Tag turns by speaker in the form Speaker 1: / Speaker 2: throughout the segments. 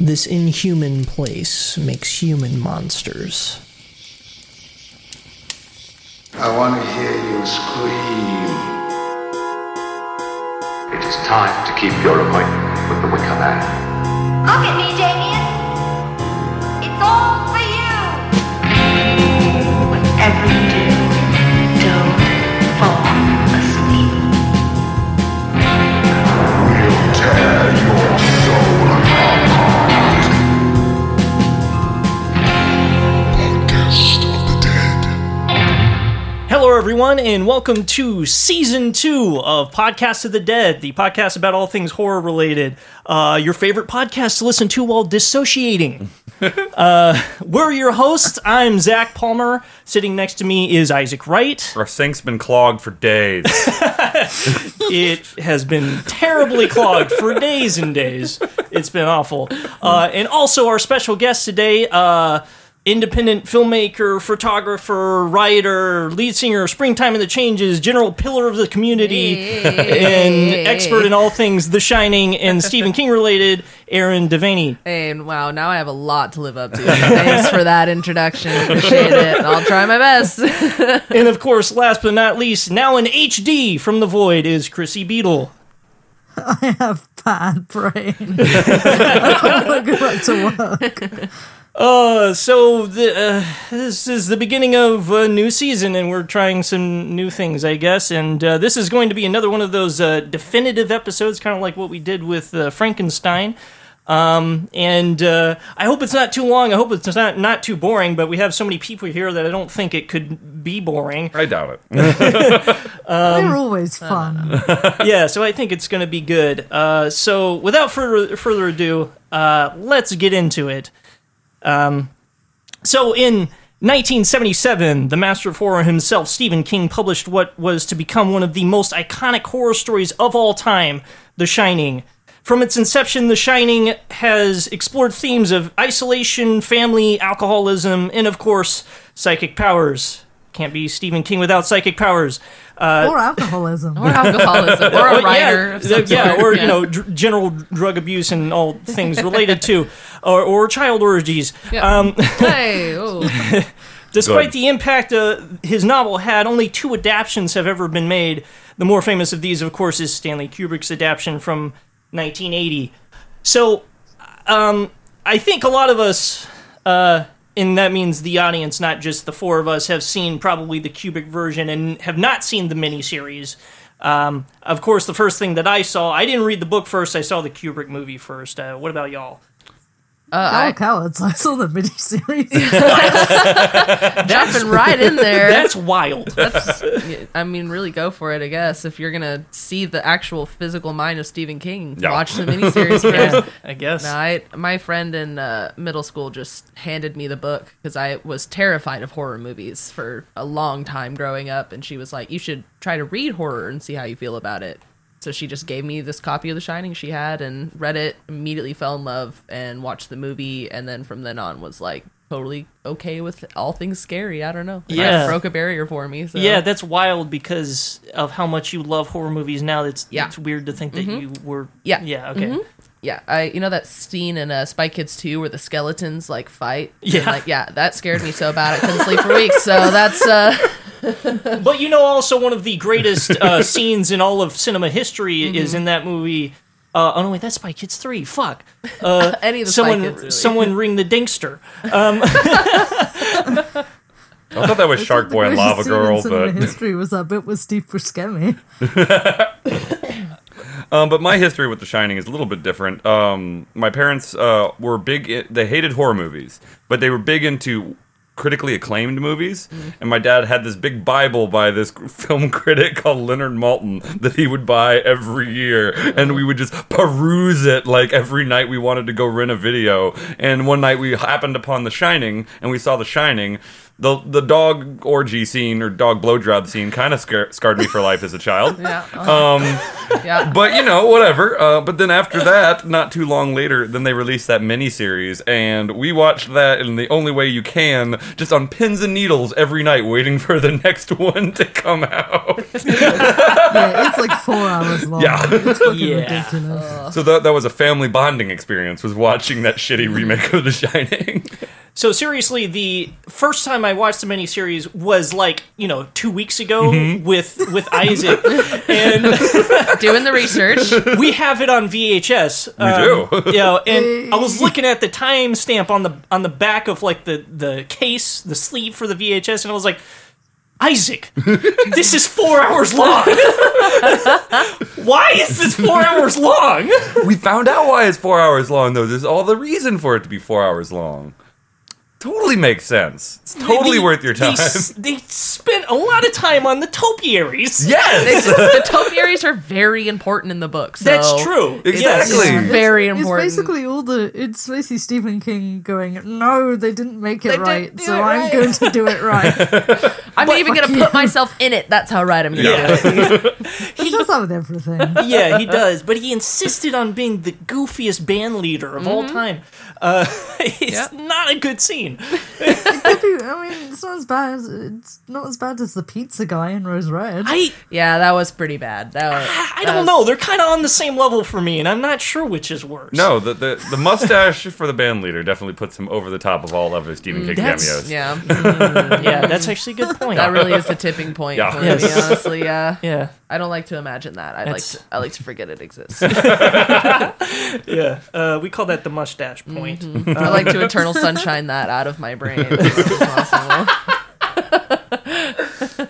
Speaker 1: This inhuman place makes human monsters.
Speaker 2: I want to hear you scream.
Speaker 3: It is time to keep your appointment with the Wicker Man.
Speaker 4: Look at me, Damien. It's all for you. Whatever you
Speaker 1: everyone, and welcome to season two of Podcast of the Dead, the podcast about all things horror related. Uh, your favorite podcast to listen to while dissociating. uh, we're your hosts. I'm Zach Palmer. Sitting next to me is Isaac Wright.
Speaker 5: Our sink's been clogged for days.
Speaker 1: It has been terribly clogged for days and days. It's been awful. Uh, and also, our special guest today, uh, independent filmmaker, photographer, writer, lead singer of Springtime in the Changes, general pillar of the community, and expert in all things The Shining and Stephen King related, Aaron Devaney.
Speaker 6: And wow, now I have a lot to live up to. Thanks for that introduction. Appreciate it. I'll try my best.
Speaker 1: And of course, last but not least, now in HD from the void is Chrissy Beadle.
Speaker 7: I have bad brain. I don't want to go back to work.
Speaker 1: Uh, so the, uh, this is the beginning of a new season, and we're trying some new things, I guess. And uh, this is going to be another one of those uh, definitive episodes, kind of like what we did with uh, Frankenstein. Um, and uh, I hope it's not too long. I hope it's not not too boring. But we have so many people here that I don't think it could be boring.
Speaker 5: I doubt it.
Speaker 7: They're always fun.
Speaker 1: yeah, so I think it's going to be good. Uh, so without further further ado, uh, let's get into it. Um, so in 1977, the master of horror himself, Stephen King, published what was to become one of the most iconic horror stories of all time, The Shining. From its inception, The Shining has explored themes of isolation, family, alcoholism, and of course, psychic powers. Can't be Stephen King without psychic powers. Uh,
Speaker 7: or alcoholism.
Speaker 6: or alcoholism. Or a
Speaker 1: well,
Speaker 6: writer.
Speaker 1: yeah,
Speaker 6: of some
Speaker 1: th- yeah,
Speaker 6: sort.
Speaker 1: or you know, dr- general drug abuse and all things related to, or, or child orgies.
Speaker 6: Yeah.
Speaker 1: Um,
Speaker 6: hey, ooh.
Speaker 1: despite the impact uh, his novel had, only two adaptations have ever been made. The more famous of these, of course, is Stanley Kubrick's adaptation from 1980. So, um, I think a lot of us, uh, and that means the audience, not just the four of us, have seen probably the Kubrick version and have not seen the miniseries. Um, of course, the first thing that I saw, I didn't read the book first. I saw the Kubrick movie first. Uh, what about y'all?
Speaker 6: Uh,
Speaker 7: Oh, cowards. I saw the miniseries.
Speaker 6: I, jumping right in there.
Speaker 1: That's wild.
Speaker 6: That's, I mean, really go for it, I guess. If you're going to see the actual physical mind of Stephen King,
Speaker 5: Yeah.
Speaker 6: watch the miniseries first.
Speaker 1: yeah, I guess.
Speaker 6: No, I, my friend in uh, middle school just handed me the book because I was terrified of horror movies for a long time growing up, and she was like, "You should try to read horror and see how you feel about it." So she just gave me this copy of The Shining she had and read it. Immediately fell in love and watched the movie, and then from then on was like totally okay with all things scary. I don't know. It
Speaker 1: Yeah.
Speaker 6: broke a barrier for me. So.
Speaker 1: Yeah, that's wild because of how much you love horror movies now. It's
Speaker 6: Yeah.
Speaker 1: it's weird to think that you were.
Speaker 6: Yeah.
Speaker 1: Yeah. Okay.
Speaker 6: Yeah, I you know that scene in uh, Spy Kids 2 where the skeletons like fight.
Speaker 1: Yeah.
Speaker 6: like yeah, that scared me so bad I couldn't sleep for weeks. So that's uh
Speaker 1: But you know, also one of the greatest uh, scenes in all of cinema history is in that movie. Uh, oh no, wait, that's Spy Kids three. Fuck. Uh,
Speaker 6: Any of the Spy
Speaker 1: someone,
Speaker 6: Kids, really.
Speaker 1: someone ring the Dinkster.
Speaker 5: I thought that was Shark Boy and Lava
Speaker 7: greatest in
Speaker 5: Girl, but
Speaker 7: history was that bit with Steve Buscemi.
Speaker 5: um, but my history with The Shining is a little bit different. Um, my parents uh, were big; i they hated horror movies, but they were big into critically acclaimed movies. And my dad had this big Bible by this film critic called Leonard Maltin that he would buy every year, and we would just peruse it like every night we wanted to go rent a video. And one night we happened upon The Shining, and we saw The Shining. The the dog orgy scene or dog blowjob scene kind of scar- scarred me for life as a child.
Speaker 6: Yeah.
Speaker 5: Um,
Speaker 6: yeah.
Speaker 5: but you know, whatever. Uh, but then after that, not too long later, then they released that miniseries, and we watched that in the only way you can, just on pins and needles every night, waiting for the next one to come out.
Speaker 7: Yeah, it's like four hours long.
Speaker 5: Yeah.
Speaker 7: It's fucking
Speaker 1: Yeah.
Speaker 7: ridiculous.
Speaker 5: so that that was a family bonding experience. Was watching that shitty remake of The Shining.
Speaker 1: So seriously, the first time I watched the miniseries was like you know two weeks ago
Speaker 5: Mm-hmm.
Speaker 1: with with Isaac, and
Speaker 6: Doing the research.
Speaker 1: we have it on VHS. We
Speaker 5: do.
Speaker 1: you know, and I was looking at the timestamp on the on the back of like the the case, the sleeve for the VHS, and I was like. Isaac, this is four hours long. Why is this four hours long?
Speaker 5: we found out why it's four hours long, though. There's all the reason for it to be four hours long. Totally makes sense. It's totally
Speaker 1: They-
Speaker 5: worth your
Speaker 1: they
Speaker 5: time.
Speaker 1: s- They, spent a lot of time on the topiaries.
Speaker 5: yes,
Speaker 6: the topiaries are very important in the book. So
Speaker 1: That's true.
Speaker 5: Exactly.
Speaker 1: Yes.
Speaker 6: It's very
Speaker 7: It's
Speaker 6: important.
Speaker 7: basically all the. It's basically Stephen King going, "No, they didn't make it
Speaker 6: They
Speaker 7: right, so
Speaker 6: it
Speaker 7: I'm going to do it right."
Speaker 6: I'm even gonna put myself in it. That's how right I'm gonna
Speaker 1: Yeah.
Speaker 6: do it.
Speaker 7: he does that with everything.
Speaker 1: yeah, he does. But he insisted on being the goofiest band leader of all time. Uh, it's
Speaker 6: Yep.
Speaker 1: not a good scene.
Speaker 7: It could be- I mean, it's not as bad. As, it's not as bad as the pizza guy in Rose Red.
Speaker 1: I
Speaker 6: Yeah, that was pretty bad. That was,
Speaker 1: I
Speaker 6: that
Speaker 1: don't
Speaker 6: was-
Speaker 1: know. They're kind of on the same level for me, and I'm not sure which is worse.
Speaker 5: No, the, the the mustache for the band leader definitely puts him over the top of all other Stephen King
Speaker 1: That's-
Speaker 5: cameos.
Speaker 6: Yeah,
Speaker 1: Yeah, that's actually a good point.
Speaker 6: that really is the tipping point
Speaker 5: Yeah.
Speaker 6: for
Speaker 1: Yes.
Speaker 6: me. Honestly, yeah.
Speaker 1: yeah,
Speaker 6: I don't like to imagine that. I like to, I like to forget it exists.
Speaker 1: yeah. Uh, we call that the mustache point.
Speaker 6: I like to eternal sunshine that out of my brain. as much as possible.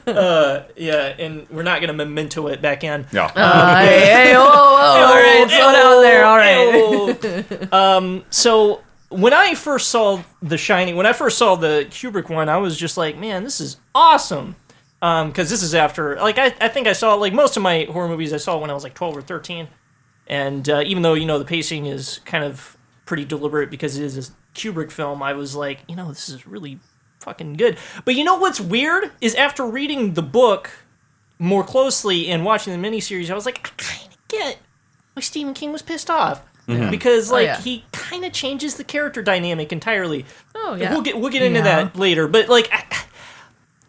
Speaker 1: Uh, yeah, and we're not gonna memento it back in.
Speaker 5: Yeah.
Speaker 6: Uh, hey, hey, whoa, whoa, all right, slow down there. All right.
Speaker 1: right. um, so when I first saw The Shining, when I first saw the Kubrick one, I was just like, man, this is awesome. Um, because this is after, like, I, I think I saw like most of my horror movies I saw when I was like twelve or thirteen, and uh, even though you know the pacing is kind of pretty deliberate because it is a Kubrick film, I was like, you know, this is really fucking good. But you know what's weird is after reading the book more closely and watching the miniseries, I was like, I kind of get why Stephen King was pissed off because like
Speaker 6: yeah.
Speaker 1: he kind of changes the character dynamic entirely.
Speaker 6: Oh yeah.
Speaker 1: We'll get we'll get into
Speaker 7: Yeah.
Speaker 1: that later, but like I,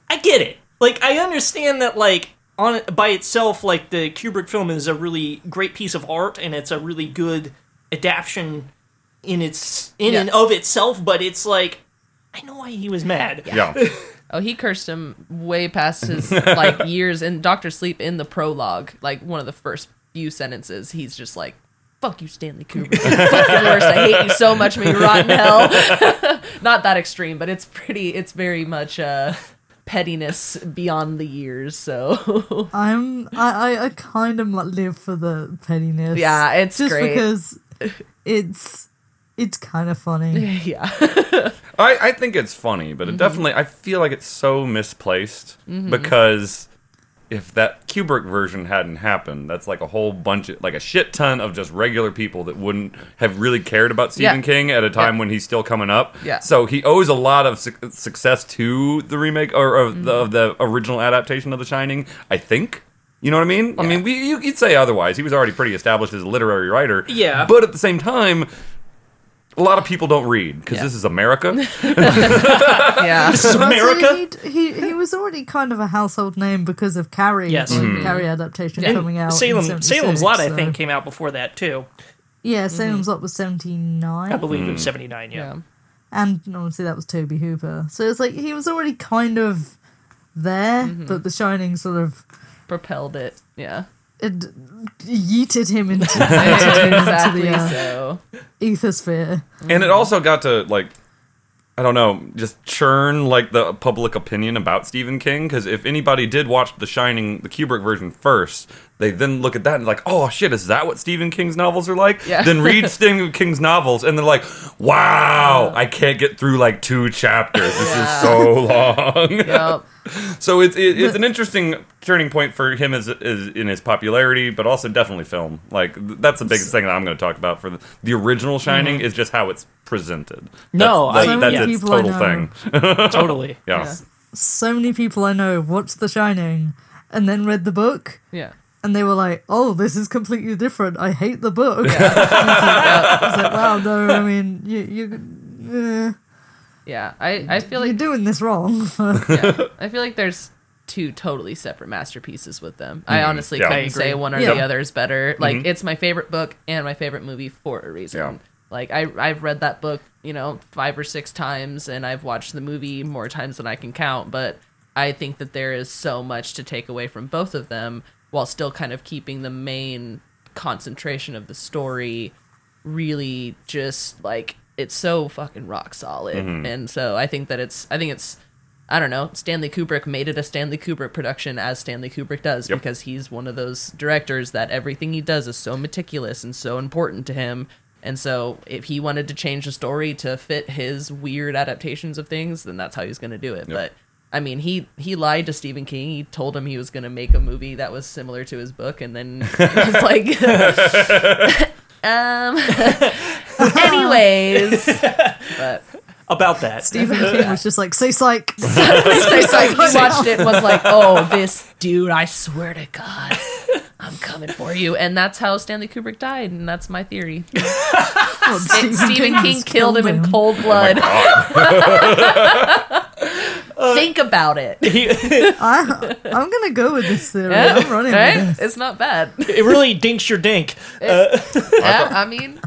Speaker 1: I get it. Like I understand that like on it by itself, like the Kubrick film is a really great piece of art and it's a really good adaptation in its in
Speaker 6: Yeah.
Speaker 1: and of itself. But it's like I know why he was mad.
Speaker 5: yeah.
Speaker 6: Oh, he cursed him way past his like years in Doctor Sleep in the prologue. Like one of the first few sentences, he's just like, "Fuck you, Stanley Kubrick. You're fucking worst. I hate you so much. May you rot in hell." Not that extreme, but it's pretty. It's very much uh, pettiness beyond the years. So
Speaker 7: I'm. I. I, I kind of live for the pettiness.
Speaker 6: yeah, it's
Speaker 7: just
Speaker 6: great.
Speaker 7: because it's it's kind of funny.
Speaker 6: yeah,
Speaker 5: I, I think it's funny, but it mm-hmm. definitely I feel like it's so misplaced mm-hmm. because if that Kubrick version hadn't happened, that's like a whole bunch of like a shit ton of just regular people that wouldn't have really cared about Stephen
Speaker 6: Yeah.
Speaker 5: King at a time when he's still coming up.
Speaker 6: Yeah.
Speaker 5: So he owes a lot of su- success to the remake or of, the, of the original adaptation of The Shining. I think. You know what I mean? I mean, we, you, you'd say otherwise. He was already pretty established as a literary writer.
Speaker 1: Yeah.
Speaker 5: But at the same time, a lot of people don't read because
Speaker 6: Yeah.
Speaker 5: this is America.
Speaker 6: yeah.
Speaker 1: This is America.
Speaker 7: see, He, he he was already kind of a household name because of Carrie.
Speaker 1: Yes.
Speaker 7: like,
Speaker 5: Mm-hmm.
Speaker 7: the Carrie adaptation
Speaker 1: And
Speaker 7: coming out.
Speaker 1: Salem
Speaker 7: 76,
Speaker 1: Salem's Lot, I think, came out before that too.
Speaker 7: Yeah, Salem's Lot was seventy nine.
Speaker 1: I
Speaker 7: nine,
Speaker 1: believe it was seventy nine. Yeah.
Speaker 6: yeah.
Speaker 7: and obviously that was Tobe Hooper. So it's like he was already kind of there,
Speaker 1: Mm-hmm.
Speaker 7: but The Shining sort of
Speaker 6: Propelled it. Yeah.
Speaker 7: It yeeted him into, yeeted him
Speaker 6: exactly.
Speaker 7: into the uh,
Speaker 6: so
Speaker 7: ethosphere.
Speaker 5: and it also got to like I don't know, just churn like the public opinion about Stephen King. Because if anybody did watch The Shining, the Kubrick version first, they then look at that and like, oh shit, is that what Stephen King's novels are like?
Speaker 6: Yeah.
Speaker 5: Then read Stephen King's novels, and they're like, wow, I can't get through like two chapters. This is so long.
Speaker 6: Yep.
Speaker 5: So it's it, it's an interesting turning point for him as, as in his popularity, but also definitely film. Like that's the biggest thing that I'm going to talk about for the, the original Shining is just how it's presented.
Speaker 1: Mm-hmm. No,
Speaker 5: that's,
Speaker 1: I-
Speaker 5: that- that's
Speaker 1: yeah.
Speaker 5: its
Speaker 7: People I
Speaker 5: total
Speaker 7: know.
Speaker 5: thing.
Speaker 1: totally.
Speaker 5: Yeah.
Speaker 6: Yeah.
Speaker 7: So many people I know watched The Shining and then read the book,
Speaker 6: Yeah.
Speaker 7: and they were like, "Oh, this is completely different. I hate the book." I was like, "Wow, no. I mean, you you." eh,
Speaker 6: Yeah. I, I feel
Speaker 7: you're
Speaker 6: like
Speaker 7: doing this wrong.
Speaker 6: yeah. I feel like there's two totally separate masterpieces with them. I mm-hmm. honestly
Speaker 5: yeah.
Speaker 6: couldn't
Speaker 1: agree.
Speaker 6: say one or
Speaker 7: Yeah.
Speaker 6: the other is better. Like mm-hmm. it's my favorite book and my favorite movie for a reason.
Speaker 5: Yeah.
Speaker 6: Like I I've read that book, you know, five or six times and I've watched the movie more times than I can count, but I think that there is so much to take away from both of them while still kind of keeping the main concentration of the story really just like it's so fucking rock solid. Mm-hmm. And so I think that it's I think it's I don't know, Stanley Kubrick made it a Stanley Kubrick production as Stanley Kubrick does
Speaker 5: Yep.
Speaker 6: because he's one of those directors that everything he does is so meticulous and so important to him. And so if he wanted to change the story to fit his weird adaptations of things, then that's how he's going to do it. But I mean, he he lied to Stephen King. He told him he was going to make a movie that was similar to his book and then was like um anyways, but
Speaker 1: About that.
Speaker 7: Stephen King was just like, "Say psych."
Speaker 6: it's psych. he watched it was like, "Oh, this dude! I swear to God, I'm coming for you." And that's how Stanley Kubrick died, and that's my theory. Stephen, Stephen King
Speaker 7: just
Speaker 6: killed him in cold blood. Think about it.
Speaker 7: I, I'm gonna go with this theory.
Speaker 6: Yeah,
Speaker 7: I'm running
Speaker 6: right?
Speaker 7: with this.
Speaker 6: It's not bad.
Speaker 1: It really dinks your dink.
Speaker 6: Yeah, I mean,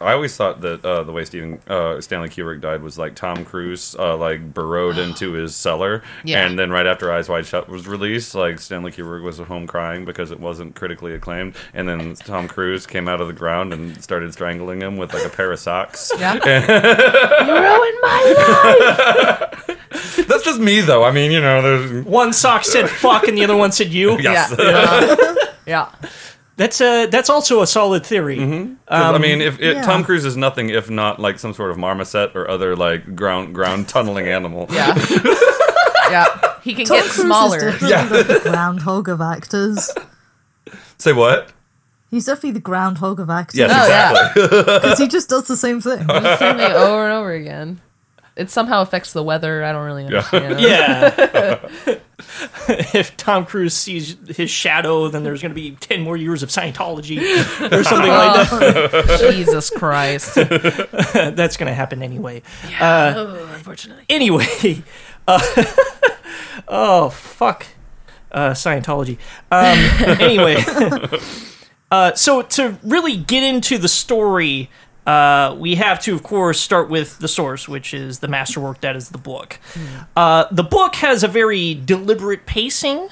Speaker 5: I always thought that uh, the way Stephen uh, Stanley Kubrick died was like Tom Cruise uh, like burrowed into his cellar,
Speaker 6: Yeah.
Speaker 5: and then right after Eyes Wide Shut was released, like Stanley Kubrick was at home crying because it wasn't critically acclaimed, and then Tom Cruise came out of the ground and started strangling him with like a pair of socks.
Speaker 6: yeah. you ruined my life.
Speaker 5: That's just me though. I mean, you know, there's
Speaker 1: One sock said fuck and the other one said you.
Speaker 5: yes.
Speaker 6: Yeah. Uh, yeah.
Speaker 1: That's a that's also a solid theory.
Speaker 5: 'Cause, I mean, if it,
Speaker 7: yeah.
Speaker 5: Tom Cruise is nothing if not like some sort of marmoset or other like ground ground tunneling animal.
Speaker 6: Yeah. yeah. He can
Speaker 7: Tom
Speaker 6: get
Speaker 7: Cruise
Speaker 6: smaller.
Speaker 7: is definitely the groundhog of actors.
Speaker 5: Say what?
Speaker 7: He's definitely the groundhog of actors.
Speaker 5: Yes,
Speaker 6: Oh, yeah.
Speaker 5: exactly.
Speaker 7: because he just does the same thing.
Speaker 6: Same thing over and over again. It somehow affects the weather. I don't really understand.
Speaker 1: Yeah. if Tom Cruise sees his shadow, then there's going to be 10 more years of Scientology or something like that.
Speaker 6: Jesus Christ.
Speaker 1: That's going to happen anyway.
Speaker 6: oh, unfortunately.
Speaker 1: Anyway. Uh, oh, fuck. Uh, Scientology. Um, anyway. uh, so, to really get into the story, uh, we have to, of course, start with the source, which is the masterwork that is the book. Uh, the book has a very deliberate pacing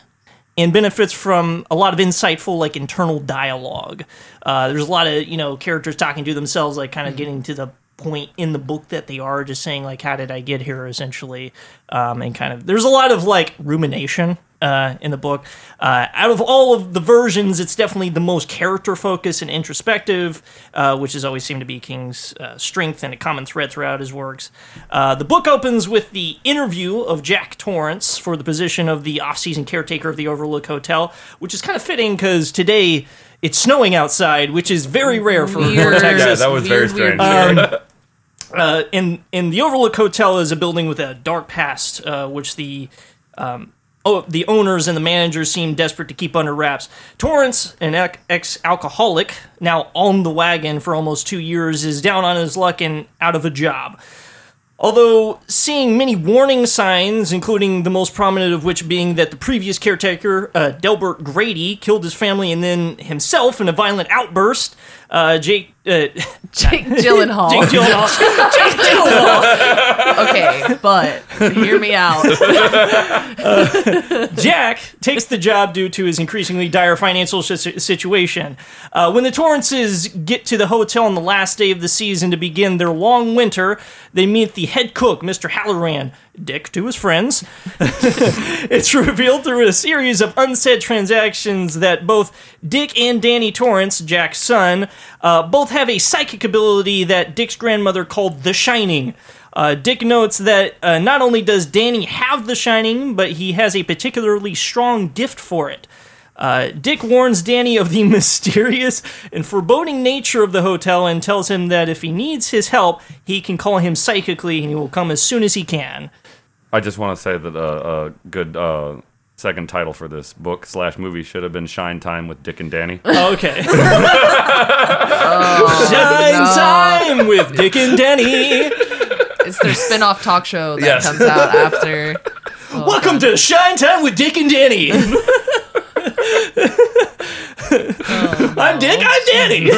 Speaker 1: and benefits from a lot of insightful, like internal dialogue. Uh, there's a lot of you know characters talking to themselves, like kind of getting to the point in the book that they are, just saying like, "How did I get here?" Essentially, um, and kind of there's a lot of like rumination uh, in the book. Uh, out of all of the versions, it's definitely the most character focused and introspective, uh, which has always seemed to be King's uh, strength and a common thread throughout his works. Uh, the book opens with the interview of Jack Torrance for the position of the off-season caretaker of the Overlook Hotel, which is kind of fitting because today it's snowing outside, which is very rare for, for
Speaker 6: Weird.
Speaker 1: Texas.
Speaker 5: Yeah, that was very
Speaker 6: Weird, weird,
Speaker 5: strange.
Speaker 6: weird.
Speaker 1: Uh, in in the Overlook Hotel is a building with a dark past, uh, which the um, oh the owners and the managers seem desperate to keep under wraps. Torrance, an ex alcoholic, now on the wagon for almost two years, is down on his luck and out of a job. Although seeing many warning signs, including the most prominent of which being that the previous caretaker, uh, Delbert Grady, killed his family and then himself in a violent outburst, uh, Jake. Uh,
Speaker 6: Jake Gyllenhaal.
Speaker 1: Jake Gyllenhaal. Jake Gyllenhaal.
Speaker 6: okay, but hear me out.
Speaker 1: Jack takes the job due to his increasingly dire financial si- situation. Uh, when the Torrances get to the hotel on the last day of the season to begin their long winter, they meet the head cook, Mr. Hallorann, Dick to his friends. it's revealed through a series of unsaid transactions that both Dick and Danny Torrance, Jack's son, uh, both have a psychic ability that Dick's grandmother called the Shining. Uh, Dick notes that uh, not only does Danny have the shining, but he has a particularly strong gift for it. Uh, Dick warns Danny of the mysterious and foreboding nature of the hotel and tells him that if he needs his help, he can call him psychically and he will come as soon as he can.
Speaker 5: I just want to say that uh, a good uh, second title for this book slash movie should have been Shine Time with Dick and Danny.
Speaker 1: Okay. Shine time with Dick and Danny.
Speaker 6: It's their spin-off talk show that
Speaker 5: Yes.
Speaker 6: comes out after.
Speaker 1: Welcome to Shine Time with Dick and Danny. I'm Dick. I'm Danny.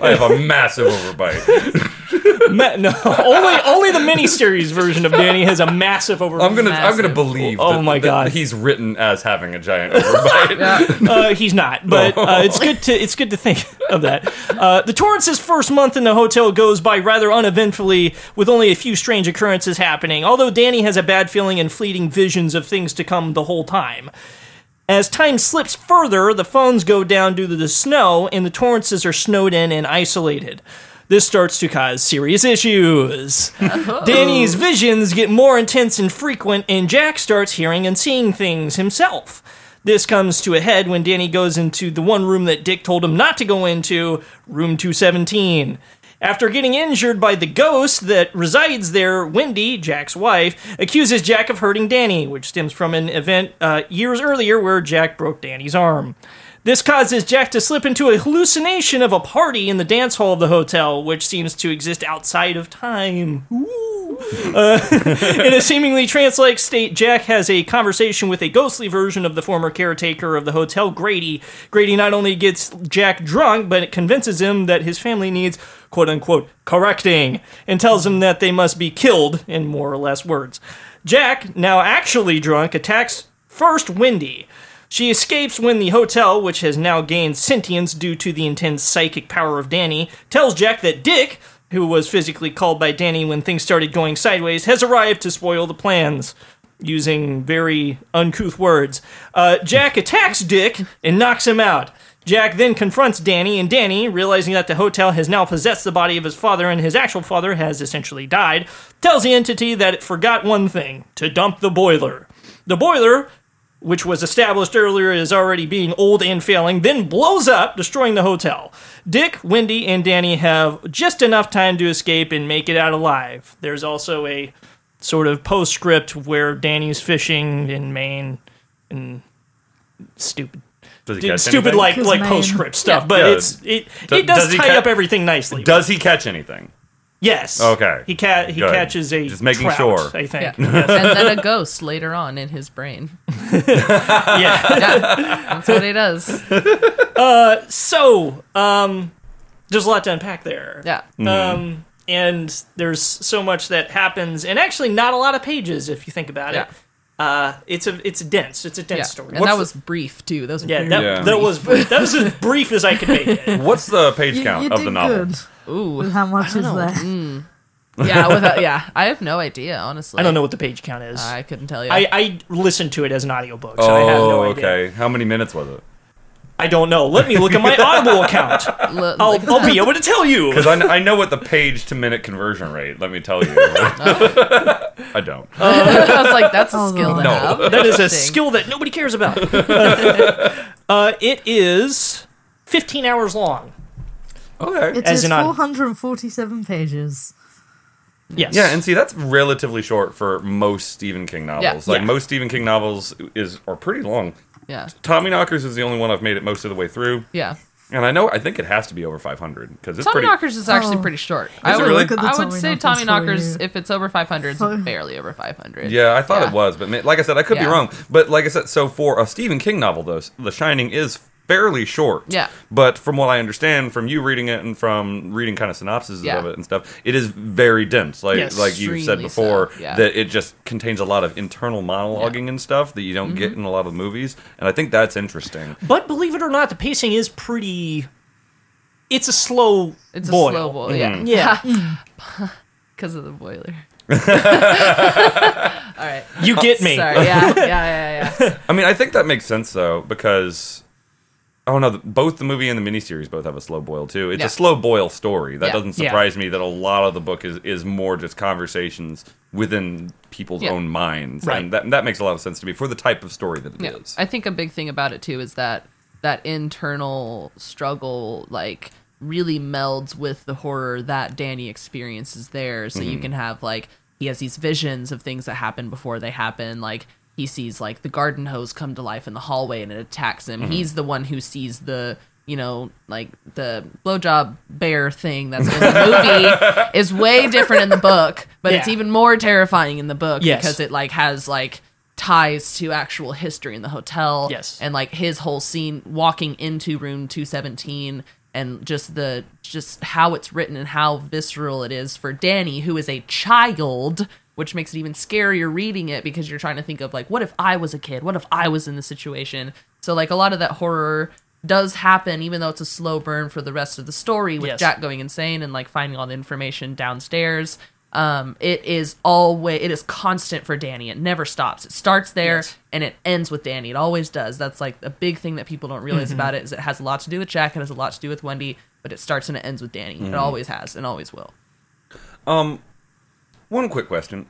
Speaker 5: I have a massive overbite.
Speaker 1: Ma- no, only only the miniseries version of Danny has a massive over.
Speaker 5: I'm gonna I'm gonna believe.
Speaker 1: Oh
Speaker 5: that-
Speaker 1: my
Speaker 5: that
Speaker 1: God.
Speaker 5: he's written as having a giant overbite.
Speaker 1: Uh, he's not, but uh, it's good to it's good to think of that. Uh, the Torrance's first month in the hotel goes by rather uneventfully, with only a few strange occurrences happening. Although Danny has a bad feeling and fleeting visions of things to come the whole time. As time slips further, the phones go down due to the snow, and the Torrances are snowed in and isolated. This starts to cause serious issues. Danny's visions get more intense and frequent, and Jack starts hearing and seeing things himself. This comes to a head when Danny goes into the one room that Dick told him not to go into, room 217. After getting injured by the ghost that resides there, Wendy, Jack's wife, accuses Jack of hurting Danny, which stems from an event uh, years earlier where Jack broke Danny's arm. This causes Jack to slip into a hallucination of a party in the dance hall of the hotel, which seems to exist outside of time. Uh, in a seemingly trance-like state, Jack has a conversation with a ghostly version of the former caretaker of the hotel, Grady. Grady not only gets Jack drunk, but it convinces him that his family needs quote-unquote correcting, and tells him that they must be killed, in more or less words. Jack, now actually drunk, attacks first Wendy. She escapes when the hotel, which has now gained sentience due to the intense psychic power of Danny, tells Jack that Dick, who was physically called by Danny when things started going sideways, has arrived to spoil the plans. Using very uncouth words. Uh, Jack attacks Dick and knocks him out. Jack then confronts Danny, and Danny, realizing that the hotel has now possessed the body of his father and his actual father has essentially died, tells the entity that it forgot one thing to dump the boiler. The boiler, which was established earlier as already being old and failing, then blows up, destroying the hotel. Dick, Wendy, and Danny have just enough time to escape and make it out alive. There's also a sort of postscript where Danny's fishing in Maine and stupid.
Speaker 5: Does he catch
Speaker 1: Stupid
Speaker 5: anything?
Speaker 1: like
Speaker 7: His
Speaker 1: like postscript stuff, but
Speaker 5: Yeah.
Speaker 1: it's it
Speaker 5: Do-
Speaker 1: it does,
Speaker 5: does
Speaker 1: tie
Speaker 5: ca-
Speaker 1: up everything nicely.
Speaker 5: Does he catch anything?
Speaker 1: Yes.
Speaker 5: Okay.
Speaker 1: He ca- he
Speaker 5: Good.
Speaker 1: catches a
Speaker 5: Just making
Speaker 1: trout,
Speaker 5: sure.
Speaker 1: I think.
Speaker 6: Yeah. and then a ghost later on in his brain.
Speaker 1: yeah.
Speaker 6: Yeah, that's what he does.
Speaker 1: So, um, there's a lot to unpack there.
Speaker 6: Yeah.
Speaker 1: Um, and there's so much that happens, and actually not a lot of pages if you think about
Speaker 6: Yeah.
Speaker 1: it. Uh, it's a it's dense. It's a dense
Speaker 6: Yeah.
Speaker 1: story.
Speaker 6: And that was brief too. That was
Speaker 1: yeah,
Speaker 6: very
Speaker 1: that,
Speaker 5: Yeah.
Speaker 1: that was that was as brief as I could make it.
Speaker 5: What's the page count
Speaker 7: you
Speaker 5: of
Speaker 7: did
Speaker 5: the novel?
Speaker 7: Good
Speaker 6: Ooh.
Speaker 7: how much is
Speaker 6: know.
Speaker 7: there.
Speaker 6: Yeah, without, yeah. I have no idea, honestly.
Speaker 1: I don't know what the page count is.
Speaker 6: I couldn't tell you.
Speaker 1: I, I listened to it as an audiobook, so
Speaker 5: Oh,
Speaker 1: I have no idea.
Speaker 5: okay. How many minutes was it?
Speaker 1: I don't know. Let me look at my Audible account.
Speaker 6: L-
Speaker 1: I'll,
Speaker 6: look
Speaker 1: I'll be able to tell you.
Speaker 5: Because I, kn- I know what the page to minute conversion rate. Let me tell you. I don't.
Speaker 6: I was like, that's a
Speaker 7: Oh,
Speaker 6: skill to
Speaker 7: no.
Speaker 6: have.
Speaker 1: That is a skill that nobody cares about. uh, it is 15 hours long.
Speaker 5: Okay.
Speaker 7: It
Speaker 1: As
Speaker 7: is
Speaker 1: in on-
Speaker 7: 447 pages.
Speaker 1: Yes.
Speaker 5: Yeah, and see that's relatively short for most Stephen King novels. Like
Speaker 1: Yeah.
Speaker 5: most Stephen King novels is are pretty long.
Speaker 6: Yeah.
Speaker 5: Tommy Knockers is the only one I've made it most of the way through,
Speaker 6: Yeah.
Speaker 5: and I know I think it has to be over 500 because it's
Speaker 6: Tommy
Speaker 5: pretty.
Speaker 6: Knockers is actually
Speaker 7: Oh.
Speaker 6: pretty short. I
Speaker 5: it
Speaker 6: would,
Speaker 5: really?
Speaker 7: Look at the
Speaker 6: I would
Speaker 7: Tommy
Speaker 6: say
Speaker 7: Knockers
Speaker 6: Tommy
Speaker 7: for
Speaker 6: Knockers,
Speaker 7: you.
Speaker 6: if it's over 500, it's barely over 500.
Speaker 5: Yeah, I thought
Speaker 6: Yeah.
Speaker 5: it was, but ma- like I said, I could be
Speaker 6: Yeah.
Speaker 5: wrong. But like I said, so for a Stephen King novel, though, The Shining is fairly short.
Speaker 6: Yeah.
Speaker 5: But from what I understand from you reading it and from reading kind of synopses
Speaker 6: Yeah.
Speaker 5: of it and stuff, it is very dense. Like
Speaker 1: Yes.
Speaker 5: like you said before,
Speaker 6: so, yeah.
Speaker 5: that it just contains a lot of internal monologuing and stuff that you don't
Speaker 6: Mm-hmm.
Speaker 5: get in a lot of movies, and I think that's interesting.
Speaker 1: But believe it or not, the pacing is pretty. It's a slow
Speaker 6: It's a
Speaker 1: boil.
Speaker 6: slow boil. Yeah.
Speaker 1: Yeah,
Speaker 6: Because of the boiler. All right.
Speaker 1: you get me.
Speaker 6: Sorry. Yeah. Yeah. Yeah. Yeah.
Speaker 5: I mean, I think that makes sense though because Oh no! The, both the movie and the miniseries both have a slow boil too. It's
Speaker 6: Yeah.
Speaker 5: a slow boil story. That
Speaker 6: Yeah.
Speaker 5: doesn't
Speaker 1: Yeah.
Speaker 5: surprise me that a lot of the book is, is more just conversations within people's
Speaker 6: Yeah.
Speaker 5: own minds,
Speaker 1: Right.
Speaker 5: and that that makes a lot of sense to me for the type of story that it is.
Speaker 6: Yeah. I think a big thing about it too is that that internal struggle like really melds with the horror that Danny experiences there. So you mm-hmm. can have like he has these visions of things that happen before they happen, like he sees like the garden hose come to life in the hallway and it attacks him. Mm-hmm. He's the one who sees the you know, like the blowjob bear thing that's in the movie is way different in the book, but it's even more terrifying in the book
Speaker 1: Yes.
Speaker 6: because it like has like ties to actual history in the hotel.
Speaker 1: Yes.
Speaker 6: And like his whole scene walking into room 217 and just the just how it's written and how visceral it is for Danny who is a child which makes it even scarier reading it because you're trying to think of like what if I was a kid? What if I was in the situation? So like a lot of that horror does happen even though it's a slow burn for the rest of the story with
Speaker 1: Yes.
Speaker 6: Jack going insane and like finding all the information downstairs. Um it is always it is constant for danny. It never stops. It starts there
Speaker 1: Yes.
Speaker 6: and it ends with danny. It always does. That's like a big thing that people don't realize mm-hmm. about it is it has a lot to do with jack. It has a lot to do with wendy but it starts and it ends with danny. It mm-hmm. always has and always will um,
Speaker 5: One quick question: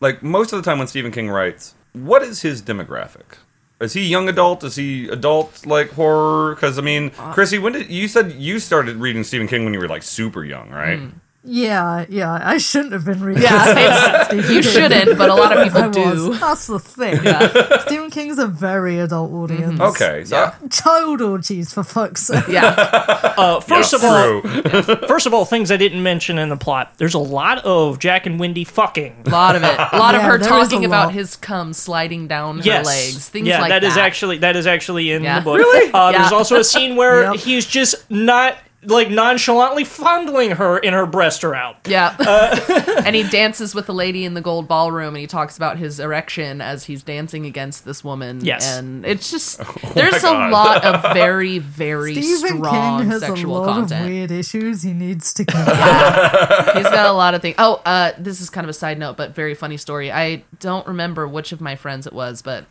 Speaker 5: like most of the time when Stephen King writes, what is his demographic? Is he young adult? Is he adult like horror? Because I mean,
Speaker 6: Uh,
Speaker 5: Chrissy, when did you said you started reading Stephen King when you were like super young, right?
Speaker 6: Hmm.
Speaker 7: Yeah, yeah, I shouldn't have been reading.
Speaker 6: yeah you shouldn't but a lot of
Speaker 7: I
Speaker 6: people
Speaker 7: was.
Speaker 6: do
Speaker 7: That's the thing. Yeah. Stephen King's a very adult audience.
Speaker 5: Okay, so
Speaker 6: Yeah.
Speaker 7: Child orgies, for fuck's sake.
Speaker 6: yeah
Speaker 1: Uh, first of all,
Speaker 5: true.
Speaker 1: first of all, things I didn't mention in the plot. There's a lot of Jack and Wendy fucking.
Speaker 6: a lot of it a lot of her
Speaker 7: there is a
Speaker 6: talking about his cum sliding down
Speaker 1: Yes,
Speaker 6: her legs things
Speaker 1: yeah,
Speaker 6: like
Speaker 1: that
Speaker 6: that
Speaker 1: is actually that is actually in
Speaker 6: Yeah.
Speaker 1: the book. Really? Uh, There's also a scene where
Speaker 7: Yep.
Speaker 1: he's just not like nonchalantly fondling her, in her breasts are out.
Speaker 6: Yeah.
Speaker 1: Uh,
Speaker 6: and he dances with the lady in the gold ballroom and he talks about his erection as he's dancing against this woman.
Speaker 1: Yes.
Speaker 6: And it's just, there's a
Speaker 5: Oh
Speaker 6: lot of very, very
Speaker 7: Stephen
Speaker 6: strong
Speaker 7: King has a
Speaker 6: sexual
Speaker 7: lot
Speaker 6: content.
Speaker 7: of weird issues he needs to get
Speaker 6: He's got a lot of things. Oh, uh, this is kind of a side note, but very funny story. I don't remember which of my friends it was, but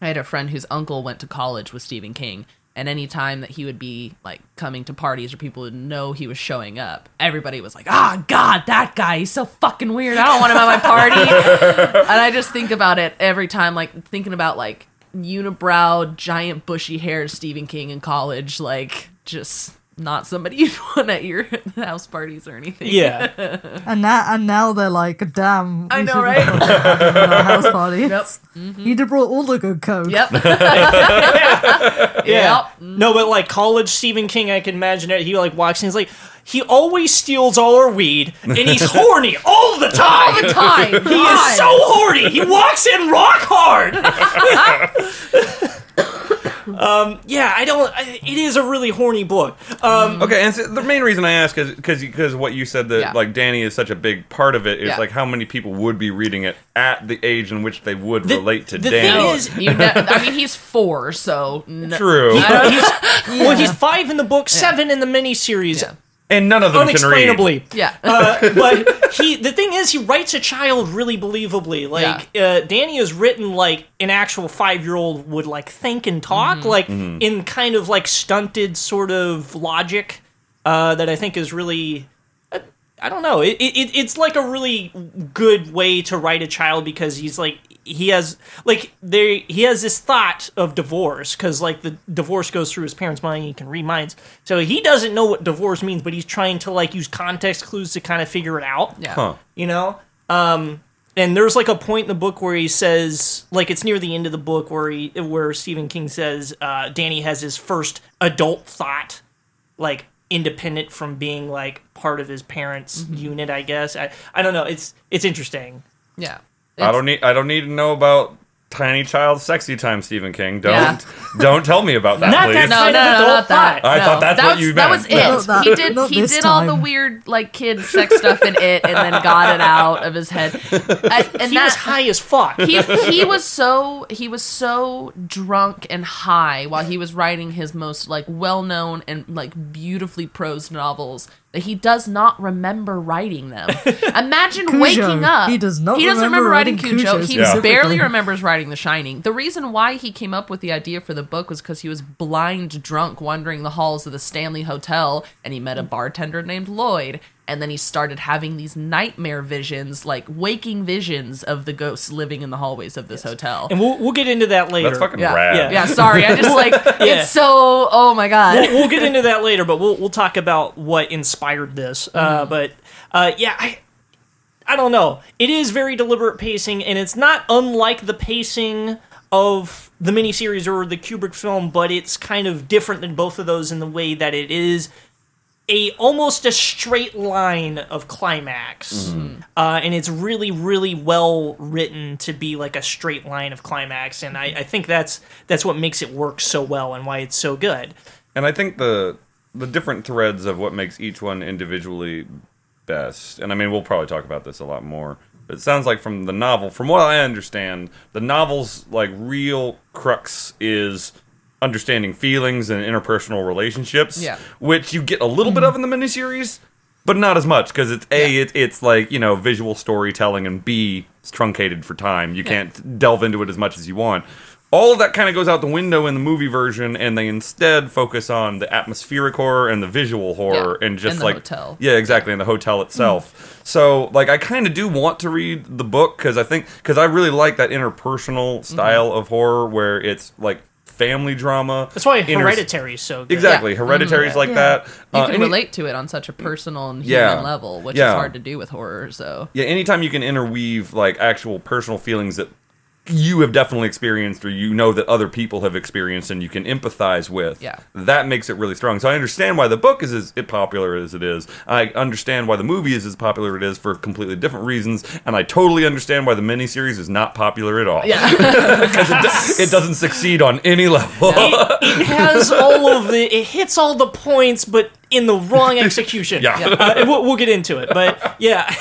Speaker 6: I had a friend whose uncle went to college with Stephen King. And any time that he would be like coming to parties or people would know he was showing up, everybody was like, "Ah, God, that guy, he's so fucking weird. I don't want him at my party." and I just think about it every time, like thinking about like unibrow, giant bushy haired Stephen King in college, like just not somebody you'd want at your house parties or anything.
Speaker 1: Yeah,
Speaker 7: And now, and now they're like, damn.
Speaker 6: I know, right?
Speaker 7: had him at our house party.
Speaker 6: Yep. Mm-hmm.
Speaker 7: He'd have brought all the good coke.
Speaker 6: Yep.
Speaker 1: yeah.
Speaker 6: Yep.
Speaker 1: No, but like college Stephen King, I can imagine it. He like walks in, he's like, he always steals all our weed, and he's horny all the time.
Speaker 6: All the time.
Speaker 1: He is so horny. He walks in rock hard. Um, yeah, I don't. I, it is a really horny book. Um,
Speaker 5: Okay, and so the main reason I ask is because because what you said that
Speaker 6: Yeah.
Speaker 5: like Danny is such a big part of it is
Speaker 6: Yeah.
Speaker 5: like how many people would be reading it at the age in which they would
Speaker 1: The-
Speaker 5: relate to
Speaker 1: the
Speaker 5: Danny.
Speaker 1: thing is-
Speaker 6: You know, I mean, he's four, so no,
Speaker 5: True,
Speaker 1: Well, he's five in the book, seven in the miniseries.
Speaker 6: Yeah.
Speaker 5: And none of them can read.
Speaker 1: Unexplainably,
Speaker 6: Yeah.
Speaker 1: uh, but he the thing is he writes a child really believably like uh, danny is written like an actual five-year-old would like think and talk
Speaker 6: Mm-hmm.
Speaker 1: like in kind of like stunted sort of logic uh, that i think is really I don't know. It, it it's like a really good way to write a child because he's like he has like there he has this thought of divorce because like the divorce goes through his parents' mind. He can read minds, so he doesn't know what divorce means, but he's trying to like use context clues to kind of figure it out.
Speaker 6: Yeah.
Speaker 5: Huh.
Speaker 1: You know. Um, and there's like a point in the book where he says, like it's near the end of the book where he where Stephen King says uh, Danny has his first adult thought, like independent from being like part of his parents' mm-hmm. unit. I guess I I don't know. It's it's interesting.
Speaker 6: Yeah.
Speaker 5: I don't need I don't need to know about tiny child sexy time, Stephen King. Don't
Speaker 6: Yeah.
Speaker 5: don't tell me about that,
Speaker 1: Not
Speaker 5: please.
Speaker 1: that
Speaker 6: No,
Speaker 1: kind
Speaker 6: no, no,
Speaker 1: adult
Speaker 6: not that.
Speaker 1: thought.
Speaker 5: I
Speaker 6: No,
Speaker 5: thought that's
Speaker 6: that
Speaker 5: what
Speaker 6: was,
Speaker 5: you
Speaker 6: That was it.
Speaker 7: Not that-
Speaker 6: he did.
Speaker 7: not
Speaker 6: He
Speaker 7: this
Speaker 6: did all the weird like kid sex stuff in it, and then got it out of his head. I, and
Speaker 1: He
Speaker 6: that,
Speaker 1: was high as fuck.
Speaker 6: he he was so he was so drunk and high while he was writing his most like well known and like beautifully prose novels that he does not remember writing them. Imagine
Speaker 7: Cujo.
Speaker 6: waking up.
Speaker 7: He does not
Speaker 6: He doesn't
Speaker 7: remember
Speaker 6: remember writing Cujo.
Speaker 7: Cujo
Speaker 6: He
Speaker 7: specifically.
Speaker 6: barely remembers writing The Shining. The reason why he came up with the idea for the book was because he was blind drunk wandering the halls of the Stanley Hotel and he met a bartender named Lloyd. And then he started having these nightmare visions, like waking visions of the ghosts living in the hallways of this hotel.
Speaker 1: and we'll we'll get into that later.
Speaker 5: That's fucking
Speaker 6: Yeah.
Speaker 5: rad.
Speaker 1: Yeah.
Speaker 6: yeah, sorry. I just like
Speaker 1: Yeah.
Speaker 6: it's so. Oh my god.
Speaker 1: we'll, we'll get into that later, but we'll we'll talk about what inspired this. Uh, but uh, yeah, I I don't know. It is very deliberate pacing, and it's not unlike the pacing of the miniseries or the Kubrick film, but it's kind of different than both of those in the way that it is a almost a straight line of climax, uh, and it's really really well written to be like a straight line of climax, and I, I think that's that's what makes it work so well and why it's so good.
Speaker 5: And I think the the different threads of what makes each one individually best. And I mean, we'll probably talk about this a lot more. But it sounds like from the novel, from what I understand, the novel's like real crux is understanding feelings and interpersonal relationships,
Speaker 6: Yeah.
Speaker 5: which you get a little bit mm-hmm. of in the miniseries, but not as much because it's a it, it's like you know visual storytelling and b it's truncated for time. You can't delve into it as much as you want. All of that kind of goes out the window in the movie version, and they instead focus on the atmospheric horror and the visual horror,
Speaker 6: Yeah,
Speaker 5: and just
Speaker 6: and the
Speaker 5: like
Speaker 6: hotel.
Speaker 5: yeah, exactly, in the hotel mm. itself. So, like, I kind of do want to read the book because I think because I really like that interpersonal mm-hmm. style of horror where it's like family drama.
Speaker 1: That's why
Speaker 5: inter-
Speaker 1: Hereditary is so good.
Speaker 5: Exactly,
Speaker 6: Yeah.
Speaker 5: Hereditary's like
Speaker 7: Yeah.
Speaker 5: that.
Speaker 6: You
Speaker 5: Uh,
Speaker 6: can
Speaker 5: any-
Speaker 6: relate to it on such a personal and human
Speaker 5: Yeah.
Speaker 6: level, which
Speaker 5: Yeah.
Speaker 6: is hard to do with horror. So
Speaker 5: Yeah, anytime you can interweave like actual personal feelings that you have definitely experienced or you know that other people have experienced and you can empathize with.
Speaker 6: Yeah.
Speaker 5: That makes it really strong. So I understand why the book is as popular as it is. I understand why the movie is as popular as it is for completely different reasons, and I totally understand why the miniseries is not popular at all.
Speaker 6: yeah,
Speaker 5: Because it, do- it doesn't succeed on any level.
Speaker 1: It has all of the. It hits all the points, but in the wrong execution.
Speaker 5: Yeah. Yeah.
Speaker 1: Uh, we'll, we'll get into it, but yeah.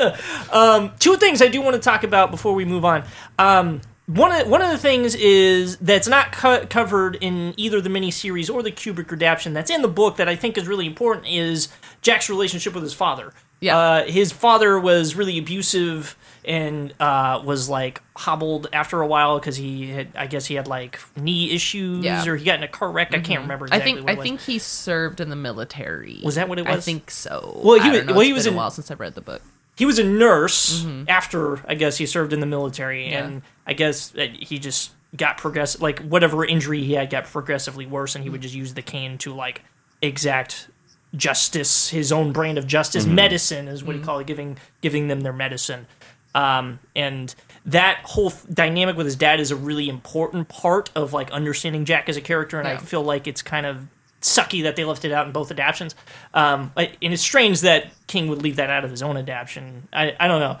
Speaker 1: um, two things I do want to talk about before we move on. Um, one of one of the things is that's not co- covered in either the miniseries or the Kubrick adaptation. That's in the book that I think is really important is Jack's relationship with his father.
Speaker 6: Yeah.
Speaker 1: uh, his father was really abusive and uh, was like hobbled after a while because he had, I guess he had like knee issues
Speaker 6: Yeah.
Speaker 1: or he got in a car wreck. I can't remember
Speaker 6: I think I think he served in the military.
Speaker 1: Was that what it was?
Speaker 6: I think so.
Speaker 1: Well, he was-
Speaker 6: know.
Speaker 1: well, he was
Speaker 6: been
Speaker 1: in-
Speaker 6: a while since I read the book.
Speaker 1: He was a nurse
Speaker 6: Mm-hmm.
Speaker 1: after I guess he served in the military,
Speaker 6: Yeah.
Speaker 1: and I guess that he just got progressive, like whatever injury he had got progressively worse, and he would just use the cane to like exact justice, his own brand of justice. Medicine is what he called it, giving giving them their medicine. Um, and that whole th- dynamic with his dad is a really important part of like understanding Jack as a character, and I feel like it's kind of sucky that they left it out in both adaptions. Um, and it's strange that King would leave that out of his own adaptation. I, I don't know.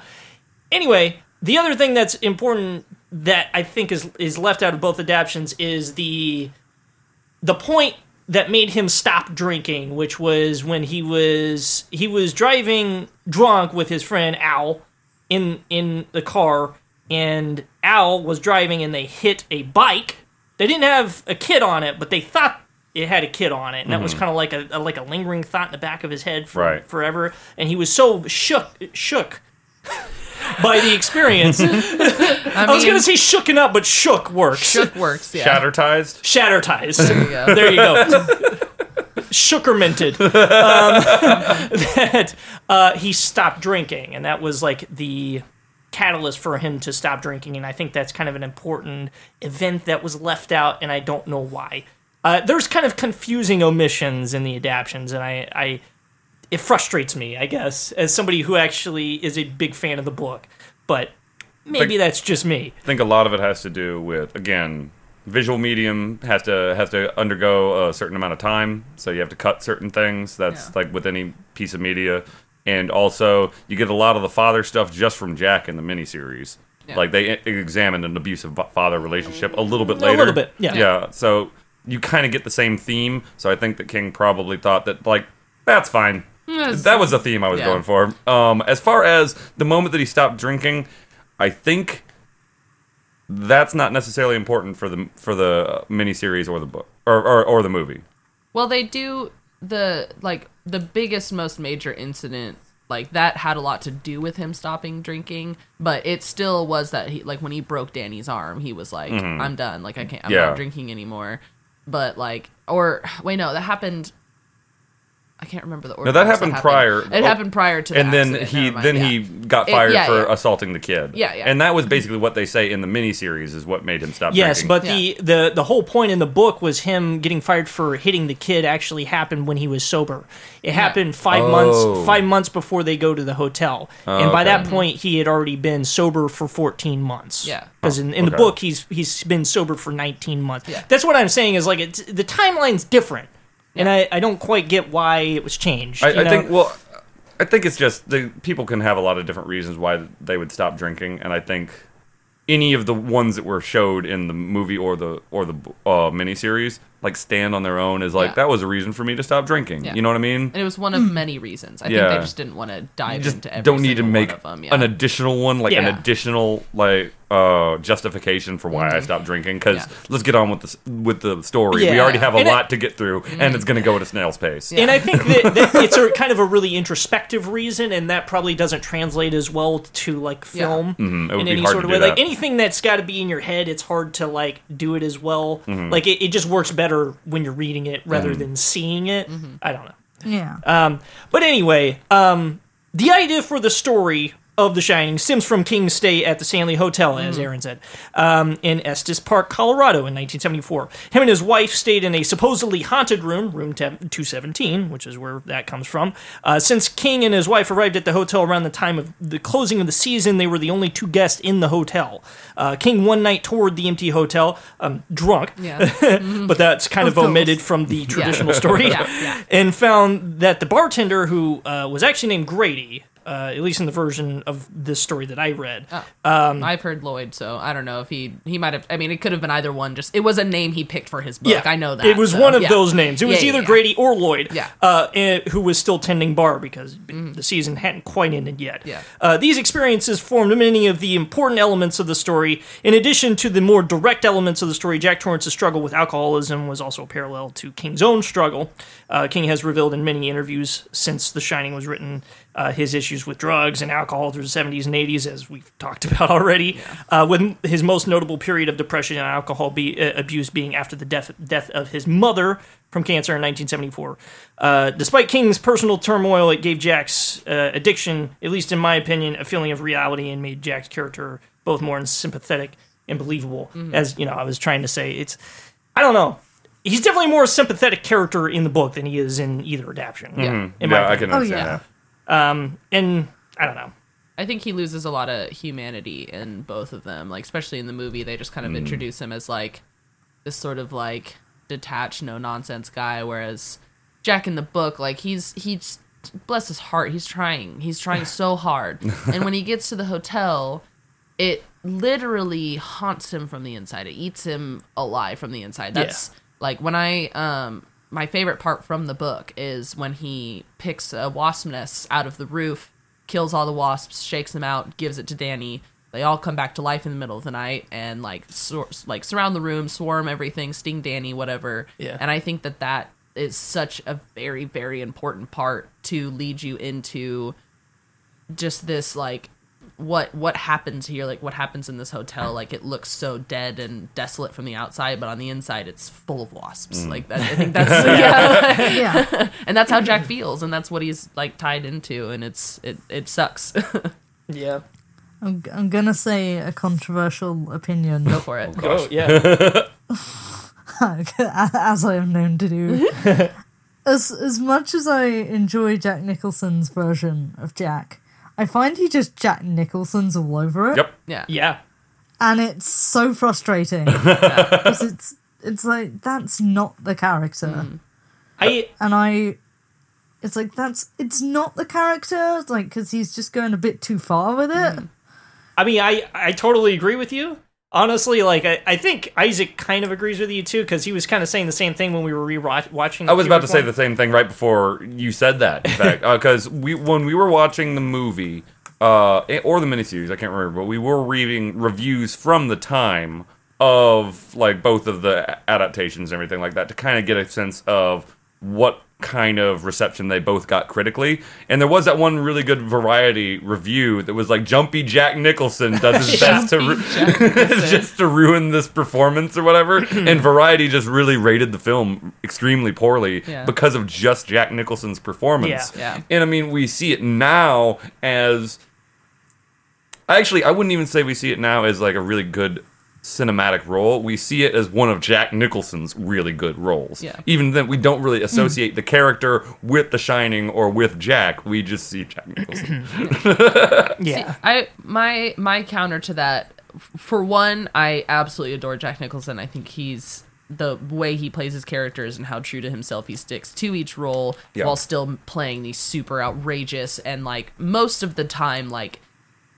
Speaker 1: Anyway, the other thing that's important that I think is is left out of both adaptions is the the point that made him stop drinking, which was when he was he was driving drunk with his friend Al in in the car, and Al was driving, and they hit a bike. They didn't have a kid on it, but they thought it had a kid on it, and that was kind of like a, a like a lingering thought in the back of his head for
Speaker 5: Right.
Speaker 1: forever. And he was so shook shook by the experience. I,
Speaker 6: I,
Speaker 1: was
Speaker 6: mean,
Speaker 1: gonna say shooken up, but shook works.
Speaker 6: shook works. Yeah.
Speaker 5: Shattertized.
Speaker 1: Shattertized.
Speaker 6: There you go.
Speaker 1: There you go. Sugarminted. Um, that uh, he stopped drinking, and that was like the catalyst for him to stop drinking. And I think that's kind of an important event that was left out, and I don't know why. Uh, there's kind of confusing omissions in the adaptions, and I, I, it frustrates me, I guess, as somebody who actually is a big fan of the book. But maybe
Speaker 5: Like-
Speaker 1: that's just me.
Speaker 5: I think a lot of it has to do with again visual medium has to has to undergo a certain amount of time so you have to cut certain things that's
Speaker 6: Yeah.
Speaker 5: like with any piece of media and also you get a lot of the father stuff just from jack in the miniseries
Speaker 6: Yeah.
Speaker 5: like they examined an abusive father relationship a little bit later.
Speaker 1: A little bit, yeah.
Speaker 5: yeah so you kind of get the same theme so i think that king probably thought that like that's fine
Speaker 6: Yes.
Speaker 5: that was the theme I was
Speaker 6: Yeah.
Speaker 5: going for. Um, as far as the moment that he stopped drinking, I think that's not necessarily important for the for the miniseries or the book or, or or the movie.
Speaker 6: Well, they do. the like the biggest, most major incident like that had a lot to do with him stopping drinking, but it still was that he like when he broke Danny's arm, he was like, "I'm done. Like I can't. I'm
Speaker 5: Yeah.
Speaker 6: not drinking anymore." But like, or wait, no, that happened. I can't remember the order.
Speaker 5: No, that
Speaker 6: in which
Speaker 5: happened prior.
Speaker 6: It
Speaker 5: Oh,
Speaker 6: happened prior to, the
Speaker 5: and then
Speaker 6: accident.
Speaker 5: he then
Speaker 6: yeah.
Speaker 5: he got
Speaker 6: It-
Speaker 5: fired
Speaker 6: yeah,
Speaker 5: for
Speaker 6: yeah.
Speaker 5: assaulting the kid.
Speaker 6: Yeah, yeah.
Speaker 5: And that was basically what they say in the miniseries is what made him stop
Speaker 1: Yes,
Speaker 5: drinking.
Speaker 1: but the, the the whole point in the book was him getting fired for hitting the kid actually happened when he was sober. It happened five
Speaker 5: Oh.
Speaker 1: months five months before they go to the hotel, oh, and by
Speaker 5: okay.
Speaker 1: that point he had already been sober for fourteen months.
Speaker 6: Yeah.
Speaker 1: because in, in the book he's he's been sober for nineteen months.
Speaker 6: Yeah.
Speaker 1: That's what I'm saying is like it's, the timeline's different, and I, I don't quite get why it was changed.
Speaker 5: I,
Speaker 1: you
Speaker 5: I think well, I think it's just the people can have a lot of different reasons why they would stop drinking, and I think any of the ones that were showed in the movie or the or the uh, miniseries like stand on their own is like
Speaker 6: Yeah.
Speaker 5: that was a reason for me to stop drinking.
Speaker 6: Yeah.
Speaker 5: You know what I mean?
Speaker 6: And it was one of many reasons. I think they just didn't want to dive
Speaker 5: just
Speaker 6: into every
Speaker 5: don't need to make
Speaker 6: one of them. Yeah.
Speaker 5: an additional one, like an additional like uh justification for why I stopped drinking. Because
Speaker 6: Mm-hmm. Yeah.
Speaker 5: let's get on with the with the story. We already have a
Speaker 1: And it-
Speaker 5: lot to get through, and it's going to go at a snail's pace.
Speaker 1: And I think that, that it's a kind of a really introspective reason, and that probably doesn't translate as well to like
Speaker 6: Yeah.
Speaker 1: film
Speaker 5: Mhm, it would
Speaker 1: in
Speaker 5: be
Speaker 1: any
Speaker 5: hard
Speaker 1: sort of way.
Speaker 5: do
Speaker 1: Like anything that's got to be in your head, it's hard to like do it as well.
Speaker 5: Mm-hmm.
Speaker 1: Like it, it just works better when you're reading it rather than seeing it. I don't know.
Speaker 7: Yeah.
Speaker 1: Um, but anyway, um, the idea for the story of The Shining stems from King's stay at the Stanley Hotel, as Aaron said, um, in Estes Park, Colorado in 1974. Him and his wife stayed in a supposedly haunted room, room 217, which is where that comes from. Uh, since King and his wife arrived at the hotel around the time of the closing of the season, they were the only two guests in the hotel. Uh, King one night toured the empty hotel, um, drunk,
Speaker 6: Yeah.
Speaker 1: but that's kind of,
Speaker 7: Of
Speaker 1: omitted from the traditional story
Speaker 6: Yeah, yeah.
Speaker 1: and found that the bartender, who uh, was actually named Grady, uh, at least in the version of this story that I read,
Speaker 6: Um, I've heard Lloyd, so I don't know if he he might have. I mean, it could have been either one. Just it was a name he picked for his book. Yeah, I know that
Speaker 1: it was
Speaker 6: so,
Speaker 1: one of
Speaker 6: yeah.
Speaker 1: those names. It was
Speaker 6: Yeah,
Speaker 1: either. Grady or Lloyd,
Speaker 6: Yeah.
Speaker 1: uh, eh, who was still tending bar because the season hadn't quite ended yet.
Speaker 6: Yeah.
Speaker 1: Uh, these experiences formed many of the important elements of the story. In addition to the more direct elements of the story, Jack Torrance's struggle with alcoholism was also parallel to King's own struggle. Uh, King has revealed in many interviews since The Shining was written uh, his issues with drugs and alcohol through the 70s and 80s, as we've talked about already, uh, with his most notable period of depression and alcohol be, uh, abuse being after the death, death of his mother from cancer in 1974. Uh, despite King's personal turmoil, it gave Jack's uh, addiction, at least in my opinion, a feeling of reality and made Jack's character both more sympathetic and believable. As you know, I was trying to say, it's I don't know. He's definitely a more sympathetic character in the book than he is in either adaptation.
Speaker 6: Yeah.
Speaker 1: in my
Speaker 5: yeah, I
Speaker 1: opinion.
Speaker 5: can
Speaker 7: Oh,
Speaker 5: understand
Speaker 7: yeah.
Speaker 5: that.
Speaker 1: And I don't know.
Speaker 6: I think he loses a lot of humanity in both of them. Like especially in the movie, they just kind of introduce him as like this sort of like detached, no nonsense guy, whereas Jack in the book, like he's he's bless his heart, he's trying, he's trying so hard, and when he gets to the hotel, it literally haunts him from the inside. It eats him alive from the inside. That's like when I um my favorite part from the book is when he picks a wasp nest out of the roof, kills all the wasps, shakes them out, gives it to Danny. They all come back to life in the middle of the night and like sur- like surround the room, swarm everything, sting Danny, whatever.
Speaker 1: Yeah.
Speaker 6: And I think that that is such a very very important part to lead you into just this like what what happens here like what happens in this hotel like it looks so dead and desolate from the outside but on the inside it's full of wasps mm. like that i think that's yeah
Speaker 7: Yeah.
Speaker 6: and that's how jack feels and that's what he's like tied into and it's it it sucks
Speaker 1: Yeah.
Speaker 7: I'm, I'm gonna say a controversial opinion,
Speaker 6: go for it
Speaker 1: Oh, oh yeah.
Speaker 7: as I am known to do. as as much as I enjoy Jack Nicholson's version of Jack, I find he just Jack Nicholson's all over it.
Speaker 5: Yep.
Speaker 6: yeah
Speaker 1: yeah.
Speaker 7: and it's so frustrating because it's it's like that's not the character, mm.
Speaker 1: I
Speaker 7: and I. It's like that's it's not the character, like because he's just going a bit too far with it. Mm.
Speaker 1: I mean I I totally agree with you. Honestly, like I, I think Isaac kind of agrees with you too because he was kind of saying the same thing when we were rewatching.
Speaker 5: I was about to say the same thing right before you said that. In fact, because we when we were watching the movie uh, or the miniseries, I can't remember, but we were reading reviews from the time of like both of the adaptations and everything like that to kind of get a sense of what kind of reception they both got critically. And there was that one really good variety review that was like Jumpy Jack Nicholson does his best to ru- just to ruin this performance or whatever. and Variety just really rated the film extremely poorly
Speaker 6: Yeah.
Speaker 5: because of just Jack Nicholson's performance.
Speaker 6: Yeah. Yeah.
Speaker 5: And I mean, we see it now as actually, I wouldn't even say we see it now as like a really good cinematic role. We see it as one of Jack Nicholson's really good roles.
Speaker 6: Yeah.
Speaker 5: Even then, we don't really hmm. associate the character with The Shining or with Jack. We just see Jack Nicholson.
Speaker 1: Yeah.
Speaker 6: I my my counter to that, for one, I absolutely adore Jack Nicholson. I think he's the way he plays his characters and how true to himself he sticks to each role
Speaker 5: Yeah.
Speaker 6: while still playing these super outrageous and like most of the time like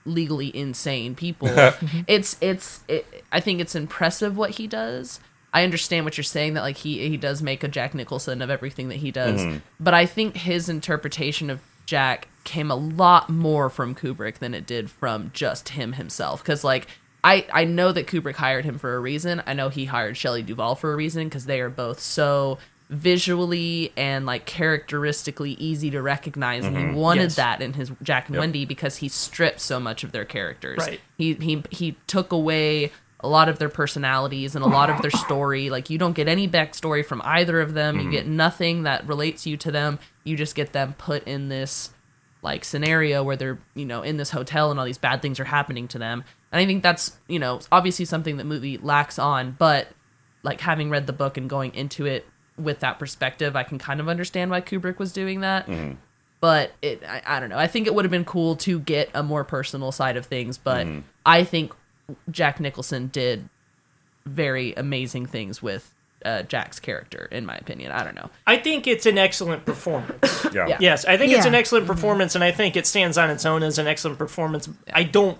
Speaker 6: legally insane people. it's it's it, I think it's impressive what he does. I understand what you're saying that like he he does make a Jack Nicholson of everything that he does, mm-hmm. but I think his interpretation of Jack came a lot more from Kubrick than it did from just him himself cuz like I, I know that Kubrick hired him for a reason. I know he hired Shelley Duvall for a reason because they are both so visually and like characteristically easy to recognize. And he mm-hmm. wanted
Speaker 1: Yes.
Speaker 6: that in his Jack and Wendy because he stripped so much of their characters.
Speaker 1: Right.
Speaker 6: He he he took away a lot of their personalities and a lot of their story. Like you don't get any backstory from either of them. You mm-hmm. get nothing that relates you to them. You just get them put in this like scenario where they're you know in this hotel and all these bad things are happening to them. And I think that's you know obviously something that movie lacks on, but like having read the book and going into it with that perspective, I can kind of understand why Kubrick was doing that. Mm-hmm. But it, I, I don't know. I think it would have been cool to get a more personal side of things. But mm-hmm. I think Jack Nicholson did very amazing things with uh, Jack's character, in my opinion. I don't know.
Speaker 1: I think it's an excellent performance.
Speaker 5: yeah.
Speaker 6: Yeah.
Speaker 1: Yes, I think it's an excellent mm-hmm. performance, and I think it stands on its own as an excellent performance. I don't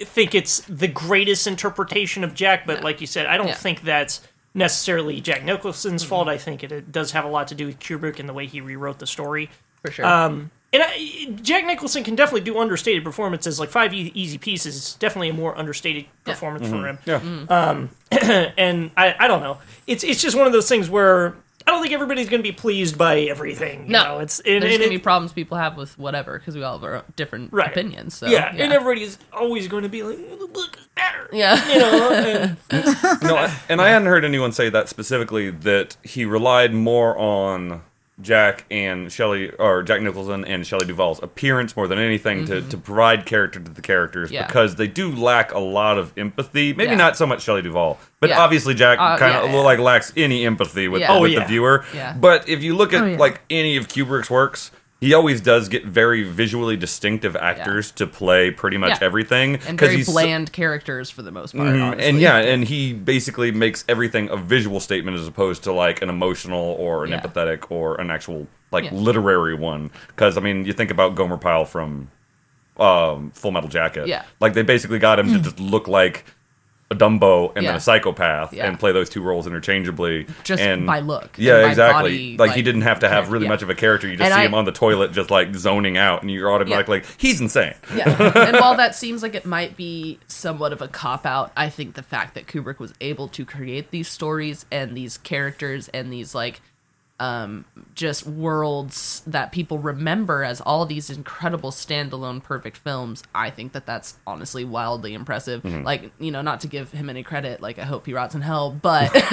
Speaker 1: think it's the greatest interpretation of Jack, but like you said, I don't
Speaker 6: Yeah.
Speaker 1: think that's necessarily Jack Nicholson's fault. Mm-hmm. I think it, it does have a lot to do with Kubrick and the way he rewrote the story.
Speaker 6: For sure.
Speaker 1: Um, and I, Jack Nicholson can definitely do understated performances. Like Five E- Easy Pieces is definitely a more understated performance for mm-hmm. him.
Speaker 5: Yeah. Mm-hmm.
Speaker 1: Um, and I, I don't know. It's it's just one of those things where I don't think everybody's going to be pleased by everything. You
Speaker 6: no,
Speaker 1: know, it's and,
Speaker 6: there's gonna be problems people have with whatever because we all have our different
Speaker 1: Right.
Speaker 6: opinions. So
Speaker 1: yeah, and everybody's always going to be like, "Oh, the book is better.
Speaker 6: yeah.
Speaker 1: You know, and,
Speaker 5: No, I- and I hadn't heard anyone say that specifically. That he relied more on Jack and Shelley, or Jack Nicholson and Shelley Duvall's appearance more than anything to, to provide character to the characters
Speaker 6: Mm-hmm. Yeah.
Speaker 5: because they do lack a lot of empathy. Maybe
Speaker 6: Yeah.
Speaker 5: not so much Shelley Duvall, but
Speaker 6: Yeah.
Speaker 5: obviously Jack
Speaker 6: Uh,
Speaker 5: kind of
Speaker 6: yeah, yeah.
Speaker 5: like lacks any empathy with
Speaker 6: Yeah. Oh,
Speaker 5: with
Speaker 1: yeah.
Speaker 5: the viewer.
Speaker 6: Yeah.
Speaker 5: But if you look at
Speaker 7: Oh, yeah.
Speaker 5: like any of Kubrick's works. He always does get very visually distinctive actors to play pretty much
Speaker 6: Yeah.
Speaker 5: everything
Speaker 6: and very
Speaker 5: he's so-
Speaker 6: bland characters for the most part. Honestly.
Speaker 5: And yeah, and he basically makes everything a visual statement as opposed to like an emotional or an
Speaker 6: Yeah.
Speaker 5: empathetic or an actual like
Speaker 6: Yeah.
Speaker 5: literary one. Because I mean, you think about Gomer Pyle from um, Full Metal Jacket.
Speaker 6: Yeah.
Speaker 5: like they basically got him to just look like a Dumbo and then a psychopath
Speaker 6: Yeah.
Speaker 5: and play those two roles interchangeably.
Speaker 6: Just
Speaker 5: and,
Speaker 6: by look
Speaker 5: Yeah,
Speaker 6: by
Speaker 5: exactly.
Speaker 6: body,
Speaker 5: like, he didn't have to have really
Speaker 6: yeah.
Speaker 5: much of a character. You just
Speaker 6: And
Speaker 5: see
Speaker 6: I-
Speaker 5: him on the toilet, just like zoning out, and you're automatically like, he's insane.
Speaker 6: Yeah. and while that seems like it might be somewhat of a cop out, I think the fact that Kubrick was able to create these stories and these characters and these like um just worlds that people remember as all these incredible standalone perfect films i think that that's honestly wildly impressive. Like you know not to give him any credit like i hope he rots in hell but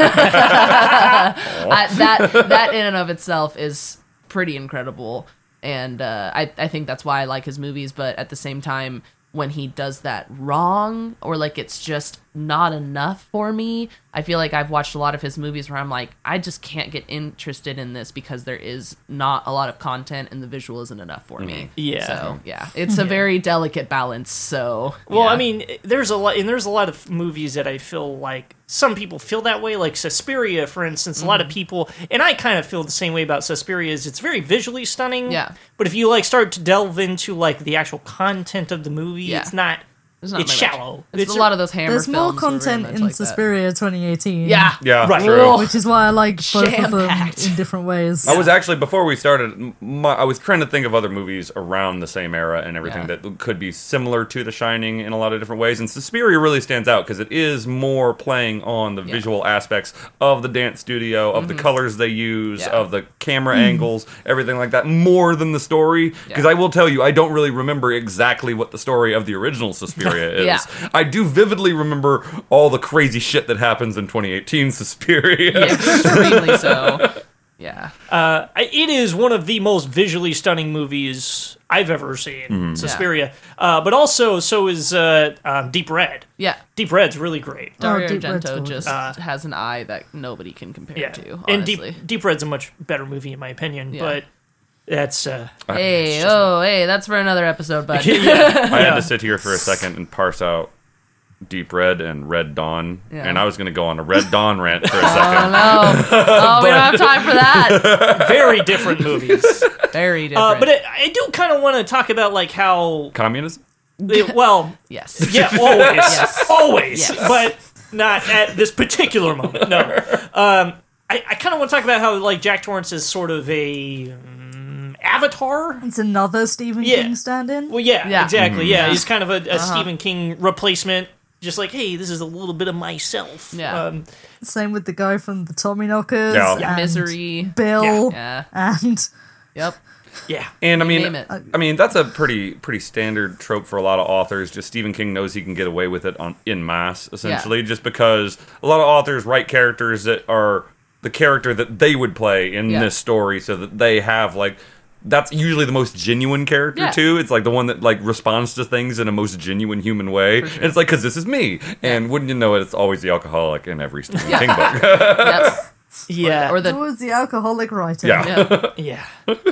Speaker 6: I, that that in and of itself is pretty incredible. And uh, I, I think that's why i like his movies but at the same time when he does that wrong or like it's just not enough for me i feel like i've watched a lot of his movies where i'm like i just can't get interested in this because there is not a lot of content and the visual isn't enough for me
Speaker 1: Yeah.
Speaker 6: so yeah it's a very delicate balance so
Speaker 1: well,
Speaker 6: yeah.
Speaker 1: I mean, there's a lot, and there's a lot of movies that I feel like some people feel that way. Like Suspiria, for instance, a lot
Speaker 6: Mm-hmm.
Speaker 1: of people, and I kind of feel the same way about Suspiria. Is it's very visually stunning.
Speaker 6: Yeah.
Speaker 1: But if you like start to delve into like the actual content of the movie,
Speaker 6: Yeah.
Speaker 1: it's not
Speaker 6: There's not
Speaker 1: it's shallow.
Speaker 6: It's, a lot of those hammer
Speaker 7: There's more
Speaker 6: films were
Speaker 7: content in
Speaker 6: like that.
Speaker 7: Suspiria 2018.
Speaker 6: Yeah.
Speaker 5: Yeah,
Speaker 1: Right.
Speaker 5: true.
Speaker 7: Which is why I like both of them in different ways.
Speaker 5: I was actually before we started. My, I was trying to think of other movies around the same era and everything
Speaker 6: Yeah.
Speaker 5: that could be similar to The Shining in a lot of different ways. And Suspiria really stands out because it is more playing on the
Speaker 6: Yeah.
Speaker 5: visual aspects of the dance studio, of the colors they use,
Speaker 6: Mm-hmm. Yeah.
Speaker 5: of the camera angles, everything like that, more than the story. Because
Speaker 6: Yeah.
Speaker 5: I will tell you, I don't really remember exactly what the story of the original Suspiria is.
Speaker 6: Yeah.
Speaker 5: I do vividly remember all the crazy shit that happens in 2018 Suspiria.
Speaker 6: Yeah, extremely so. Yeah.
Speaker 1: Uh, it is one of the most visually stunning movies I've ever seen,
Speaker 5: Mm-hmm.
Speaker 1: Suspiria. Uh, but also, so is uh, um, Deep Red.
Speaker 6: Yeah.
Speaker 1: Deep Red's really great.
Speaker 6: Dario
Speaker 7: Deep Red's
Speaker 6: Argento just
Speaker 1: Uh,
Speaker 6: has an eye that nobody can compare
Speaker 1: Yeah,
Speaker 6: to.
Speaker 1: and Deep Deep Red's a much better movie in my opinion.
Speaker 6: Yeah.
Speaker 1: But that's uh,
Speaker 6: Hey, oh, hey, that's for another episode, bud.
Speaker 5: I had to sit here for a second and parse out Deep Red and Red Dawn,
Speaker 6: Yeah.
Speaker 5: and I was going to go on a Red Dawn rant for a
Speaker 6: Oh
Speaker 5: second.
Speaker 6: no! Oh, we don't have time for that.
Speaker 1: very different movies.
Speaker 6: Very different.
Speaker 1: Uh, but it, I do kind of want to talk about like how
Speaker 5: Communism?
Speaker 1: it, well,
Speaker 6: yes.
Speaker 1: yeah, always,
Speaker 6: Yes.
Speaker 1: always,
Speaker 6: Yes.
Speaker 1: but not at this particular moment. No, um, I, I kind of want to talk about how like Jack Torrance is sort of a um, avatar.
Speaker 7: It's another Stephen
Speaker 1: Yeah.
Speaker 7: King stand-in.
Speaker 1: Well, yeah,
Speaker 6: Yeah.
Speaker 1: exactly. Yeah,
Speaker 6: Yeah.
Speaker 1: he's kind of a, a Stephen King replacement. Just like, hey, this is a little bit of myself.
Speaker 6: Yeah.
Speaker 1: Um,
Speaker 7: Same with the guy from the Tommyknockers.
Speaker 5: Yeah.
Speaker 7: and
Speaker 6: Misery.
Speaker 7: Bill.
Speaker 6: Yeah.
Speaker 7: And
Speaker 6: Yep.
Speaker 1: yeah.
Speaker 5: And I mean,
Speaker 6: name it.
Speaker 5: I mean that's a pretty pretty standard trope for a lot of authors. Just Stephen King knows he can get away with it on in mass, essentially, just because a lot of authors write characters that are the character that they would play in
Speaker 6: Yeah.
Speaker 5: this story, so that they have like. That's usually the most genuine character
Speaker 6: Yeah.
Speaker 5: too. It's like the one that like responds to things in a most genuine human way,
Speaker 6: sure.
Speaker 5: and it's like because this is me. And wouldn't you know it? It's always the alcoholic in every Stephen
Speaker 6: Yeah.
Speaker 5: King book.
Speaker 6: Yep.
Speaker 1: Yeah.
Speaker 6: Or the
Speaker 7: towards the alcoholic writer.
Speaker 5: yeah.
Speaker 6: yeah,
Speaker 1: yeah.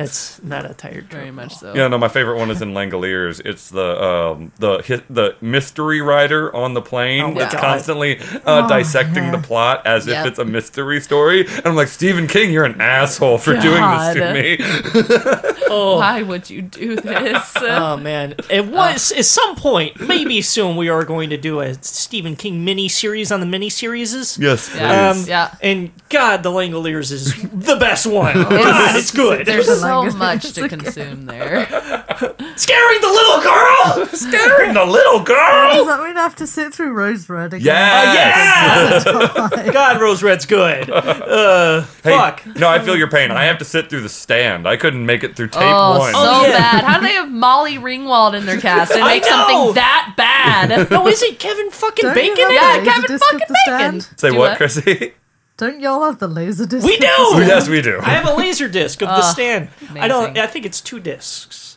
Speaker 1: That's not a tired
Speaker 6: very much so.
Speaker 5: Yeah, no, my favorite one is in Langoliers. It's the um, the the mystery writer on the plane
Speaker 1: Oh
Speaker 5: that's
Speaker 1: God.
Speaker 5: constantly uh,
Speaker 7: Oh,
Speaker 5: dissecting
Speaker 7: yeah.
Speaker 5: the plot as
Speaker 6: Yep.
Speaker 5: if it's a mystery story. And I'm like, Stephen King, you're an asshole for doing this to me.
Speaker 1: Oh,
Speaker 6: Why would you do this?
Speaker 1: oh man! It was at some point, maybe soon, we are going to do a Stephen King mini series on the mini series.
Speaker 5: yes,
Speaker 6: Yeah.
Speaker 1: Um,
Speaker 6: Yeah.
Speaker 1: And God, The Langoliers is the best one. God, it's good.
Speaker 6: There's
Speaker 7: The
Speaker 6: so much to consume there.
Speaker 1: Scaring the little girl.
Speaker 5: Scaring the little girl.
Speaker 7: Does that mean I have to sit through Rose Red again?
Speaker 5: Yes.
Speaker 1: Yeah. God, Rose Red's good. Uh,
Speaker 5: Hey,
Speaker 1: fuck.
Speaker 5: No, I feel your pain. I have to sit through the stand. I couldn't make it through tape
Speaker 6: Oh,
Speaker 5: one.
Speaker 6: so
Speaker 1: Oh, yeah.
Speaker 6: bad. How do they have Molly Ringwald in their cast and make
Speaker 1: know.
Speaker 6: something that bad?
Speaker 1: No, is it Kevin fucking
Speaker 7: Don't
Speaker 1: Bacon?
Speaker 7: have
Speaker 1: in
Speaker 6: yeah,
Speaker 1: it
Speaker 6: Kevin fucking Bacon.
Speaker 5: Say
Speaker 6: Do
Speaker 5: what, Chrissy?
Speaker 7: Don't y'all have the laser disc?
Speaker 1: We do.
Speaker 7: stand?
Speaker 5: yes, we do.
Speaker 1: I have a laser disc of the
Speaker 6: Ugh,
Speaker 1: stand. I don't.
Speaker 6: amazing.
Speaker 1: I think it's two discs.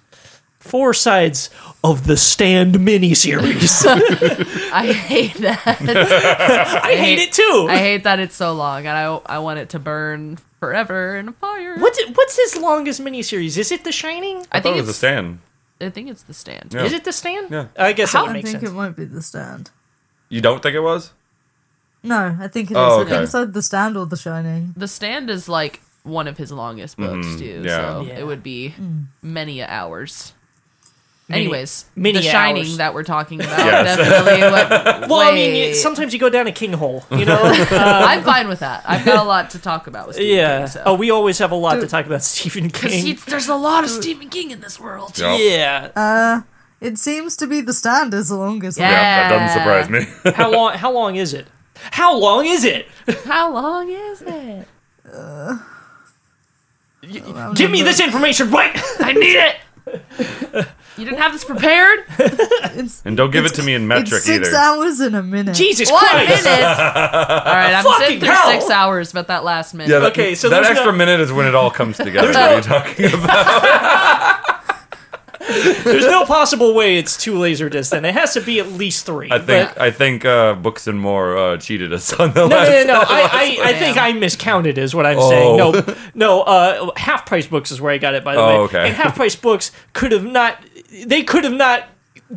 Speaker 1: Four sides of the stand miniseries.
Speaker 6: I hate that.
Speaker 1: I hate it too.
Speaker 6: I hate that it's so long, and I I want it to burn forever in a fire.
Speaker 1: What's it, what's his longest miniseries? Is it The Shining?
Speaker 6: I
Speaker 5: I thought
Speaker 6: think
Speaker 5: it was a
Speaker 6: it's.
Speaker 5: stand.
Speaker 6: I think it's the stand.
Speaker 5: Yeah.
Speaker 1: Is it The Stand?
Speaker 5: Yeah.
Speaker 1: I guess
Speaker 6: How-
Speaker 1: that would
Speaker 7: I
Speaker 1: make
Speaker 7: think
Speaker 1: sense.
Speaker 7: it might be the stand.
Speaker 5: You don't think it was?
Speaker 7: No, I think it is.
Speaker 5: Oh,
Speaker 7: I
Speaker 5: okay.
Speaker 7: think it's either the stand or the shining.
Speaker 6: The stand is like one of his longest books
Speaker 5: Mhm,
Speaker 6: too,
Speaker 5: yeah.
Speaker 6: so
Speaker 1: Yeah.
Speaker 6: it would be many hours.
Speaker 1: Many-
Speaker 6: Anyways,
Speaker 1: many
Speaker 6: The Shining
Speaker 1: hours.
Speaker 6: that we're talking about
Speaker 5: Yes.
Speaker 6: definitely. What,
Speaker 1: Well, I mean, you- sometimes you go down a king hole, you know.
Speaker 6: I'm fine with that. I've got a lot to talk about with Stephen
Speaker 1: yeah.
Speaker 6: King. So.
Speaker 1: Oh, we always have a lot to talk about Stephen
Speaker 6: Because
Speaker 1: King.
Speaker 6: there's a lot of Stephen King in this world.
Speaker 5: Yep.
Speaker 1: Yeah.
Speaker 7: Uh, it seems to be the stand is the longest
Speaker 6: Yeah.
Speaker 5: Yeah, that doesn't surprise me.
Speaker 1: How long? How long is it? How long is it?
Speaker 6: How long is it?
Speaker 7: Uh, I'm
Speaker 1: Give me this information right.
Speaker 6: I need it. You didn't have this prepared.
Speaker 7: It's,
Speaker 5: and don't give it to me in metric
Speaker 7: it's six
Speaker 5: either.
Speaker 7: hours in a minute.
Speaker 1: Jesus
Speaker 6: One
Speaker 1: Christ.
Speaker 6: minute. All right, I'm
Speaker 1: Fucking
Speaker 6: sitting through
Speaker 1: hell.
Speaker 6: six hours, but that last minute.
Speaker 5: Yeah, that,
Speaker 1: Okay, so
Speaker 5: that
Speaker 1: there's
Speaker 5: extra
Speaker 1: no-
Speaker 5: minute is when it all comes together. What are you talking about?
Speaker 1: There's no possible way it's two laser discs. Then it has to be at least three.
Speaker 5: I think
Speaker 1: But-
Speaker 5: I think uh, Books and More uh, cheated us on the
Speaker 1: no,
Speaker 5: last.
Speaker 1: no, no, no. I, I, I think I miscounted, is what I'm saying.
Speaker 5: Oh.
Speaker 1: No, no. Uh, half price books is where I got it. By the
Speaker 5: Oh,
Speaker 1: way,
Speaker 5: okay.
Speaker 1: and half price books could have not. They could have not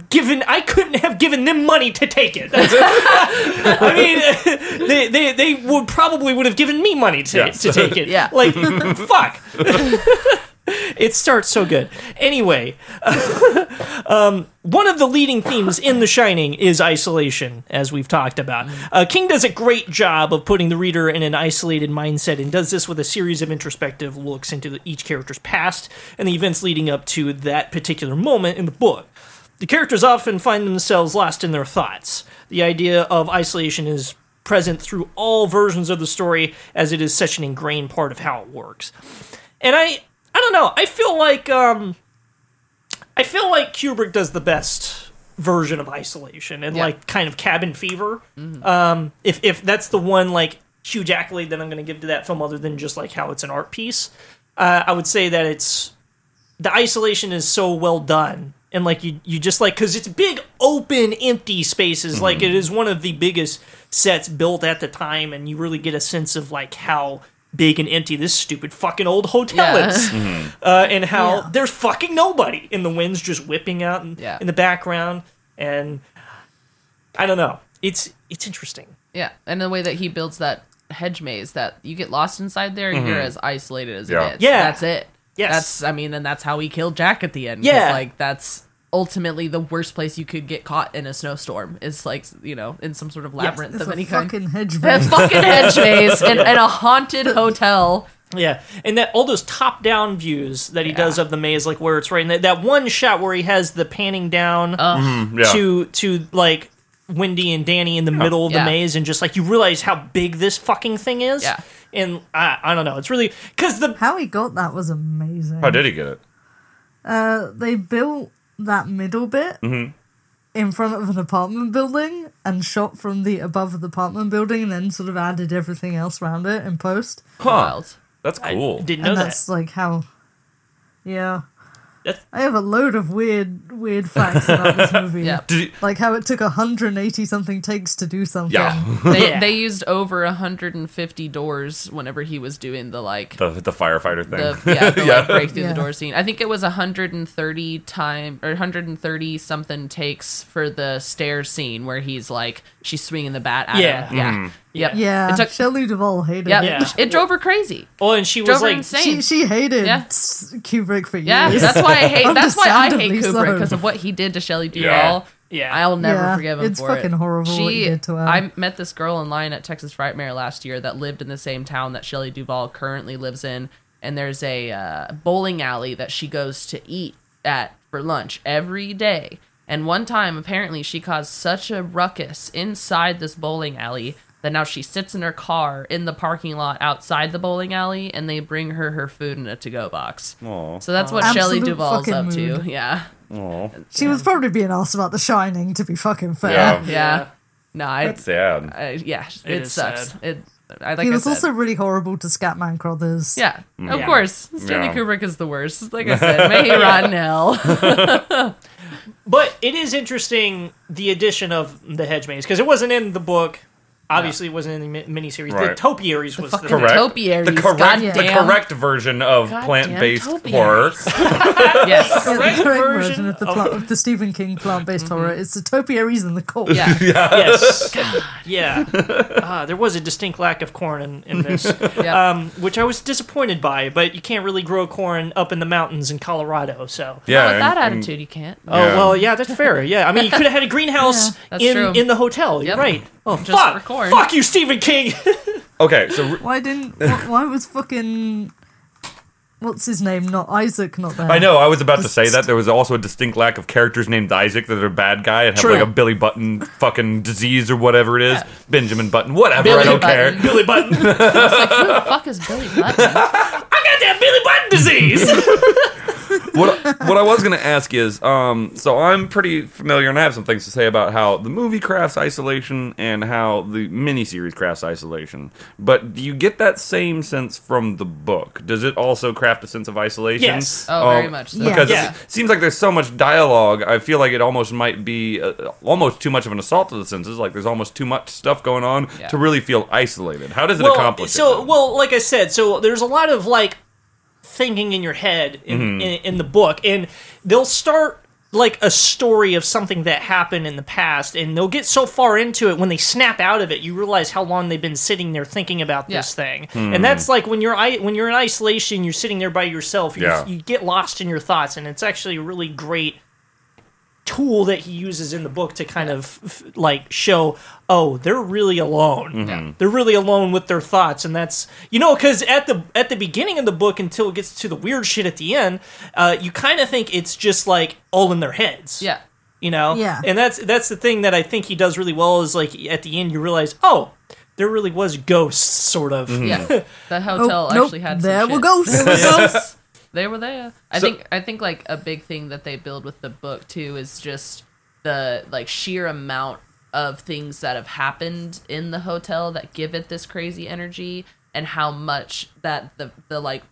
Speaker 1: given. I couldn't have given them money to take it. I mean, they, they they would probably would have given me money to
Speaker 5: Yes.
Speaker 1: to take it.
Speaker 6: Yeah.
Speaker 1: Like fuck. It starts so good. Anyway, um, one of the leading themes in The Shining is isolation, as we've talked about. Uh, King does a great job of putting the reader in an isolated mindset and does this with a series of introspective looks into each character's past and the events leading up to that particular moment in the book. The characters often find themselves lost in their thoughts. The idea of isolation is present through all versions of the story as it is such an ingrained part of how it works. And I I don't know, I feel like um I feel like Kubrick does the best version of isolation and
Speaker 6: Yeah.
Speaker 1: like kind of cabin fever. Um if if that's the one like huge accolade that I'm going to give to that film other than just like how it's an art piece, uh, I would say that it's the isolation is so well done and like you you just like because it's big open empty spaces like it is one of the biggest sets built at the time and you really get a sense of like how big and empty this stupid fucking old hotel
Speaker 6: Yeah.
Speaker 1: is uh, and how
Speaker 7: Yeah.
Speaker 1: there's fucking nobody and the wind's just whipping out in,
Speaker 6: Yeah.
Speaker 1: in the background and i don't know it's it's interesting
Speaker 6: Yeah, and the way that he builds that hedge maze that you get lost inside there, you're as isolated as
Speaker 5: Yeah.
Speaker 6: it is.
Speaker 1: Yeah.
Speaker 6: that's it.
Speaker 1: Yes.
Speaker 6: that's I mean, and that's how he killed Jack at the end.
Speaker 1: Yeah.
Speaker 6: like that's ultimately the worst place you could get caught in a snowstorm is like you know in some sort of labyrinth
Speaker 7: It's
Speaker 6: of
Speaker 7: a
Speaker 6: any kind.
Speaker 7: fucking hedge
Speaker 6: A
Speaker 7: maze.
Speaker 6: fucking hedge maze and, and a haunted hotel.
Speaker 1: Yeah, and that all those top-down views that he
Speaker 6: Yeah.
Speaker 1: does of the maze, like where it's right, and that, that one shot where he has the panning down
Speaker 5: Yeah.
Speaker 1: to to like Wendy and Danny in the middle of the
Speaker 6: Yeah.
Speaker 1: maze, and just like you realize how big this fucking thing is.
Speaker 6: Yeah.
Speaker 1: and I, I don't know, it's really because the
Speaker 7: How he got that was amazing.
Speaker 5: How did he get it?
Speaker 7: Uh, they built that middle bit
Speaker 5: Mm-hmm.
Speaker 7: in front of an apartment building and shot from the above of the apartment building and then sort of added everything else around it in post.
Speaker 6: Wild.
Speaker 5: That's
Speaker 1: I
Speaker 5: cool.
Speaker 1: didn't know
Speaker 7: and
Speaker 1: that.
Speaker 7: that's like how. Yeah.
Speaker 1: That's-
Speaker 7: I have a load of weird, weird facts about this movie.
Speaker 6: Yeah.
Speaker 5: Did he,
Speaker 7: Like how it took 180 something takes to do something.
Speaker 5: yeah.
Speaker 6: They,
Speaker 1: Yeah.
Speaker 6: they used over 150 doors whenever he was doing the like
Speaker 5: the, the firefighter thing.
Speaker 6: the yeah, the,
Speaker 5: Yeah.
Speaker 6: like break through
Speaker 7: Yeah.
Speaker 6: the door scene. I think it was 130 time or 130 something takes for the stairs scene where he's like she's swinging the bat at
Speaker 1: Yeah.
Speaker 6: him. Yeah,
Speaker 5: Mm.
Speaker 6: Yep.
Speaker 7: Yeah,
Speaker 6: It took,
Speaker 7: Shelley Duvall hated
Speaker 6: yeah,
Speaker 7: it.
Speaker 1: Yeah.
Speaker 6: it drove her crazy.
Speaker 1: oh, and she was
Speaker 6: Drove her
Speaker 1: like,
Speaker 6: insane.
Speaker 7: She, she hated
Speaker 6: Yeah.
Speaker 7: Kubrick for years.
Speaker 6: Yeah, that's why I hate. That's why I hate
Speaker 7: Understandably
Speaker 6: Kubrick
Speaker 7: so.
Speaker 6: because of what he did to Shelley Duvall.
Speaker 5: Yeah.
Speaker 1: Yeah.
Speaker 6: I'll never
Speaker 7: Yeah,
Speaker 6: forgive him
Speaker 7: it's
Speaker 6: for it.
Speaker 7: It's fucking horrible
Speaker 6: She,
Speaker 7: what he did to her.
Speaker 6: I met this girl in line at Texas Frightmare last year that lived in the same town that Shelley Duvall currently lives in, and there's a uh, bowling alley that she goes to eat at for lunch every day. And one time, apparently, she caused such a ruckus inside this bowling alley that now she sits in her car in the parking lot outside the bowling alley, and they bring her her food in a to-go box.
Speaker 5: Aw.
Speaker 6: So that's what Shelley
Speaker 7: Absolute
Speaker 6: Duvall's
Speaker 7: fucking
Speaker 6: up to. Yeah.
Speaker 5: Aw.
Speaker 7: She was probably being asked about The Shining, to be fucking fair.
Speaker 5: Yeah.
Speaker 6: Yeah. No, I,
Speaker 5: That's sad.
Speaker 6: I yeah, it,
Speaker 1: It is
Speaker 6: sucks.
Speaker 1: sad.
Speaker 6: It I like
Speaker 7: he
Speaker 6: I
Speaker 7: was
Speaker 6: said.
Speaker 7: also really horrible to Scatman Crothers.
Speaker 6: yeah, mm. of
Speaker 1: Yeah.
Speaker 6: course. Stanley
Speaker 5: Yeah.
Speaker 6: Kubrick is the worst. Like I said, may he rot in hell.
Speaker 1: But it is interesting the addition of the hedge maze because it wasn't in the book. Obviously, it wasn't in the mi- miniseries. The
Speaker 5: Right.
Speaker 1: topiaries was the,
Speaker 5: Correct.
Speaker 6: Topiaries,
Speaker 5: The correct, the correct version of
Speaker 6: Goddamn
Speaker 5: plant-based horror.
Speaker 6: yes.
Speaker 7: Yeah, the
Speaker 1: Correct
Speaker 7: correct
Speaker 1: version
Speaker 7: version of the, plant, of the Stephen King plant-based horror. It's the topiaries and the cult.
Speaker 6: Yeah.
Speaker 1: yes, God. yeah. Uh, there was a distinct lack of corn in, in this,
Speaker 6: Yeah.
Speaker 1: um, which I was disappointed by. But you can't really grow corn up in the mountains in Colorado, so.
Speaker 5: Yeah,
Speaker 6: Well, with that
Speaker 5: and- and-
Speaker 6: attitude, you can't.
Speaker 1: Oh
Speaker 5: Yeah.
Speaker 1: well, yeah, that's fair. Yeah, I mean, you could have had a greenhouse
Speaker 6: Yeah,
Speaker 1: in
Speaker 6: true.
Speaker 1: in the hotel.
Speaker 6: Yep.
Speaker 1: right. Oh,
Speaker 6: Just
Speaker 1: fuck,
Speaker 6: for corn.
Speaker 1: fuck you, Stephen King.
Speaker 5: Okay, so re-
Speaker 7: Why didn't? wh- Why was fucking what's his name? Not Isaac. Not there.
Speaker 5: I know I was about to say that there was also a distinct lack of characters named Isaac that are a bad guy and have
Speaker 1: True.
Speaker 5: like a Billy Button fucking disease or whatever it is, Benjamin Button, whatever. I don't
Speaker 6: Button.
Speaker 5: care.
Speaker 1: Billy Button.
Speaker 6: Who the fuck is Billy Button?
Speaker 1: I got that Billy Button disease.
Speaker 5: what what I was gonna ask is, um, so I'm pretty familiar and I have some things to say about how the movie crafts isolation and how the miniseries crafts isolation. But do you get that same sense from the book? Does it also craft a sense of isolation?
Speaker 1: Yes.
Speaker 6: Oh, very
Speaker 5: Um,
Speaker 6: much so.
Speaker 5: Because
Speaker 1: Yeah.
Speaker 5: it seems like there's so much dialogue. I feel like it almost might be uh, almost too much of an assault to the senses. Like there's almost too much stuff going on
Speaker 6: Yeah.
Speaker 5: to really feel isolated. How does it
Speaker 1: well,
Speaker 5: accomplish
Speaker 1: so
Speaker 5: it?
Speaker 1: well, like I said, so there's a lot of like thinking in your head in,
Speaker 5: Mm-hmm.
Speaker 1: in, in the book, and they'll start like a story of something that happened in the past, and they'll get so far into it when they snap out of it, you realize how long they've been sitting there thinking about this
Speaker 6: Yeah.
Speaker 1: thing. Hmm. And that's like when you're when you're in isolation, you're sitting there by yourself. You,
Speaker 5: Yeah.
Speaker 1: you get lost in your thoughts, and it's actually a really great tool that he uses in the book to kind of f- like show oh they're really alone
Speaker 6: Yeah.
Speaker 1: they're really alone with their thoughts and that's you know because at the at the beginning of the book until it gets to the weird shit at the end uh, you kind of think it's just like all in their heads
Speaker 6: Yeah.
Speaker 1: you know
Speaker 7: Yeah.
Speaker 1: and that's that's the thing that i think he does really well is like at the end you realize oh there really was ghosts sort of
Speaker 6: Yeah. The hotel
Speaker 7: Oh, nope,
Speaker 6: actually had some
Speaker 7: there were ghosts.
Speaker 6: There were ghosts. They were there. I
Speaker 5: So-
Speaker 6: think I think like a big thing that they build with the book too is just the like sheer amount of things that have happened in the hotel that give it this crazy energy and how much that the the like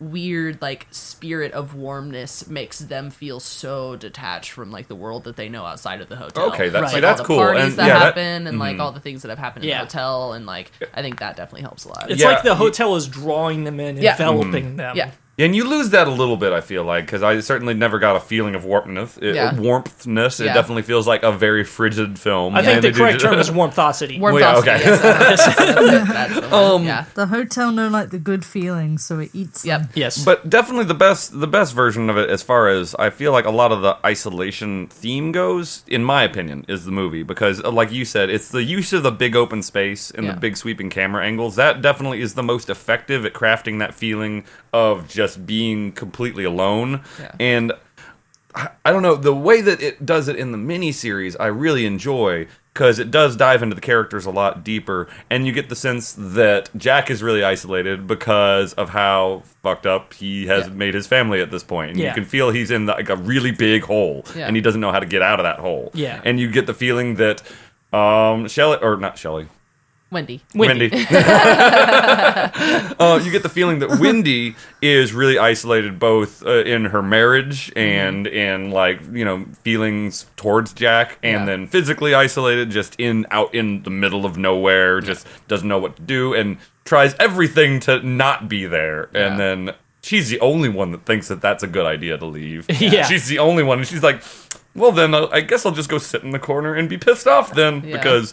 Speaker 6: weird like spirit of warmness makes them feel so detached from like the world that they know outside of the hotel.
Speaker 5: Okay, that's
Speaker 1: Right.
Speaker 6: like
Speaker 5: that's
Speaker 6: all the
Speaker 5: cool.
Speaker 6: parties
Speaker 5: And
Speaker 6: that
Speaker 5: yeah, that-
Speaker 6: happen and like mm-hmm. all the things that have happened in
Speaker 1: Yeah.
Speaker 6: the hotel and like I think that definitely helps a lot.
Speaker 1: it's
Speaker 5: Yeah.
Speaker 1: like the hotel is drawing them in
Speaker 6: Yeah.
Speaker 1: enveloping mm-hmm. them
Speaker 6: yeah.
Speaker 5: And you lose that a little bit, I feel like, because I certainly never got a feeling of warmthness. It,
Speaker 6: Yeah.
Speaker 5: Warmthness. It
Speaker 6: Yeah.
Speaker 5: definitely feels like a very frigid film.
Speaker 1: i think
Speaker 5: And
Speaker 1: the
Speaker 5: they do
Speaker 1: correct term is warmthosity
Speaker 6: Warm
Speaker 5: Well, yeah, okay.
Speaker 6: yes, that's, that's it, that's the.
Speaker 5: Um,
Speaker 6: yeah.
Speaker 7: The hotel know like the good feelings, so it eats them.
Speaker 6: Yep.
Speaker 1: yes
Speaker 5: But definitely the best the best version of it as far as I feel like a lot of the isolation theme goes, in my opinion, is the movie because uh, like you said, it's the use of the big open space and
Speaker 6: Yeah.
Speaker 5: the big sweeping camera angles. That definitely is the most effective at crafting that feeling of just being completely alone.
Speaker 6: Yeah.
Speaker 5: And I I don't know the way that it does it in the miniseries. I really enjoy because it does dive into the characters a lot deeper, and you get the sense that Jack is really isolated because of how fucked up he has
Speaker 6: Yeah.
Speaker 5: made his family at this point. And
Speaker 1: Yeah.
Speaker 5: you can feel he's in like a really big hole,
Speaker 6: Yeah.
Speaker 5: and he doesn't know how to get out of that hole.
Speaker 1: Yeah.
Speaker 5: and you get the feeling that um Shelley or not Shelley.
Speaker 6: Wendy.
Speaker 1: Wendy.
Speaker 5: Wendy. uh, you get the feeling that Wendy is really isolated both uh, in her marriage and in like you know feelings towards Jack, and
Speaker 6: Yeah.
Speaker 5: then physically isolated, just in out in the middle of nowhere, just doesn't know what to do, and tries everything to not be there,
Speaker 6: Yeah.
Speaker 5: and then. She's the only one that thinks that that's a good idea to leave.
Speaker 1: Yeah.
Speaker 5: She's the only one, and she's like, "Well, then uh, I guess I'll just go sit in the corner and be pissed off then,
Speaker 6: Yeah.
Speaker 5: because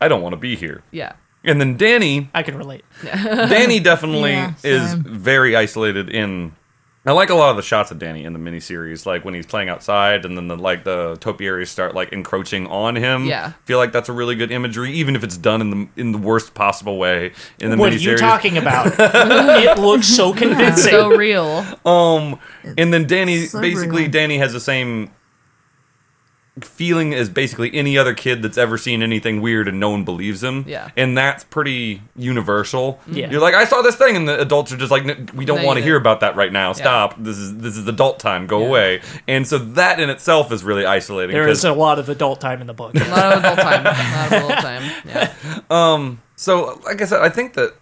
Speaker 5: I don't want to be here."
Speaker 6: Yeah.
Speaker 5: And then Danny,
Speaker 1: i can relate
Speaker 5: Danny definitely
Speaker 7: Yeah,
Speaker 5: is
Speaker 7: same.
Speaker 5: very isolated in. I like a lot of the shots of Danny in the miniseries, like when he's playing outside, and then the like the topiaries start like encroaching on him.
Speaker 6: Yeah.
Speaker 5: feel like that's a really good imagery, even if it's done in the in the worst possible way in the
Speaker 1: what are
Speaker 5: miniseries.
Speaker 1: you talking about it looks so convincing
Speaker 6: So real.
Speaker 5: Um, and then Danny,
Speaker 7: so
Speaker 5: basically,
Speaker 7: real.
Speaker 5: Danny has the same feeling as basically any other kid that's ever seen anything weird and no one believes him.
Speaker 6: Yeah.
Speaker 5: And that's pretty universal.
Speaker 1: Yeah.
Speaker 5: You're like, I saw this thing, and the adults are just like, "N- we don't want to hear about that right now. Stop. This is this is adult time. Go
Speaker 6: Yeah.
Speaker 5: away. And so that in itself is really isolating.
Speaker 1: there
Speaker 5: 'cause-
Speaker 1: is a lot of adult time in the book
Speaker 6: A lot of adult time. A lot of adult time. Yeah. Um.
Speaker 5: So, like I said, I think that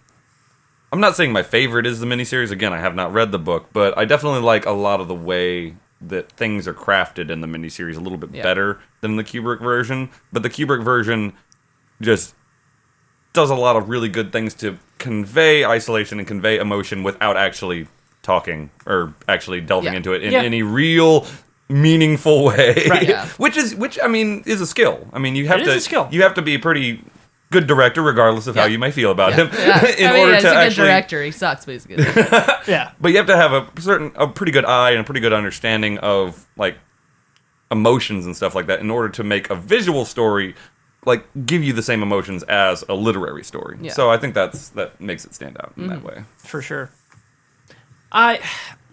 Speaker 5: I'm not saying my favorite is the miniseries. Again, I have not read the book, but I definitely like a lot of the way that things are crafted in the miniseries a little bit
Speaker 6: Yeah.
Speaker 5: better than the Kubrick version. But the Kubrick version just does a lot of really good things to convey isolation and convey emotion without actually talking or actually delving
Speaker 6: Yeah.
Speaker 5: into it in
Speaker 1: Yeah.
Speaker 5: any real meaningful way.
Speaker 1: Right.
Speaker 5: Which is which I mean is a skill. I mean you have
Speaker 1: It
Speaker 5: to
Speaker 1: skill.
Speaker 5: you have to be pretty good director regardless of how you may feel about
Speaker 6: Yeah.
Speaker 5: him
Speaker 6: Yeah.
Speaker 5: in
Speaker 6: I mean,
Speaker 5: order
Speaker 6: yeah, he's
Speaker 5: to
Speaker 6: a good
Speaker 5: actually
Speaker 6: director. He sucks, but he's a good director.
Speaker 1: yeah
Speaker 5: but you have to have a certain a pretty good eye and a pretty good understanding of like emotions and stuff like that in order to make a visual story like give you the same emotions as a literary story.
Speaker 6: Yeah.
Speaker 5: So I think that's that makes it stand out in that mm-hmm. way.
Speaker 1: for sure. I,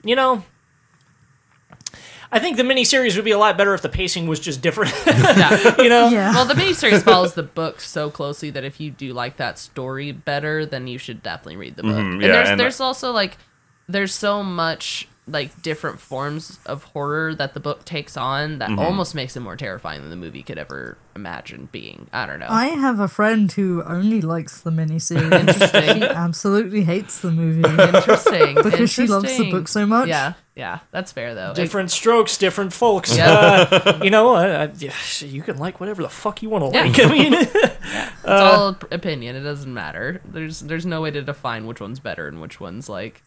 Speaker 1: you know, I think the miniseries would be a lot better if the pacing was just different.
Speaker 6: Yeah.
Speaker 1: you know,
Speaker 7: Yeah.
Speaker 6: Well, the miniseries follows the book so closely that if you do like that story better, then you should definitely read the book.
Speaker 5: Mhm,
Speaker 6: and there's
Speaker 5: and-
Speaker 6: there's also like there's so much like different forms of horror that the book takes on that almost makes it more terrifying than the movie could ever imagine being. I don't know.
Speaker 7: I have a friend who only likes the miniseries.
Speaker 6: Interesting.
Speaker 7: she absolutely hates the movie
Speaker 6: Interesting.
Speaker 7: because she loves the book so much.
Speaker 6: Yeah, yeah, that's fair though. It-
Speaker 1: different strokes, different folks.
Speaker 6: Yeah.
Speaker 1: Uh, you know, I, I, you can like whatever the fuck you want to
Speaker 6: Yeah.
Speaker 1: like. I mean,
Speaker 6: it's all opinion. It doesn't matter. There's there's no way to define which one's better and which one's like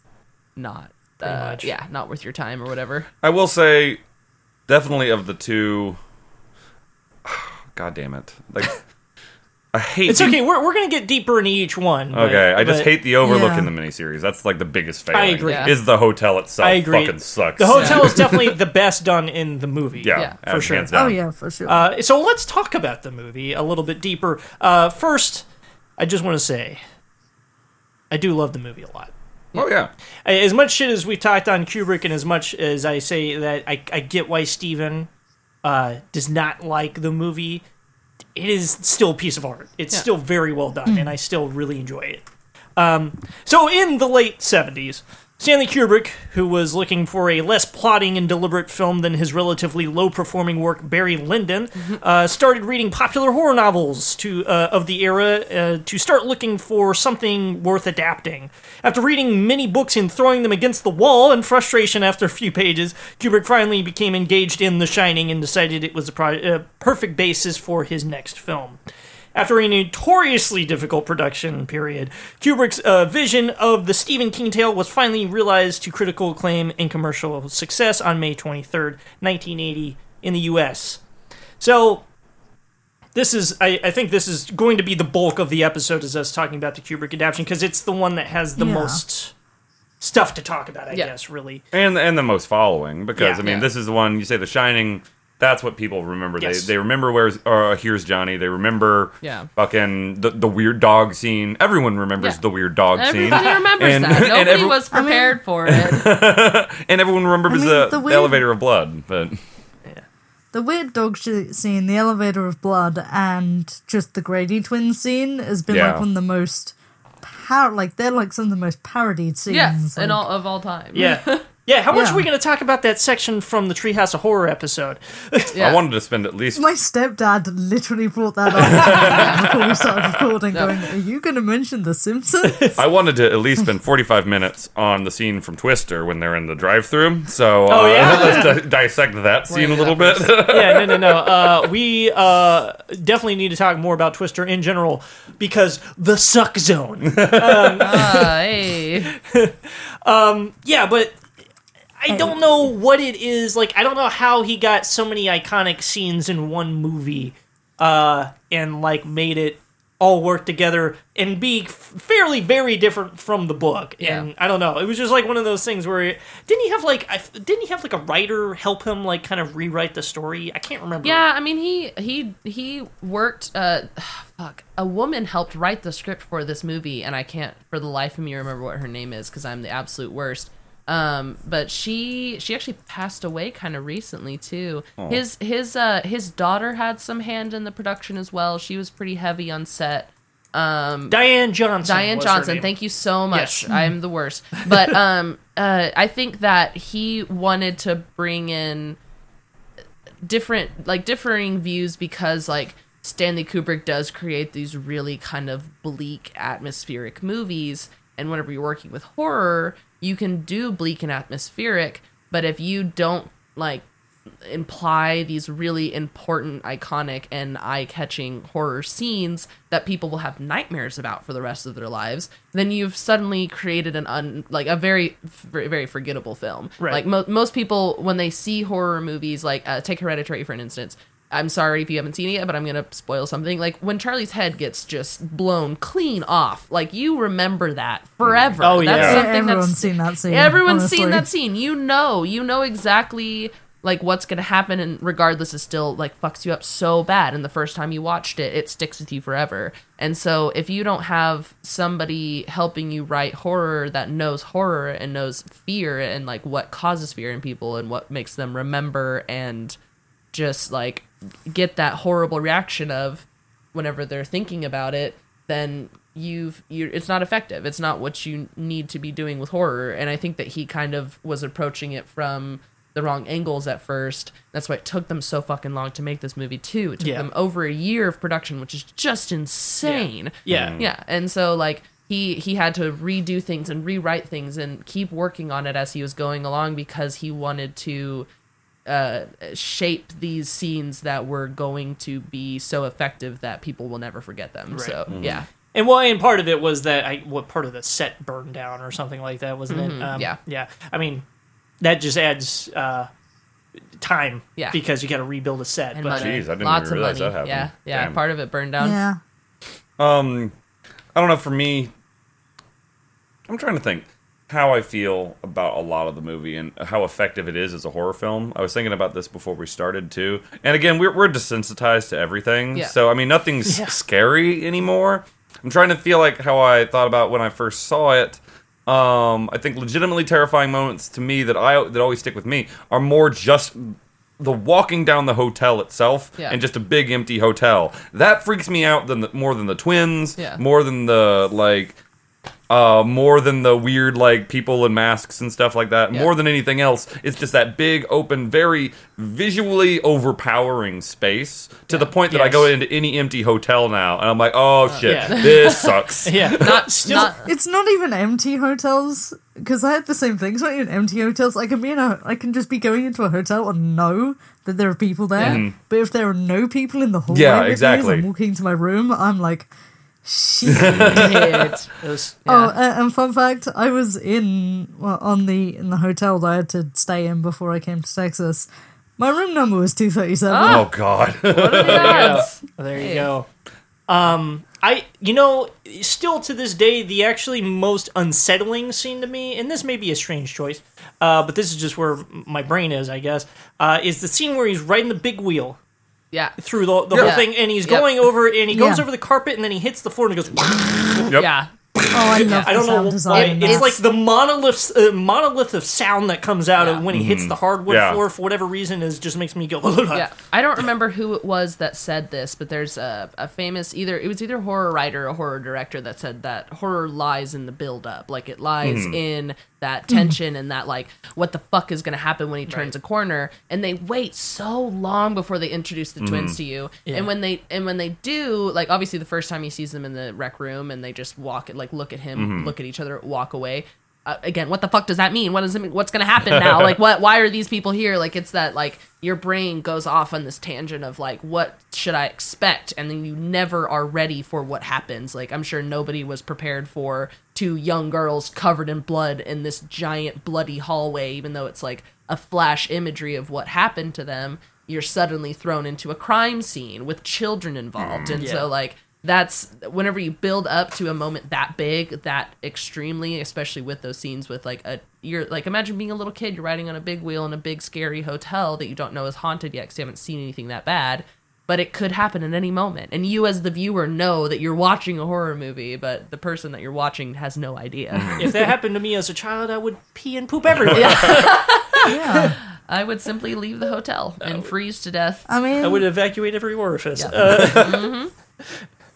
Speaker 6: not. Uh,
Speaker 1: much.
Speaker 6: Yeah, not worth your time or whatever.
Speaker 5: I will say definitely of the two. God damn it! Like, I hate. It.
Speaker 1: It's
Speaker 5: the-
Speaker 1: okay. We're, we're gonna get deeper into each one. but-
Speaker 5: Okay, I just
Speaker 1: but
Speaker 5: hate the overlook
Speaker 7: Yeah.
Speaker 5: in the miniseries. That's like the biggest failing.
Speaker 1: I agree.
Speaker 6: Yeah.
Speaker 5: Is the hotel itself
Speaker 1: I agree.
Speaker 5: fucking sucks.
Speaker 1: The hotel is definitely the best done in the movie.
Speaker 5: yeah,
Speaker 6: Yeah,
Speaker 1: for sure.
Speaker 5: hands down.
Speaker 7: Oh yeah, for sure.
Speaker 1: Uh, so let's talk about the movie a little bit deeper. Uh, first, I just want to say, I do love the movie a lot.
Speaker 5: Oh yeah.
Speaker 1: As much shit as we've talked on Kubrick, and as much as I say that I, I get why Stephen uh, does not like the movie, it is still a piece of art. It's still very well done, and I still really enjoy it. Um, so, in the late 70s, Stanley Kubrick, who was looking for a less plotting and deliberate film than his relatively low performing work Barry Lyndon, uh, started reading popular horror novels to uh, of the era uh, to start looking for something worth adapting. After reading many books and throwing them against the wall in frustration after a few pages, Kubrick finally became engaged in The Shining and decided it was a pro- uh, perfect basis for his next film. After a notoriously difficult production period, Kubrick's uh, vision of the Stephen King tale was finally realized to critical acclaim and commercial success on May 23rd, 1980, in the US. So, this is, I, I think this is going to be the bulk of the episode, is us talking about the Kubrick adaptation, because it's the one that has the
Speaker 7: Yeah.
Speaker 1: most stuff to talk about, I
Speaker 6: Yeah.
Speaker 1: guess, really.
Speaker 5: and and the most following because
Speaker 1: Yeah.
Speaker 5: I mean
Speaker 6: Yeah.
Speaker 5: this is the one you say The Shining. That's what people remember.
Speaker 1: Yes.
Speaker 5: They they remember where's uh, here's Johnny. They remember
Speaker 6: Yeah.
Speaker 5: fucking the, the weird dog scene. Everyone remembers
Speaker 6: Yeah.
Speaker 5: the weird dog
Speaker 6: Everybody
Speaker 5: scene.
Speaker 6: remembers
Speaker 5: And-
Speaker 6: that.
Speaker 5: and
Speaker 6: Nobody
Speaker 5: every-
Speaker 6: was
Speaker 7: I mean-
Speaker 6: prepared for it.
Speaker 5: and everyone remembers
Speaker 7: I mean,
Speaker 5: the,
Speaker 7: the
Speaker 5: the
Speaker 7: weird-
Speaker 5: elevator of blood. But yeah.
Speaker 7: the weird dog shit scene, the elevator of blood, and just the Grady twins scene has been
Speaker 5: Yeah.
Speaker 7: like one of the most par- like they're like some of the most parodied scenes.
Speaker 6: yes,
Speaker 7: like,
Speaker 6: and all of all time.
Speaker 1: Yeah. Yeah, how much
Speaker 7: Yeah.
Speaker 1: are we going to talk about that section from the Treehouse of Horror episode?
Speaker 6: Yeah.
Speaker 5: I wanted to spend at least
Speaker 7: My stepdad literally brought that up before we started recording, going, "Are you going to mention The Simpsons?"
Speaker 5: I wanted to at least spend 45 minutes on the scene from Twister when they're in the drive-through. So
Speaker 1: Oh,
Speaker 5: uh,
Speaker 1: yeah?
Speaker 5: let's di- dissect that scene a little bit.
Speaker 1: yeah, no, no, no. Uh, we uh, definitely need to talk more about Twister in general because the suck zone.
Speaker 6: Ah, hey.
Speaker 1: yeah, but I don't know what it is. Like, I don't know how he got so many iconic scenes in one movie uh, and, like, made it all work together and be f- fairly very different from the book.
Speaker 6: Yeah.
Speaker 1: And I don't know. It was just like one of those things where didn't he have like I, didn't he have like a writer help him like kind of rewrite the story? I can't remember.
Speaker 6: Yeah, I mean he he he worked uh fuck. A woman helped write the script for this movie and I can't for the life of me remember what her name is cuz I'm the absolute worst. Um but she she actually passed away kind of recently too. His his uh his daughter had some hand in the production as well. She was pretty heavy on set.
Speaker 1: Diane Johnson.
Speaker 6: Diane Johnson, thank you so much.
Speaker 1: Yes.
Speaker 6: I'm the worst. But um uh I think that he wanted to bring in different like differing views because like Stanley Kubrick does create these really kind of bleak atmospheric movies and whenever you're working with horror, you can do bleak and atmospheric, but if you don't like imply these really important, iconic, and eye-catching horror scenes that people will have nightmares about for the rest of their lives, then you've suddenly created an un like a very very, very forgettable film.
Speaker 1: Right.
Speaker 6: Like mo- most people when they see horror movies, like uh, take Hereditary for an instance. I'm sorry if you haven't seen it yet, but I'm gonna spoil something. Like when Charlie's head gets just blown clean off, like you remember that forever.
Speaker 1: Oh, yeah.
Speaker 6: That's
Speaker 1: Yeah,
Speaker 6: something
Speaker 7: everyone's
Speaker 6: that's
Speaker 7: seen that scene,
Speaker 6: Everyone's seen that scene. You know, you know exactly like what's gonna happen, and regardless, it still like fucks you up so bad. And the first time you watched it, it sticks with you forever. And so, if you don't have somebody helping you write horror that knows horror and knows fear and like what causes fear in people and what makes them remember and just like get that horrible reaction of whenever they're thinking about it, then you've you it's not effective. It's not what you need to be doing with horror. And I think that he kind of was approaching it from the wrong angles at first. That's why it took them so fucking long to make this movie too. It took
Speaker 1: Yeah.
Speaker 6: them over a year of production, which is just insane.
Speaker 1: Yeah.
Speaker 6: Yeah, mm. and so like he he had to redo things and rewrite things and keep working on it as he was going along because he wanted to uh, shape these scenes that were going to be so effective that people will never forget them. So yeah,
Speaker 1: And well, and part of it was that I what part of the set burned down or something like that, wasn't it? Um,
Speaker 6: yeah.
Speaker 1: yeah. I mean, that just adds uh, time
Speaker 6: Yeah.
Speaker 1: because you got to rebuild a set.
Speaker 6: And
Speaker 1: but
Speaker 6: money.
Speaker 5: Jeez, I didn't
Speaker 6: Lots
Speaker 5: even
Speaker 6: of
Speaker 5: realize
Speaker 6: money.
Speaker 5: that happened.
Speaker 6: Yeah, yeah.
Speaker 5: Damn.
Speaker 6: Part of it burned down.
Speaker 7: Yeah.
Speaker 5: Um, I don't know. For me, I'm trying to think how I feel about a lot of the movie and how effective it is as a horror film. I was thinking about this before we started too. And again, we're we're desensitized to everything.
Speaker 6: Yeah.
Speaker 5: So I mean, nothing's
Speaker 1: Yeah.
Speaker 5: scary anymore. I'm trying to feel like how I thought about when I first saw it. Um, I think legitimately terrifying moments to me that I that always stick with me are more just the walking down the hotel itself
Speaker 6: Yeah.
Speaker 5: and just a big empty hotel. That freaks me out than the, more than the twins,
Speaker 6: Yeah.
Speaker 5: more than the like uh more than the weird like people in masks and stuff like that.
Speaker 6: Yeah.
Speaker 5: More than anything else, it's just that big open very visually overpowering space to the point that I go into any empty hotel now and I'm like, "Oh shit,
Speaker 1: yeah.
Speaker 5: this sucks."
Speaker 1: yeah,
Speaker 6: Not,
Speaker 1: still.
Speaker 6: not
Speaker 7: It's not even empty hotels because I had the same thing. It's not even empty hotels. I can be in a, I can just be going into a hotel and know that there are people there. But if there are no people in the hallway,
Speaker 5: Yeah,
Speaker 7: with me as
Speaker 5: exactly.
Speaker 7: I'm walking to my room. I'm like, shit.
Speaker 6: hit.
Speaker 1: it was-
Speaker 7: Oh, a- and fun fact: I was in well, on the in the hotel that I had to stay in before I came to Texas. My room number was two thirty seven.
Speaker 5: Oh god.
Speaker 6: What are the odds?
Speaker 1: There you
Speaker 6: Hey.
Speaker 1: go. Um, I you know still to this day the actually most unsettling scene to me, and this may be a strange choice, uh, but this is just where my brain is, I guess, uh, is the scene where he's riding the big wheel
Speaker 6: Yeah.
Speaker 1: through the, the
Speaker 6: Yeah.
Speaker 1: whole thing, and he's
Speaker 6: Yep.
Speaker 1: going over and he goes
Speaker 7: Yeah.
Speaker 1: over the carpet, and then he hits the floor and he goes.
Speaker 5: Yep.
Speaker 6: Yeah.
Speaker 7: Oh, I love
Speaker 1: I
Speaker 7: the
Speaker 1: don't know
Speaker 7: sound
Speaker 1: why.
Speaker 7: design.
Speaker 1: It's
Speaker 7: Yes.
Speaker 1: like the monolith, uh, monolith of sound that comes out
Speaker 6: Yeah.
Speaker 1: of when he hits the hardwood
Speaker 5: Yeah.
Speaker 1: floor for whatever reason is just makes me go.
Speaker 6: Yeah, I don't remember who it was that said this, but there's a, a famous either it was either a horror writer or horror director that said that horror lies in the build up, like it lies in that tension and that like what the fuck is going to happen when he turns a corner, and they wait so long before they introduce the twins to you, and when they and when they do, like obviously the first time he sees them in the rec room and they just walk like look at him, look at each other, walk away uh, again, what the fuck does that mean? What does it mean? What's going to happen now? like, what? Why are these people here? Like, it's that like your brain goes off on this tangent of like, what should I expect? And then you never are ready for what happens. Like, I'm sure nobody was prepared for two young girls covered in blood in this giant bloody hallway, even though it's like a flash imagery of what happened to them. You're suddenly thrown into a crime scene with children involved, and
Speaker 1: Yeah.
Speaker 6: so like that's whenever you build up to a moment that big that extremely especially with those scenes with like a you're like imagine being a little kid you're riding on a big wheel in a big scary hotel that you don't know is haunted yet because you haven't seen anything that bad but it could happen at any moment and you as the viewer know that you're watching a horror movie but the person that you're watching has no idea
Speaker 1: if that happened to me as a child, I would pee and poop everywhere.
Speaker 7: yeah.
Speaker 6: i would simply leave the hotel and freeze to death
Speaker 7: I mean,
Speaker 1: I would evacuate every orifice.
Speaker 6: Yeah.
Speaker 1: Uh,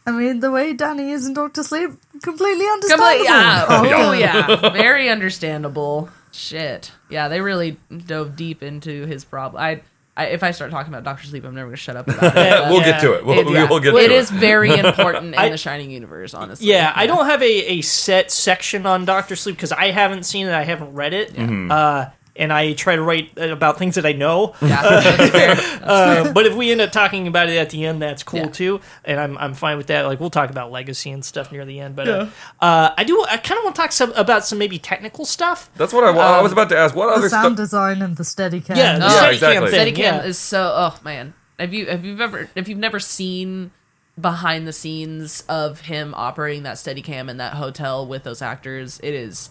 Speaker 7: I mean, the way Danny isn't in Doctor Sleep, completely understandable.
Speaker 6: Complete, yeah.
Speaker 7: Oh,
Speaker 6: Oh, yeah. Very understandable. Shit. Yeah, they really dove deep into his problem. I, I, if I start talking about Doctor Sleep, I'm never going to shut up about it.
Speaker 5: We'll
Speaker 1: Yeah.
Speaker 5: get to it. We'll,
Speaker 6: it- yeah.
Speaker 5: we'll get
Speaker 6: It
Speaker 5: to
Speaker 6: is
Speaker 5: it.
Speaker 6: very important in
Speaker 1: I-
Speaker 6: the Shining universe, honestly.
Speaker 1: yeah, I don't have a, a set section on Doctor Sleep because I haven't seen it. I haven't read it. Uh, and I try to write about things that I know.
Speaker 6: Yeah, that's fair.
Speaker 1: Uh, but if we end up talking about it at the end, that's cool
Speaker 6: Yeah.
Speaker 1: too, and I'm I'm fine with that. Like we'll talk about legacy and stuff near the end, but uh, uh, I do I kind of want to talk some, about some maybe technical stuff.
Speaker 5: That's what I, wa- I was about to ask. What
Speaker 7: The
Speaker 5: other
Speaker 7: sound
Speaker 5: stuff?
Speaker 7: design and the steady cam.
Speaker 1: Yeah, the
Speaker 6: Oh,
Speaker 1: Steadicam
Speaker 5: exactly.
Speaker 1: thing,
Speaker 6: Steadicam
Speaker 1: yeah.
Speaker 6: is so. Oh man, have you have you ever if you've never seen behind the scenes of him operating that Steadicam in that hotel with those actors, it is.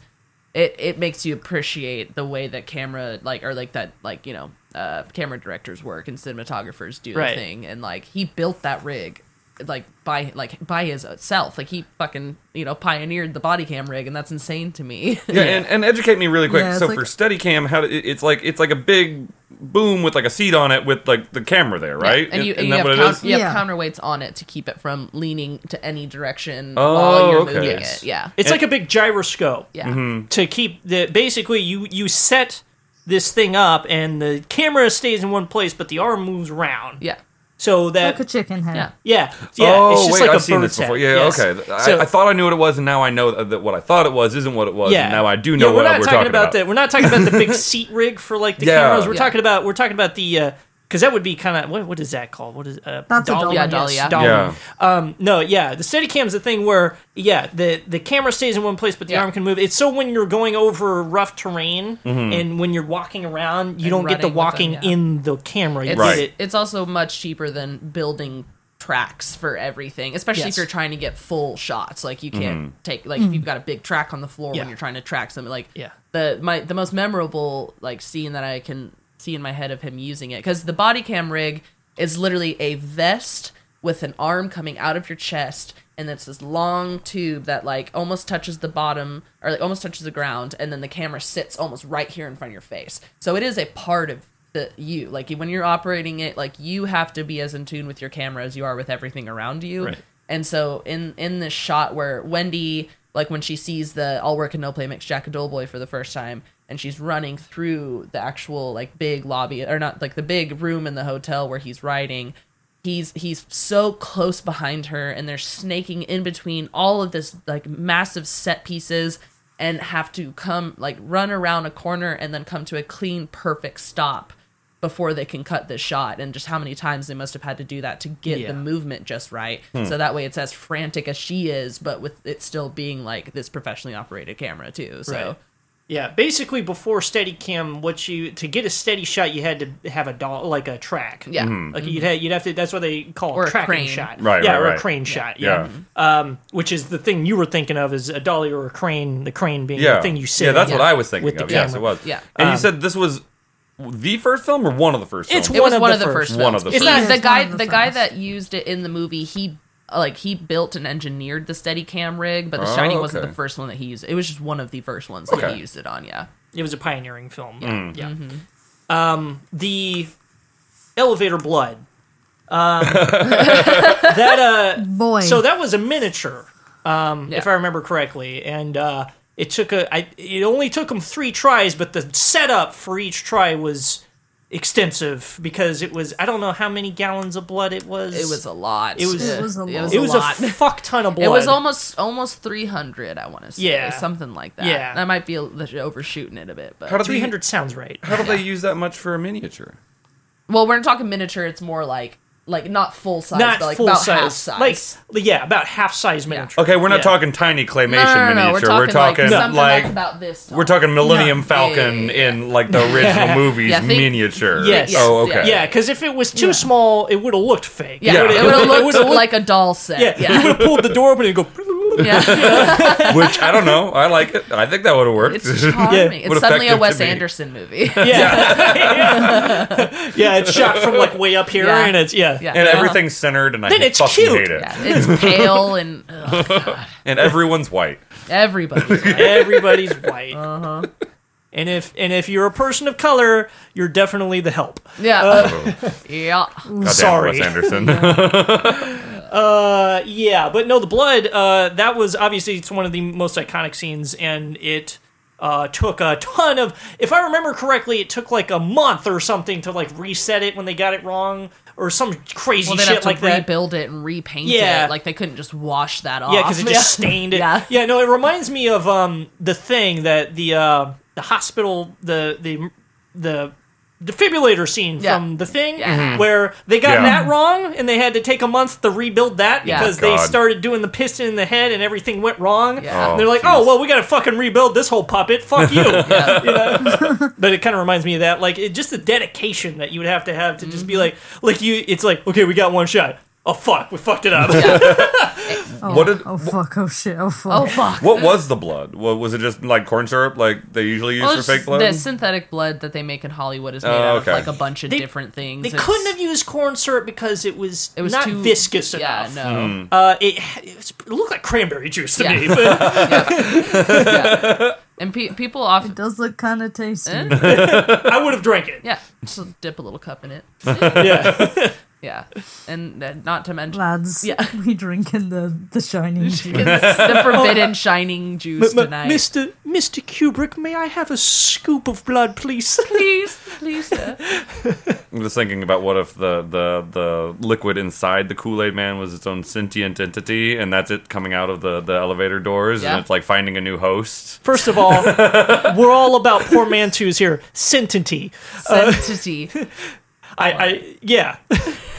Speaker 6: It, it makes you appreciate the way that camera like or like that like you know uh camera directors work and cinematographers do
Speaker 1: Right.
Speaker 6: the thing and like he built that rig like by like by his self like he fucking you know pioneered the body cam rig and that's insane to me
Speaker 5: Yeah, And, and educate me really quick.
Speaker 7: Yeah, it's
Speaker 5: so
Speaker 7: like-
Speaker 5: for Steadicam, how do, it- it's like it's like a big boom with like a seat on it with like the camera there, right?
Speaker 6: Yeah, and you, and you
Speaker 5: that
Speaker 6: have,
Speaker 5: what
Speaker 6: count,
Speaker 5: is?
Speaker 6: you have
Speaker 7: Yeah.
Speaker 6: counterweights on it to keep it from leaning to any direction
Speaker 5: Oh,
Speaker 6: while you're
Speaker 5: okay.
Speaker 6: moving
Speaker 5: Yes.
Speaker 6: it. Yeah,
Speaker 1: It's like a big gyroscope.
Speaker 6: yeah,
Speaker 5: Mm-hmm.
Speaker 1: to keep the basically you you set this thing up and the camera stays in one place but the arm moves around
Speaker 6: yeah,
Speaker 1: so that
Speaker 7: Like a chicken head.
Speaker 6: yeah.
Speaker 1: yeah yeah
Speaker 5: oh
Speaker 1: it's just
Speaker 5: wait,
Speaker 1: like
Speaker 5: I've
Speaker 1: a
Speaker 5: seen this before.
Speaker 1: head.
Speaker 5: Yeah,
Speaker 1: Yes.
Speaker 5: okay. I,
Speaker 1: So-
Speaker 5: I thought I knew what it was, and now I know that, that what I thought it was isn't what it was.
Speaker 1: yeah
Speaker 5: and now I do know
Speaker 1: yeah,
Speaker 5: what
Speaker 1: we're not
Speaker 5: we're
Speaker 1: talking,
Speaker 5: talking
Speaker 1: about, that we're not talking about the big seat rig for like the
Speaker 5: Yeah.
Speaker 1: cameras we're
Speaker 6: Yeah.
Speaker 1: talking about we're talking about the uh because that would be kind of what, what is that called? What is uh,
Speaker 7: That's a dolly.
Speaker 6: Yeah, dolly,
Speaker 1: yes,
Speaker 6: yeah.
Speaker 1: dolly.
Speaker 5: Yeah.
Speaker 1: Um, no, yeah, the Steadicam's the thing where yeah, the the camera stays in one place, but the
Speaker 6: Yeah.
Speaker 1: arm can move. It's so when you're going over rough terrain and when you're walking around, you
Speaker 6: And
Speaker 1: don't get the walking
Speaker 6: them, yeah.
Speaker 1: in the camera. You
Speaker 6: It's,
Speaker 5: Right.
Speaker 1: it-
Speaker 6: it's also much cheaper than building tracks for everything, especially
Speaker 1: Yes.
Speaker 6: if you're trying to get full shots. Like you can't take like if you've got a big track on the floor
Speaker 1: Yeah.
Speaker 6: when you're trying to track something. Like
Speaker 1: Yeah.
Speaker 6: the my the most memorable like scene that I can see in my head of him using it. Because the body cam rig is literally a vest with an arm coming out of your chest and it's this long tube that like almost touches the bottom or like almost touches the ground and then the camera sits almost right here in front of your face. So it is a part of the you. Like when you're operating it like you have to be as in tune with your camera as you are with everything around you.
Speaker 1: Right.
Speaker 6: and so in in this shot where Wendy, like when she sees the all work and no play makes Jack a dull boy for the first time, and she's running through the actual like big lobby or not like the big room in the hotel where he's riding, he's he's so close behind her, and they're snaking in between all of this like massive set pieces and have to come like run around a corner and then come to a clean perfect stop before they can cut this shot and just how many times they must have had to do that to get
Speaker 1: Yeah.
Speaker 6: the movement just right hmm. so that way it's as frantic as she is but with it still being like this professionally operated camera too so
Speaker 1: Right. Yeah, basically before Steadicam, what you to get a steady shot, you had to have a doll like a track.
Speaker 6: yeah
Speaker 1: Like you'd have, you'd have to. That's what they call
Speaker 6: Or
Speaker 1: a
Speaker 6: a
Speaker 1: tracking
Speaker 6: crane.
Speaker 1: shot.
Speaker 5: Right,
Speaker 1: Yeah,
Speaker 5: right,
Speaker 1: or a
Speaker 5: right.
Speaker 1: crane shot. Yeah. Um, which is the thing you were thinking of is a dolly or a crane. The crane being
Speaker 5: Yeah.
Speaker 1: the thing you sit.
Speaker 5: yeah, that's
Speaker 1: in
Speaker 5: what I was thinking
Speaker 1: with the
Speaker 5: of. Yes, it was.
Speaker 6: Yeah.
Speaker 5: And
Speaker 1: Um,
Speaker 5: you said this was the first film or one of the first films?
Speaker 1: It's
Speaker 6: it was
Speaker 1: one
Speaker 6: one,
Speaker 1: of
Speaker 6: of
Speaker 1: the
Speaker 6: the
Speaker 1: first
Speaker 6: first
Speaker 5: One of the
Speaker 6: It's
Speaker 5: first.
Speaker 6: not- the guy
Speaker 7: the
Speaker 6: the guy that used it in the movie he like he built and engineered the Steadicam rig, but the
Speaker 5: Oh,
Speaker 6: Shining wasn't the first one that he used. It was just one of the first ones that he used it on. Yeah,
Speaker 1: It was a pioneering film.
Speaker 5: Mm.
Speaker 1: Yeah.
Speaker 6: Mm-hmm.
Speaker 1: Um, the elevator blood. Um, that uh,
Speaker 7: Boy.
Speaker 1: so that was a miniature, um, if I remember correctly, and uh, it took a. I, it only took them three tries, but the setup for each try was extensive because it was. I don't know how many gallons of blood it was.
Speaker 6: it was a lot.
Speaker 1: It was-
Speaker 7: It was a
Speaker 6: It was,
Speaker 7: lot.
Speaker 1: It was
Speaker 6: lot.
Speaker 1: a fuck ton of blood.
Speaker 6: It was almost almost 300, I want to say.
Speaker 1: Yeah.
Speaker 6: Something like that.
Speaker 1: Yeah.
Speaker 6: I might be overshooting it a bit, but
Speaker 5: How did
Speaker 1: three
Speaker 5: they,
Speaker 1: sounds right.
Speaker 5: how do they use that much for a miniature?
Speaker 6: well, we're not talking miniature, it's more like like not full size,
Speaker 1: Not
Speaker 6: but like
Speaker 1: full
Speaker 6: about
Speaker 1: size.
Speaker 6: half size.
Speaker 1: Like yeah, about half size miniature.
Speaker 5: Okay, we're not
Speaker 1: Yeah.
Speaker 5: talking tiny claymation
Speaker 6: no, no, no, no,
Speaker 5: miniature.
Speaker 6: We're talking, like, something
Speaker 5: like
Speaker 6: about this. Tall.
Speaker 5: we're talking Millennium
Speaker 1: No.
Speaker 5: Falcon
Speaker 6: Yeah, yeah, yeah.
Speaker 5: in like the original movies
Speaker 6: Yeah, think-
Speaker 5: miniature.
Speaker 1: Yes.
Speaker 5: Oh, okay.
Speaker 1: Yeah, because if it was too
Speaker 7: Yeah.
Speaker 1: small, it would have looked fake.
Speaker 6: Yeah,
Speaker 5: Yeah.
Speaker 6: it would have looked
Speaker 1: looked-
Speaker 6: like a doll set.
Speaker 1: Yeah,
Speaker 6: Yeah,
Speaker 1: you would have pulled the door open and go.
Speaker 6: Yeah.
Speaker 5: Which I don't know. I like it. I think that would have worked.
Speaker 6: It's charming.
Speaker 5: What
Speaker 6: it's suddenly a Wes. Anderson movie.
Speaker 1: Yeah, yeah, yeah. it's shot from like way up here,
Speaker 6: Yeah.
Speaker 1: and it's yeah,
Speaker 6: Yeah.
Speaker 5: and everything's centered, and I
Speaker 1: Then it's
Speaker 5: fucking
Speaker 1: cute.
Speaker 5: hate it.
Speaker 6: Yeah, it's pale and ugh, God,
Speaker 5: And everyone's white.
Speaker 6: everybody's right.
Speaker 1: Everybody's white. Uh-huh. And if and if you're a person of color, you're definitely the help.
Speaker 6: Yeah, yeah.
Speaker 5: Goddamn
Speaker 1: Sorry.
Speaker 5: Wes Anderson.
Speaker 1: Uh, yeah, but no, the blood. Uh, that was obviously it's one of the most iconic scenes, and it uh took a ton of. If I remember correctly, it took like a month or something to like reset it when they got it wrong, or some crazy
Speaker 6: Well,
Speaker 1: shit
Speaker 6: have to
Speaker 1: like that.
Speaker 6: rebuild it and repaint
Speaker 1: Yeah.
Speaker 6: it. Like they couldn't just wash that off.
Speaker 1: Yeah, because it just stained it.
Speaker 6: Yeah.
Speaker 1: yeah. No, it reminds me of um the thing that the uh the hospital the the the defibrillator scene
Speaker 6: Yeah.
Speaker 1: from the thing
Speaker 6: Yeah. Mhm.
Speaker 1: where they got
Speaker 5: Yeah.
Speaker 1: that wrong and they had to take a month to rebuild that
Speaker 6: Yeah.
Speaker 1: because
Speaker 5: Oh,
Speaker 1: they started doing the piston in the head and everything went wrong.
Speaker 6: Yeah.
Speaker 1: And they're like,
Speaker 5: Oh,
Speaker 1: "Oh, well, we got to fucking rebuild this whole puppet. Fuck you." You know? but it kind of reminds me of that, like it, just the dedication that you would have to have to just
Speaker 6: Mm-hmm.
Speaker 1: be like, like you. It's like, okay, we got one shot. Oh fuck, we fucked it up.
Speaker 7: Oh,
Speaker 5: What did-
Speaker 7: oh fuck! Oh shit! Oh fuck!
Speaker 6: Oh fuck.
Speaker 5: what was the blood? What was it? Just like corn syrup, like they usually use
Speaker 6: Well,
Speaker 5: for
Speaker 6: it's
Speaker 5: fake blood?
Speaker 6: The synthetic blood that they make in Hollywood is made
Speaker 5: Oh,
Speaker 6: out
Speaker 5: okay.
Speaker 6: of like a bunch of
Speaker 1: They-
Speaker 6: different things.
Speaker 1: They
Speaker 6: It's-
Speaker 1: couldn't have used corn syrup because it was,
Speaker 6: It was
Speaker 1: not
Speaker 6: too
Speaker 1: viscous
Speaker 6: Yeah,
Speaker 1: enough.
Speaker 6: no.
Speaker 1: Uh, it, it, was- it looked like cranberry juice to
Speaker 6: Yeah.
Speaker 1: me. But
Speaker 6: yeah. And pe- people often,
Speaker 7: It does look kind of tasty.
Speaker 6: Eh?
Speaker 1: I would have drank it.
Speaker 6: yeah, just dip a little cup in it.
Speaker 1: Yeah.
Speaker 6: Yeah, and uh, not to mention
Speaker 7: Lads,
Speaker 6: Yeah.
Speaker 7: we drinking the the shining juice.
Speaker 6: the forbidden shining juice tonight.
Speaker 1: Mr. Mr. Kubrick, may I have a scoop of blood, please?
Speaker 6: Please, please. uh,
Speaker 5: I'm just thinking about what if the, the, the liquid inside the Kool Aid Man was its own sentient entity, and that's it coming out of the, the elevator doors,
Speaker 6: Yeah.
Speaker 5: and it's like finding a new host.
Speaker 1: First of all, we're all about portmanteaus here. Sentity.
Speaker 6: Sentity.
Speaker 1: I, I yeah.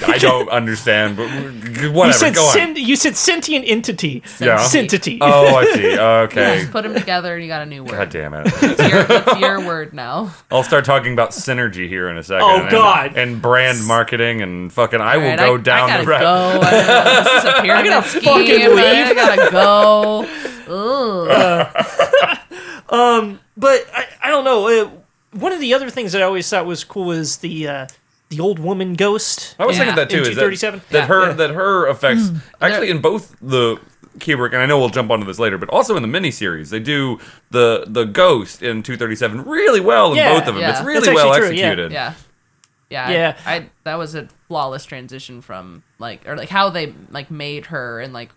Speaker 5: I don't understand, but whatever.
Speaker 1: You said
Speaker 5: go on.
Speaker 1: sen- you said sentient entity.
Speaker 5: Yeah.
Speaker 1: Sentity.
Speaker 5: Oh, I see. Okay.
Speaker 6: Just put them together and you got a new word.
Speaker 5: God damn it.
Speaker 6: It's your, it's your word now.
Speaker 5: I'll start talking about synergy here in a second.
Speaker 1: Oh,
Speaker 5: and-
Speaker 1: God.
Speaker 5: And, brand marketing and fucking. I will
Speaker 6: Alright,
Speaker 5: go
Speaker 6: I,
Speaker 5: down
Speaker 6: I gotta
Speaker 5: the route.
Speaker 6: go. I know, this is a pyramid
Speaker 1: gotta
Speaker 6: scheme.
Speaker 1: fucking leave.
Speaker 6: I gotta go. Ugh.
Speaker 1: but I, I don't know. Uh, one of the other things that I always thought was cool was the uh, the old woman ghost.
Speaker 5: I was
Speaker 6: Yeah.
Speaker 5: thinking that too.
Speaker 1: In
Speaker 5: Is that,
Speaker 1: 237?
Speaker 5: that
Speaker 1: Yeah.
Speaker 5: her
Speaker 1: Yeah.
Speaker 5: that her effects mm. actually in both the Kubrick and I know we'll jump onto this later, but also in the miniseries they do the the ghost in 237 really well in
Speaker 1: Yeah.
Speaker 5: both of them.
Speaker 6: Yeah.
Speaker 5: It's
Speaker 6: That's
Speaker 5: really well
Speaker 1: actually true, yeah.
Speaker 5: executed.
Speaker 6: Yeah. Yeah.
Speaker 1: Yeah.
Speaker 6: I, I that was a flawless transition from like or like how they like made her and like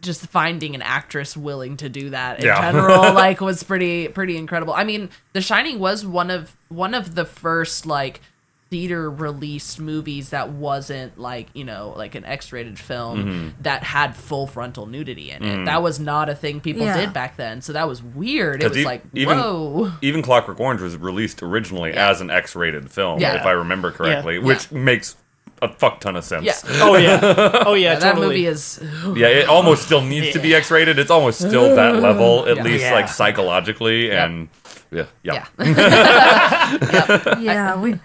Speaker 6: just finding an actress willing to do that in
Speaker 5: Yeah.
Speaker 6: general like was pretty pretty incredible. I mean, The Shining was one of one of the first like theater released movies that wasn't like you know like an x-rated film
Speaker 5: Mm-hmm.
Speaker 6: that had full frontal nudity in it that was not a thing people
Speaker 7: Yeah.
Speaker 6: did back then so that was weird it was
Speaker 5: e-
Speaker 6: like
Speaker 5: even
Speaker 6: whoa
Speaker 5: even Clockwork Orange was released originally
Speaker 6: Yeah.
Speaker 5: as an X-rated film,
Speaker 6: Yeah.
Speaker 5: if I remember correctly,
Speaker 1: Yeah.
Speaker 5: which makes a fuck ton of sense.
Speaker 6: yeah,
Speaker 1: Oh yeah. Oh yeah.
Speaker 6: Yeah, that movie is
Speaker 5: Yeah, it almost still needs to be X-rated. It's almost still that level, at
Speaker 6: Yeah.
Speaker 5: least
Speaker 1: Yeah.
Speaker 5: like psychologically, and yeah, yeah.
Speaker 6: yeah
Speaker 7: Yeah, we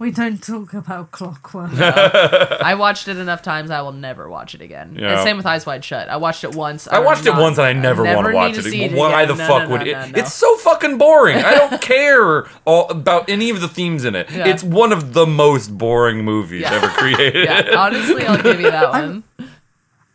Speaker 7: we don't talk about clockwork.
Speaker 6: I watched it enough times. I will never watch it again.
Speaker 5: Yeah.
Speaker 6: And same with Eyes Wide Shut. I watched it once.
Speaker 5: I watched it
Speaker 6: not-
Speaker 5: once and I never, want to watch
Speaker 6: to
Speaker 5: it.
Speaker 6: see it
Speaker 5: Why the
Speaker 6: No,
Speaker 5: fuck
Speaker 6: no,
Speaker 5: would
Speaker 6: no,
Speaker 5: it?
Speaker 6: no, no.
Speaker 5: It's so fucking boring. I don't care all about any of the themes in it.
Speaker 6: Yeah.
Speaker 5: It's one of the most boring movies
Speaker 6: Yeah.
Speaker 5: ever created.
Speaker 6: Yeah, honestly, I'll give you that one.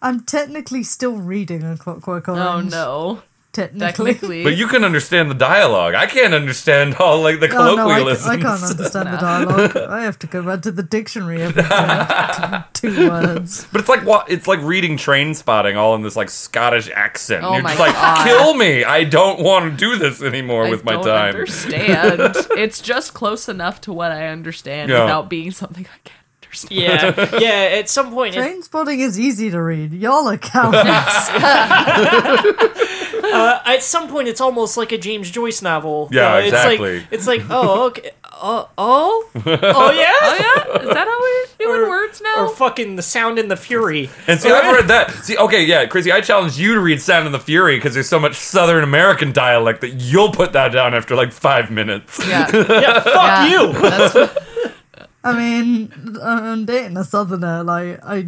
Speaker 7: I'm technically still reading a Clockwork
Speaker 6: Oh no,
Speaker 7: technically.
Speaker 6: technically.
Speaker 5: But you can understand the dialogue. I can't understand all like the
Speaker 7: Oh no, I,
Speaker 5: colloquialisms.
Speaker 7: I can't understand the dialogue. I have to go back to the dictionary every day. Two words.
Speaker 5: But it's like what? It's like reading Train Spotting all in this like Scottish accent.
Speaker 6: Oh
Speaker 5: You're
Speaker 6: my
Speaker 5: just like,
Speaker 6: God.
Speaker 5: kill me! I don't want to do this anymore
Speaker 6: I
Speaker 5: with my
Speaker 6: don't
Speaker 5: time.
Speaker 6: understand. it's just close enough to what I understand
Speaker 5: Yeah.
Speaker 6: without being something I can't understand.
Speaker 1: Yeah. Yeah. At some point, it,
Speaker 7: Train spotting is easy to read. Y'all are cowards.
Speaker 1: uh, at some point, it's almost like a James Joyce novel.
Speaker 5: Yeah,
Speaker 1: Uh, it's
Speaker 5: exactly.
Speaker 1: Like, it's like, oh, okay. Oh, oh, oh yeah.
Speaker 6: Oh yeah, is that how we doing
Speaker 1: Or-
Speaker 6: words now?
Speaker 1: Or fucking the sound and the fury.
Speaker 5: And see, I've read that. See, okay, yeah, Chrissy, I challenge you to read Sound and the Fury because there's so much Southern American dialect that you'll put that down after like five minutes.
Speaker 6: yeah,
Speaker 1: Yeah, fuck
Speaker 6: yeah.
Speaker 1: you.
Speaker 6: That's
Speaker 7: I mean, I'm dating a southerner. Like I,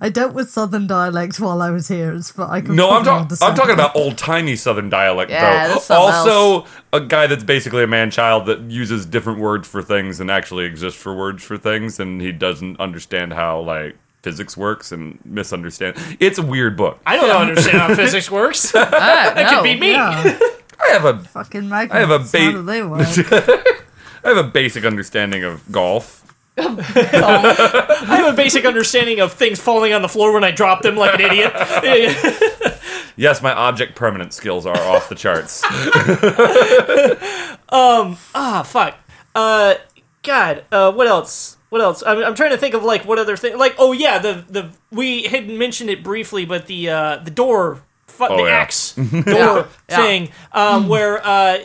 Speaker 7: I dealt with southern dialect while I was here. It's, but I can
Speaker 5: No, I'm,
Speaker 7: probably
Speaker 5: talking. I'm talking about old timey Southern dialect,
Speaker 6: Yeah,
Speaker 5: though.
Speaker 6: that's something
Speaker 5: Also, a guy that's basically a man child that uses different words for things and actually exists for words for things, and he doesn't understand how like physics works and misunderstand. It's a weird book.
Speaker 1: I don't understand how physics works.
Speaker 6: ah,
Speaker 1: That
Speaker 6: no.
Speaker 1: could be me.
Speaker 7: Yeah,
Speaker 5: I have a
Speaker 7: fucking magnets.
Speaker 5: I have a
Speaker 7: How
Speaker 5: ba-
Speaker 7: do they work?
Speaker 5: I have a basic understanding of golf.
Speaker 1: I have a basic understanding of things falling on the floor when I drop them like an idiot.
Speaker 5: Yes, my object permanent skills are off the charts. um.
Speaker 1: Ah, fuck. Uh, God. Uh, what else? What else? I'm, I'm trying to think of like what other thing. Like, oh yeah, the the we had mentioned it briefly, but the uh the door. Fu-
Speaker 5: Oh,
Speaker 1: the
Speaker 5: yeah.
Speaker 1: axe door
Speaker 6: Yeah.
Speaker 1: thing, um, where uh,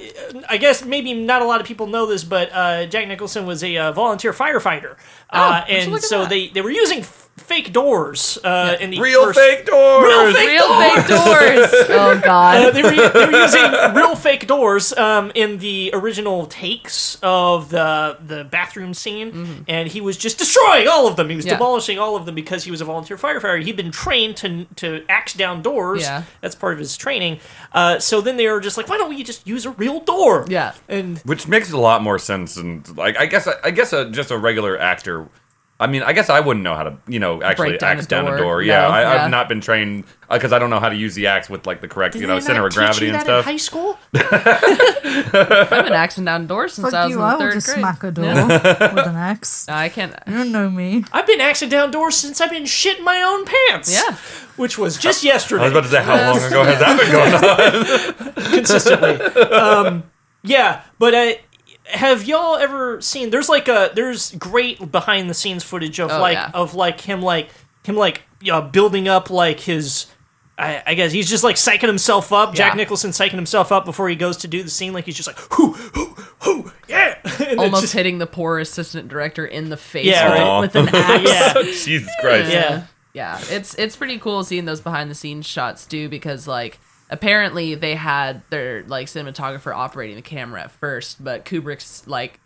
Speaker 1: I guess maybe not a lot of people know this, but uh, Jack Nicholson was a uh, volunteer firefighter, uh, and so
Speaker 6: that.
Speaker 1: they, they were using f- fake doors uh, in the
Speaker 5: Real
Speaker 1: first,
Speaker 5: fake doors.
Speaker 1: Real fake
Speaker 6: Real fake doors. Oh
Speaker 1: uh,
Speaker 6: god.
Speaker 1: they, were, they were using real fake doors um, in the original takes of the the bathroom scene, and he was just destroying all of them. He was
Speaker 6: Mm-hmm. Yeah.
Speaker 1: demolishing all of them because he was a volunteer firefighter. He'd been trained to to axe down doors.
Speaker 6: Yeah.
Speaker 1: that's part of his training. Uh, so then they were just like, "Why don't we just use a real door?"
Speaker 6: Yeah.
Speaker 1: and
Speaker 5: Which makes a lot more sense, and like I guess I guess a, just a regular actor. I mean, I guess I wouldn't know how to, you know, actually
Speaker 6: Break down
Speaker 5: axe
Speaker 6: a
Speaker 5: down a
Speaker 6: door.
Speaker 5: door. Yeah,
Speaker 6: No,
Speaker 5: I,
Speaker 6: yeah.
Speaker 5: I've not been trained because I don't know how to use the axe with like the correct,
Speaker 1: Did
Speaker 5: you
Speaker 1: they
Speaker 5: know,
Speaker 1: not
Speaker 5: center of
Speaker 1: teach
Speaker 5: gravity
Speaker 1: you
Speaker 5: and
Speaker 1: that
Speaker 5: stuff.
Speaker 1: In high school,
Speaker 6: I've been axing down doors since I
Speaker 7: Fuck
Speaker 6: was
Speaker 7: you!
Speaker 6: in
Speaker 7: I
Speaker 6: the
Speaker 7: will
Speaker 6: third
Speaker 7: just
Speaker 6: grade.
Speaker 7: smack a door with an axe.
Speaker 6: I can't.
Speaker 7: You don't know me.
Speaker 1: I've been axing down doors since I've been shitting my own pants.
Speaker 6: Yeah.
Speaker 1: which was just yesterday.
Speaker 5: I was about to say, how long ago has that been going on?
Speaker 1: consistently. um, yeah, but uh, have y'all ever seen? There's like a there's great behind the scenes footage of
Speaker 6: Oh,
Speaker 1: like
Speaker 6: yeah.
Speaker 1: of like him like him like uh, building up like his. I, I guess he's just like psyching himself up. Jack
Speaker 6: Yeah.
Speaker 1: Nicholson psyching himself up before he goes to do the scene. Like he's just like, whoo, whoo, whoo, yeah.
Speaker 6: almost
Speaker 1: just-
Speaker 6: hitting the poor assistant director in the face
Speaker 1: Yeah,
Speaker 6: with,
Speaker 5: right.
Speaker 6: with an axe.
Speaker 1: Yeah.
Speaker 5: Jesus Christ.
Speaker 1: Yeah.
Speaker 6: yeah it's it's pretty cool seeing those behind the scenes shots too because like apparently they had their like cinematographer operating the camera at first but kubrick's like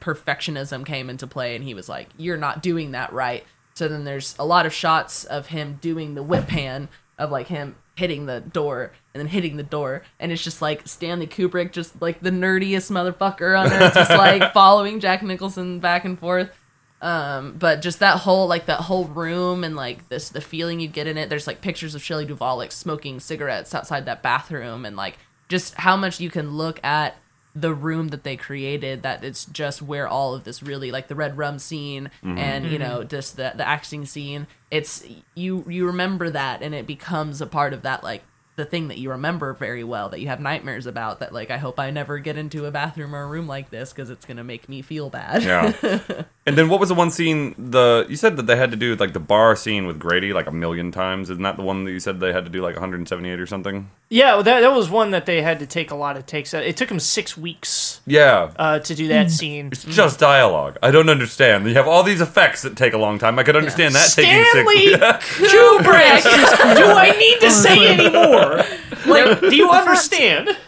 Speaker 6: perfectionism came into play and he was like you're not doing that right. So then there's a lot of shots of him doing the whip pan of like him hitting the door and then hitting the door. And it's just like stanley kubrick just like the nerdiest motherfucker on earth just like following jack nicholson back and forth um but just that whole like that whole room and like this the feeling you get in it. There's like pictures of Shelley Duvall like smoking cigarettes outside that bathroom and like just how much you can look at the room that they created that it's just where all of this really like the red rum scene and you know just the the acting scene. It's you you remember that and it becomes a part of that like the thing that you remember very well that you have nightmares about that like I hope I never get into a bathroom or a room like this because it's gonna make me feel bad
Speaker 5: Yeah. and then what was the one scene? The you said that they had to do like the bar scene with Grady like a million times. Isn't that the one that you said they had to do like 178 or something?
Speaker 1: Yeah, well, that that was one that they had to take a lot of takes. It took them six weeks
Speaker 5: Yeah.
Speaker 1: uh, to do that scene.
Speaker 5: it's just dialogue. I don't understand. You have all these effects that take a long time. I could understand that taking
Speaker 1: Stanley
Speaker 5: six.
Speaker 1: Kubrick. do I need to say any more? Like, do you understand?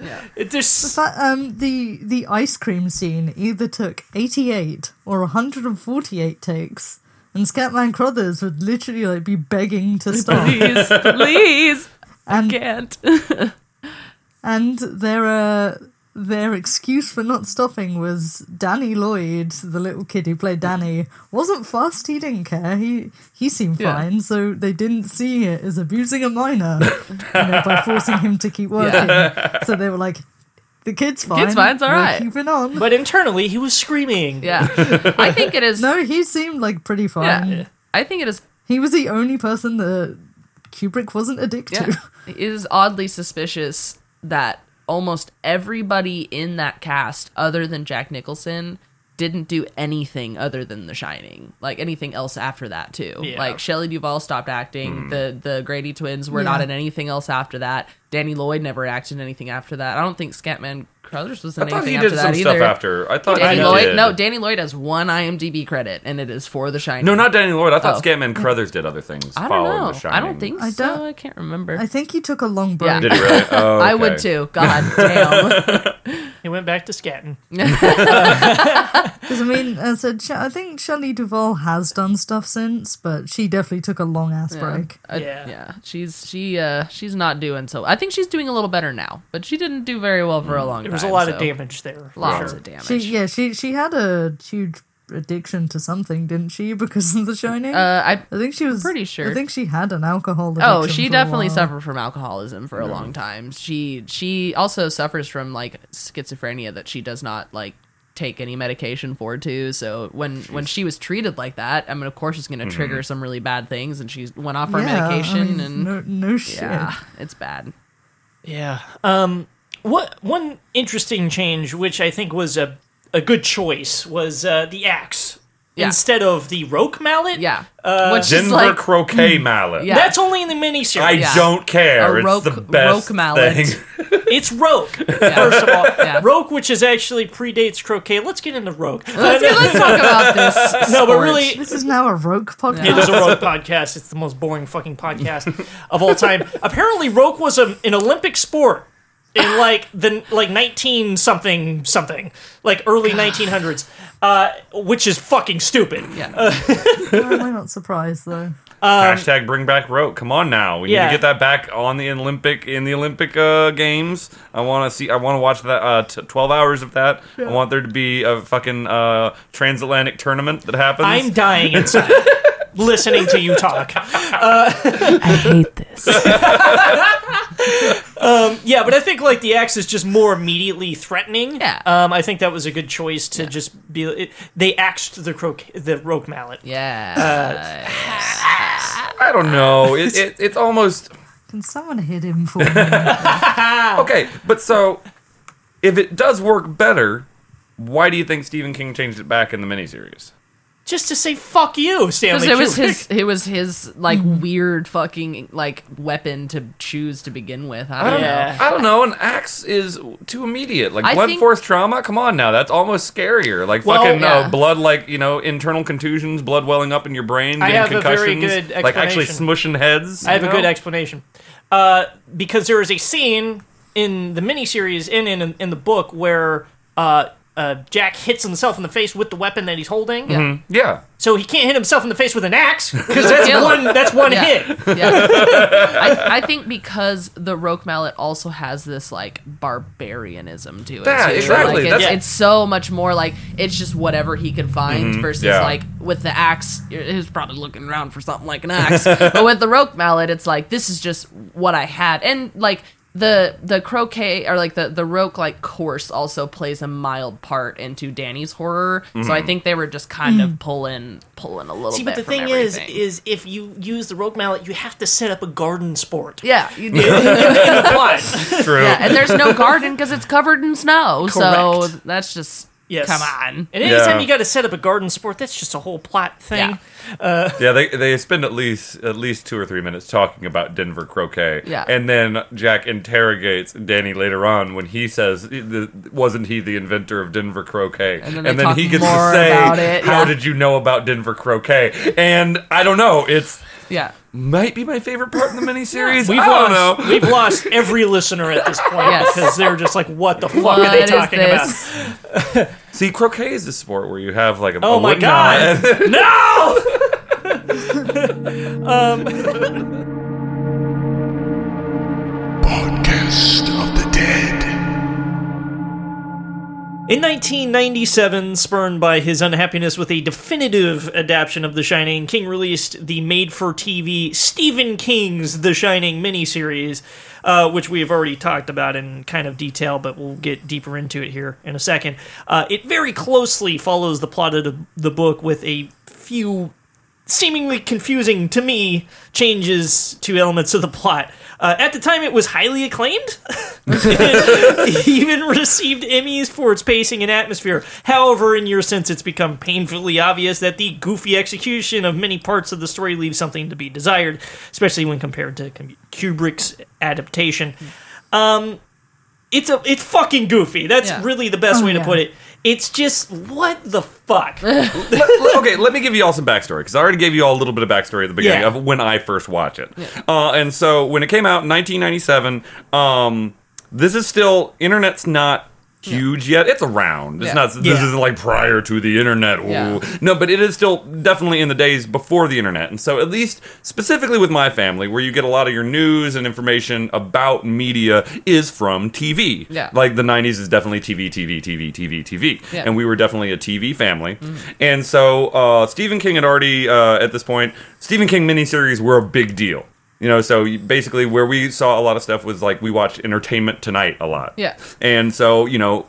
Speaker 6: Yeah.
Speaker 1: It- There's
Speaker 7: But um, the the ice cream scene either took eighty eight or one hundred and forty eight takes, and Scatman Crothers would literally like be begging to stop.
Speaker 6: please please
Speaker 7: and
Speaker 6: can't
Speaker 7: and their uh, their excuse for not stopping was Danny Lloyd, the little kid who played Danny, wasn't fast. He didn't care. He he seemed
Speaker 6: Yeah.
Speaker 7: fine, so they didn't see it as abusing a minor you know, by forcing him to keep working. So they were like, "The kid's fine.
Speaker 6: Kid's fine, it's all.
Speaker 7: Keeping on."
Speaker 1: but internally he was screaming.
Speaker 6: Yeah, I think it is.
Speaker 7: no, he seemed like pretty fine.
Speaker 6: yeah, I think it is.
Speaker 7: He was the only person that Kubrick wasn't a dick
Speaker 6: Yeah, it is oddly suspicious that almost everybody in that cast, other than Jack Nicholson, didn't do anything other than The Shining. Like anything else after that too.
Speaker 1: Yeah.
Speaker 6: Like Shelley Duvall stopped acting. Hmm. The the Grady twins were
Speaker 7: Yeah.
Speaker 6: not in anything else after that. Danny Lloyd never acted in anything after that. I don't think Scatman Crothers was in
Speaker 5: I thought
Speaker 6: anything
Speaker 5: he
Speaker 6: after
Speaker 5: did
Speaker 6: that
Speaker 5: some
Speaker 6: either.
Speaker 5: stuff after. I thought
Speaker 6: Danny
Speaker 5: he
Speaker 6: Lloyd,
Speaker 5: did.
Speaker 6: no, Danny Lloyd has one IMDb credit, and it is for The Shining.
Speaker 5: No, not Danny Lloyd. I thought
Speaker 6: Oh.
Speaker 5: Scatman Crothers did other things.
Speaker 6: I don't
Speaker 5: following
Speaker 6: know.
Speaker 5: The Shining.
Speaker 6: I don't think
Speaker 7: I
Speaker 6: so.
Speaker 7: don't-
Speaker 6: I can't remember.
Speaker 7: I think he took a long break.
Speaker 6: Yeah.
Speaker 5: Did he really? Oh,
Speaker 6: I would too. God damn.
Speaker 1: He went back to scatting.
Speaker 7: Because I mean, I said, Sh- I think Shelley Duvall has done stuff since, but she definitely took a long ass break.
Speaker 6: I-
Speaker 1: Yeah.
Speaker 6: yeah. She's she uh she's not doing so. I think she's doing a little better now, but she didn't do very well for a long time.
Speaker 1: There was a lot of
Speaker 6: so-
Speaker 1: damage there. for
Speaker 6: Lots
Speaker 1: sure.
Speaker 6: of damage.
Speaker 7: She, yeah, she she had a huge addiction to something, didn't she? Because of The Shining.
Speaker 6: uh, I
Speaker 7: I think she was
Speaker 6: pretty sure.
Speaker 7: I think she had an alcohol addiction.
Speaker 6: oh, she
Speaker 7: for a
Speaker 6: definitely
Speaker 7: while.
Speaker 6: suffered from alcoholism for a long time. She she also suffers from like schizophrenia that she does not like take any medication for too. So when when she was treated like that, I mean, of course, it's going to
Speaker 5: Mm-hmm.
Speaker 6: trigger some really bad things, and she went off her
Speaker 7: Yeah, I
Speaker 6: medication
Speaker 7: mean,
Speaker 6: and
Speaker 7: no, no shit.
Speaker 6: yeah, it's bad.
Speaker 1: Yeah. Um. What one interesting change, which I think was a a good choice, was uh, the axe
Speaker 6: Yeah.
Speaker 1: instead of the roque mallet.
Speaker 6: Yeah, uh, which is
Speaker 5: Denver
Speaker 6: like
Speaker 5: croquet mm. mallet.
Speaker 6: Yeah.
Speaker 1: That's only in the miniseries.
Speaker 5: I
Speaker 6: Yeah.
Speaker 5: don't care.
Speaker 6: A
Speaker 5: it's
Speaker 6: roque-
Speaker 5: the best
Speaker 6: roque mallet.
Speaker 5: thing.
Speaker 1: It's roque. First of all,
Speaker 6: Yeah.
Speaker 1: roque, which is actually predates croquet. Let's get into roque.
Speaker 6: let's, uh, let's talk about this.
Speaker 1: no, but really,
Speaker 7: This is now a roque podcast.
Speaker 1: It is a Roque podcast. It's the most boring fucking podcast of all time. Apparently, Roque was a, an Olympic sport in like the like nineteen something something, like early nineteen hundreds, uh, which is fucking stupid.
Speaker 6: Yeah.
Speaker 7: Why am not surprised though?
Speaker 5: Hashtag bring back rope. Come on now. We
Speaker 1: Yeah.
Speaker 5: need to get that back on the Olympic in the Olympic uh, games. I want to see. I want to watch that. Uh, t- Twelve hours of that. I want there to be a fucking uh, transatlantic tournament that happens.
Speaker 1: I'm dying inside listening to you talk.
Speaker 6: I hate this.
Speaker 1: Yeah, but I think like the axe is just more immediately threatening.
Speaker 6: Yeah.
Speaker 1: Um, I think that was a good choice to just be. It, they axed the croque the roque mallet.
Speaker 6: Yeah.
Speaker 5: I don't know. It, it, it's almost
Speaker 7: Can someone hit him for me?
Speaker 5: okay. But so, if it does work better, why do you think Stephen King changed it back in the miniseries?
Speaker 1: Just to say fuck you, Stanley.
Speaker 6: Because
Speaker 1: Stanley.
Speaker 6: it was
Speaker 1: Kubrick.
Speaker 6: his, it was his like
Speaker 1: Mm-hmm.
Speaker 6: weird fucking like weapon to choose to begin with. I
Speaker 5: I
Speaker 6: don't
Speaker 5: don't,
Speaker 1: Yeah.
Speaker 5: know. I don't know. An axe is too immediate. Like
Speaker 6: I
Speaker 5: blunt
Speaker 6: think-
Speaker 5: force trauma. Come on now, that's almost scarier. Like
Speaker 1: Well,
Speaker 5: fucking
Speaker 6: yeah.
Speaker 5: uh, blood, like you know, internal contusions, blood welling up in your brain,
Speaker 1: I
Speaker 5: getting
Speaker 1: have a very
Speaker 5: concussions,
Speaker 1: good
Speaker 5: like actually smushing heads.
Speaker 1: I have
Speaker 5: you
Speaker 1: a good explanation. Uh, because there is a scene in the miniseries and in in the book where uh, uh, Jack hits himself in the face with the weapon that he's holding.
Speaker 6: Yeah.
Speaker 5: Yeah.
Speaker 1: So he can't hit himself in the face with an axe because that's
Speaker 6: Kill
Speaker 1: one that's one
Speaker 6: Yeah.
Speaker 1: hit.
Speaker 6: Yeah. I, I think because the roque mallet also has this like barbarianism to it.
Speaker 5: Yeah,
Speaker 6: too.
Speaker 5: exactly.
Speaker 6: Like, it's,
Speaker 5: That's-
Speaker 6: it's so much more like it's just whatever he can find versus
Speaker 5: yeah.
Speaker 6: like with the axe, he was probably looking around for something like an axe. but with the roque mallet, it's like this is just what I had, and like. The the croquet or like the the roque like course also plays a mild part into Danny's horror, so I mm-hmm. think they were just kind of mm. pulling pulling a little
Speaker 1: See,
Speaker 6: bit.
Speaker 1: but the
Speaker 6: from
Speaker 1: thing is,
Speaker 6: everything.
Speaker 1: is if you use the roque mallet, you have to set up a garden sport.
Speaker 6: yeah, you do.
Speaker 1: in.
Speaker 5: True.
Speaker 6: Yeah, and there's no garden because it's covered in snow. So that's just
Speaker 1: Yes.
Speaker 6: come on.
Speaker 1: And anytime
Speaker 5: Yeah.
Speaker 1: you got to set up a garden sport, that's just a whole plot thing.
Speaker 6: Yeah.
Speaker 5: Uh, yeah, they they spend at least at least two or three minutes talking about Denver croquet.
Speaker 6: Yeah.
Speaker 5: and then Jack interrogates Danny later on when he says, "Wasn't he the inventor of Denver croquet?"
Speaker 6: And then they talk
Speaker 5: he gets
Speaker 6: more
Speaker 5: to say,
Speaker 6: it,
Speaker 5: "How
Speaker 6: yeah.
Speaker 5: did you know about Denver croquet?" And I don't know. It's
Speaker 6: Yeah.
Speaker 5: might be my favorite part in the miniseries.
Speaker 1: We've
Speaker 5: I don't
Speaker 1: lost,
Speaker 5: know.
Speaker 1: we've lost every listener at this point
Speaker 6: Yes.
Speaker 1: because they're just like, "What the fuck
Speaker 6: What
Speaker 1: are they
Speaker 6: is
Speaker 1: talking
Speaker 6: this?
Speaker 1: about?"
Speaker 5: See, croquet is a sport where you have like a
Speaker 1: Oh
Speaker 5: a
Speaker 1: my
Speaker 5: wooden
Speaker 1: god!
Speaker 5: mallet.
Speaker 1: no!
Speaker 2: Um, Podcast of the Dead.
Speaker 1: In 1997, spurned by his unhappiness with a definitive adaptation of The Shining, King released the made-for-TV Stephen King's The Shining miniseries, uh, which we have already talked about in kind of detail, but we'll get deeper into it here in a second. Uh, it very closely follows the plot of the book with a few seemingly confusing to me changes to elements of the plot. Uh, at the time, it was highly acclaimed. it even received Emmys for its pacing and atmosphere. However, in years since, it's become painfully obvious that the goofy execution of many parts of the story leaves something to be desired, especially when compared to Kubrick's adaptation. Um, it's a it's fucking goofy. That's
Speaker 6: Yeah.
Speaker 1: really the best
Speaker 7: Oh,
Speaker 1: way to
Speaker 7: yeah.
Speaker 1: put it. It's just what the fuck.
Speaker 5: Let- okay, let me give you all some backstory because I already gave you all a little bit of backstory at the beginning
Speaker 1: Yeah.
Speaker 5: of when I first watched it. Uh, and so when it came out in 1997, um, this is still internet's not huge yet. It's around. It's
Speaker 6: Yeah.
Speaker 5: not. This
Speaker 1: Yeah.
Speaker 5: isn't like prior to the internet.
Speaker 6: Yeah.
Speaker 5: No, but it is still definitely in the days before the internet. And so at least specifically with my family, where you get a lot of your news and information about media is from TV.
Speaker 6: Yeah.
Speaker 5: Like the 90s is definitely TV, TV, TV, TV, TV.
Speaker 6: Yeah.
Speaker 5: And we were definitely a TV family. And so uh, Stephen King had already, uh, at this point, Stephen King miniseries were a big deal. You know, so basically where we saw a lot of stuff was like we watched Entertainment Tonight a lot.
Speaker 6: Yeah.
Speaker 5: And so, you know,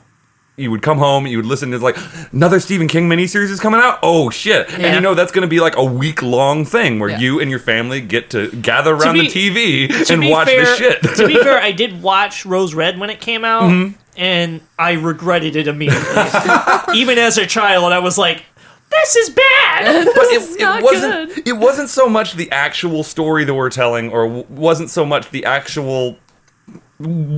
Speaker 5: you would come home, you would listen to like another Stephen King miniseries is coming out. Oh shit! And you know that's going to be like a week long thing where
Speaker 6: Yeah.
Speaker 5: you and your family get to gather around
Speaker 1: be-
Speaker 5: the TV
Speaker 1: to
Speaker 5: and watch
Speaker 1: fair,
Speaker 5: this shit.
Speaker 1: to be fair, I did watch Rose Red when it came out,
Speaker 5: Mm-hmm.
Speaker 1: and I regretted it immediately. Even as a child, I was like, "This is bad."
Speaker 5: but
Speaker 6: is
Speaker 5: it, wasn't
Speaker 6: good.
Speaker 5: it wasn't so much the actual story that we're telling or w- wasn't so much the actual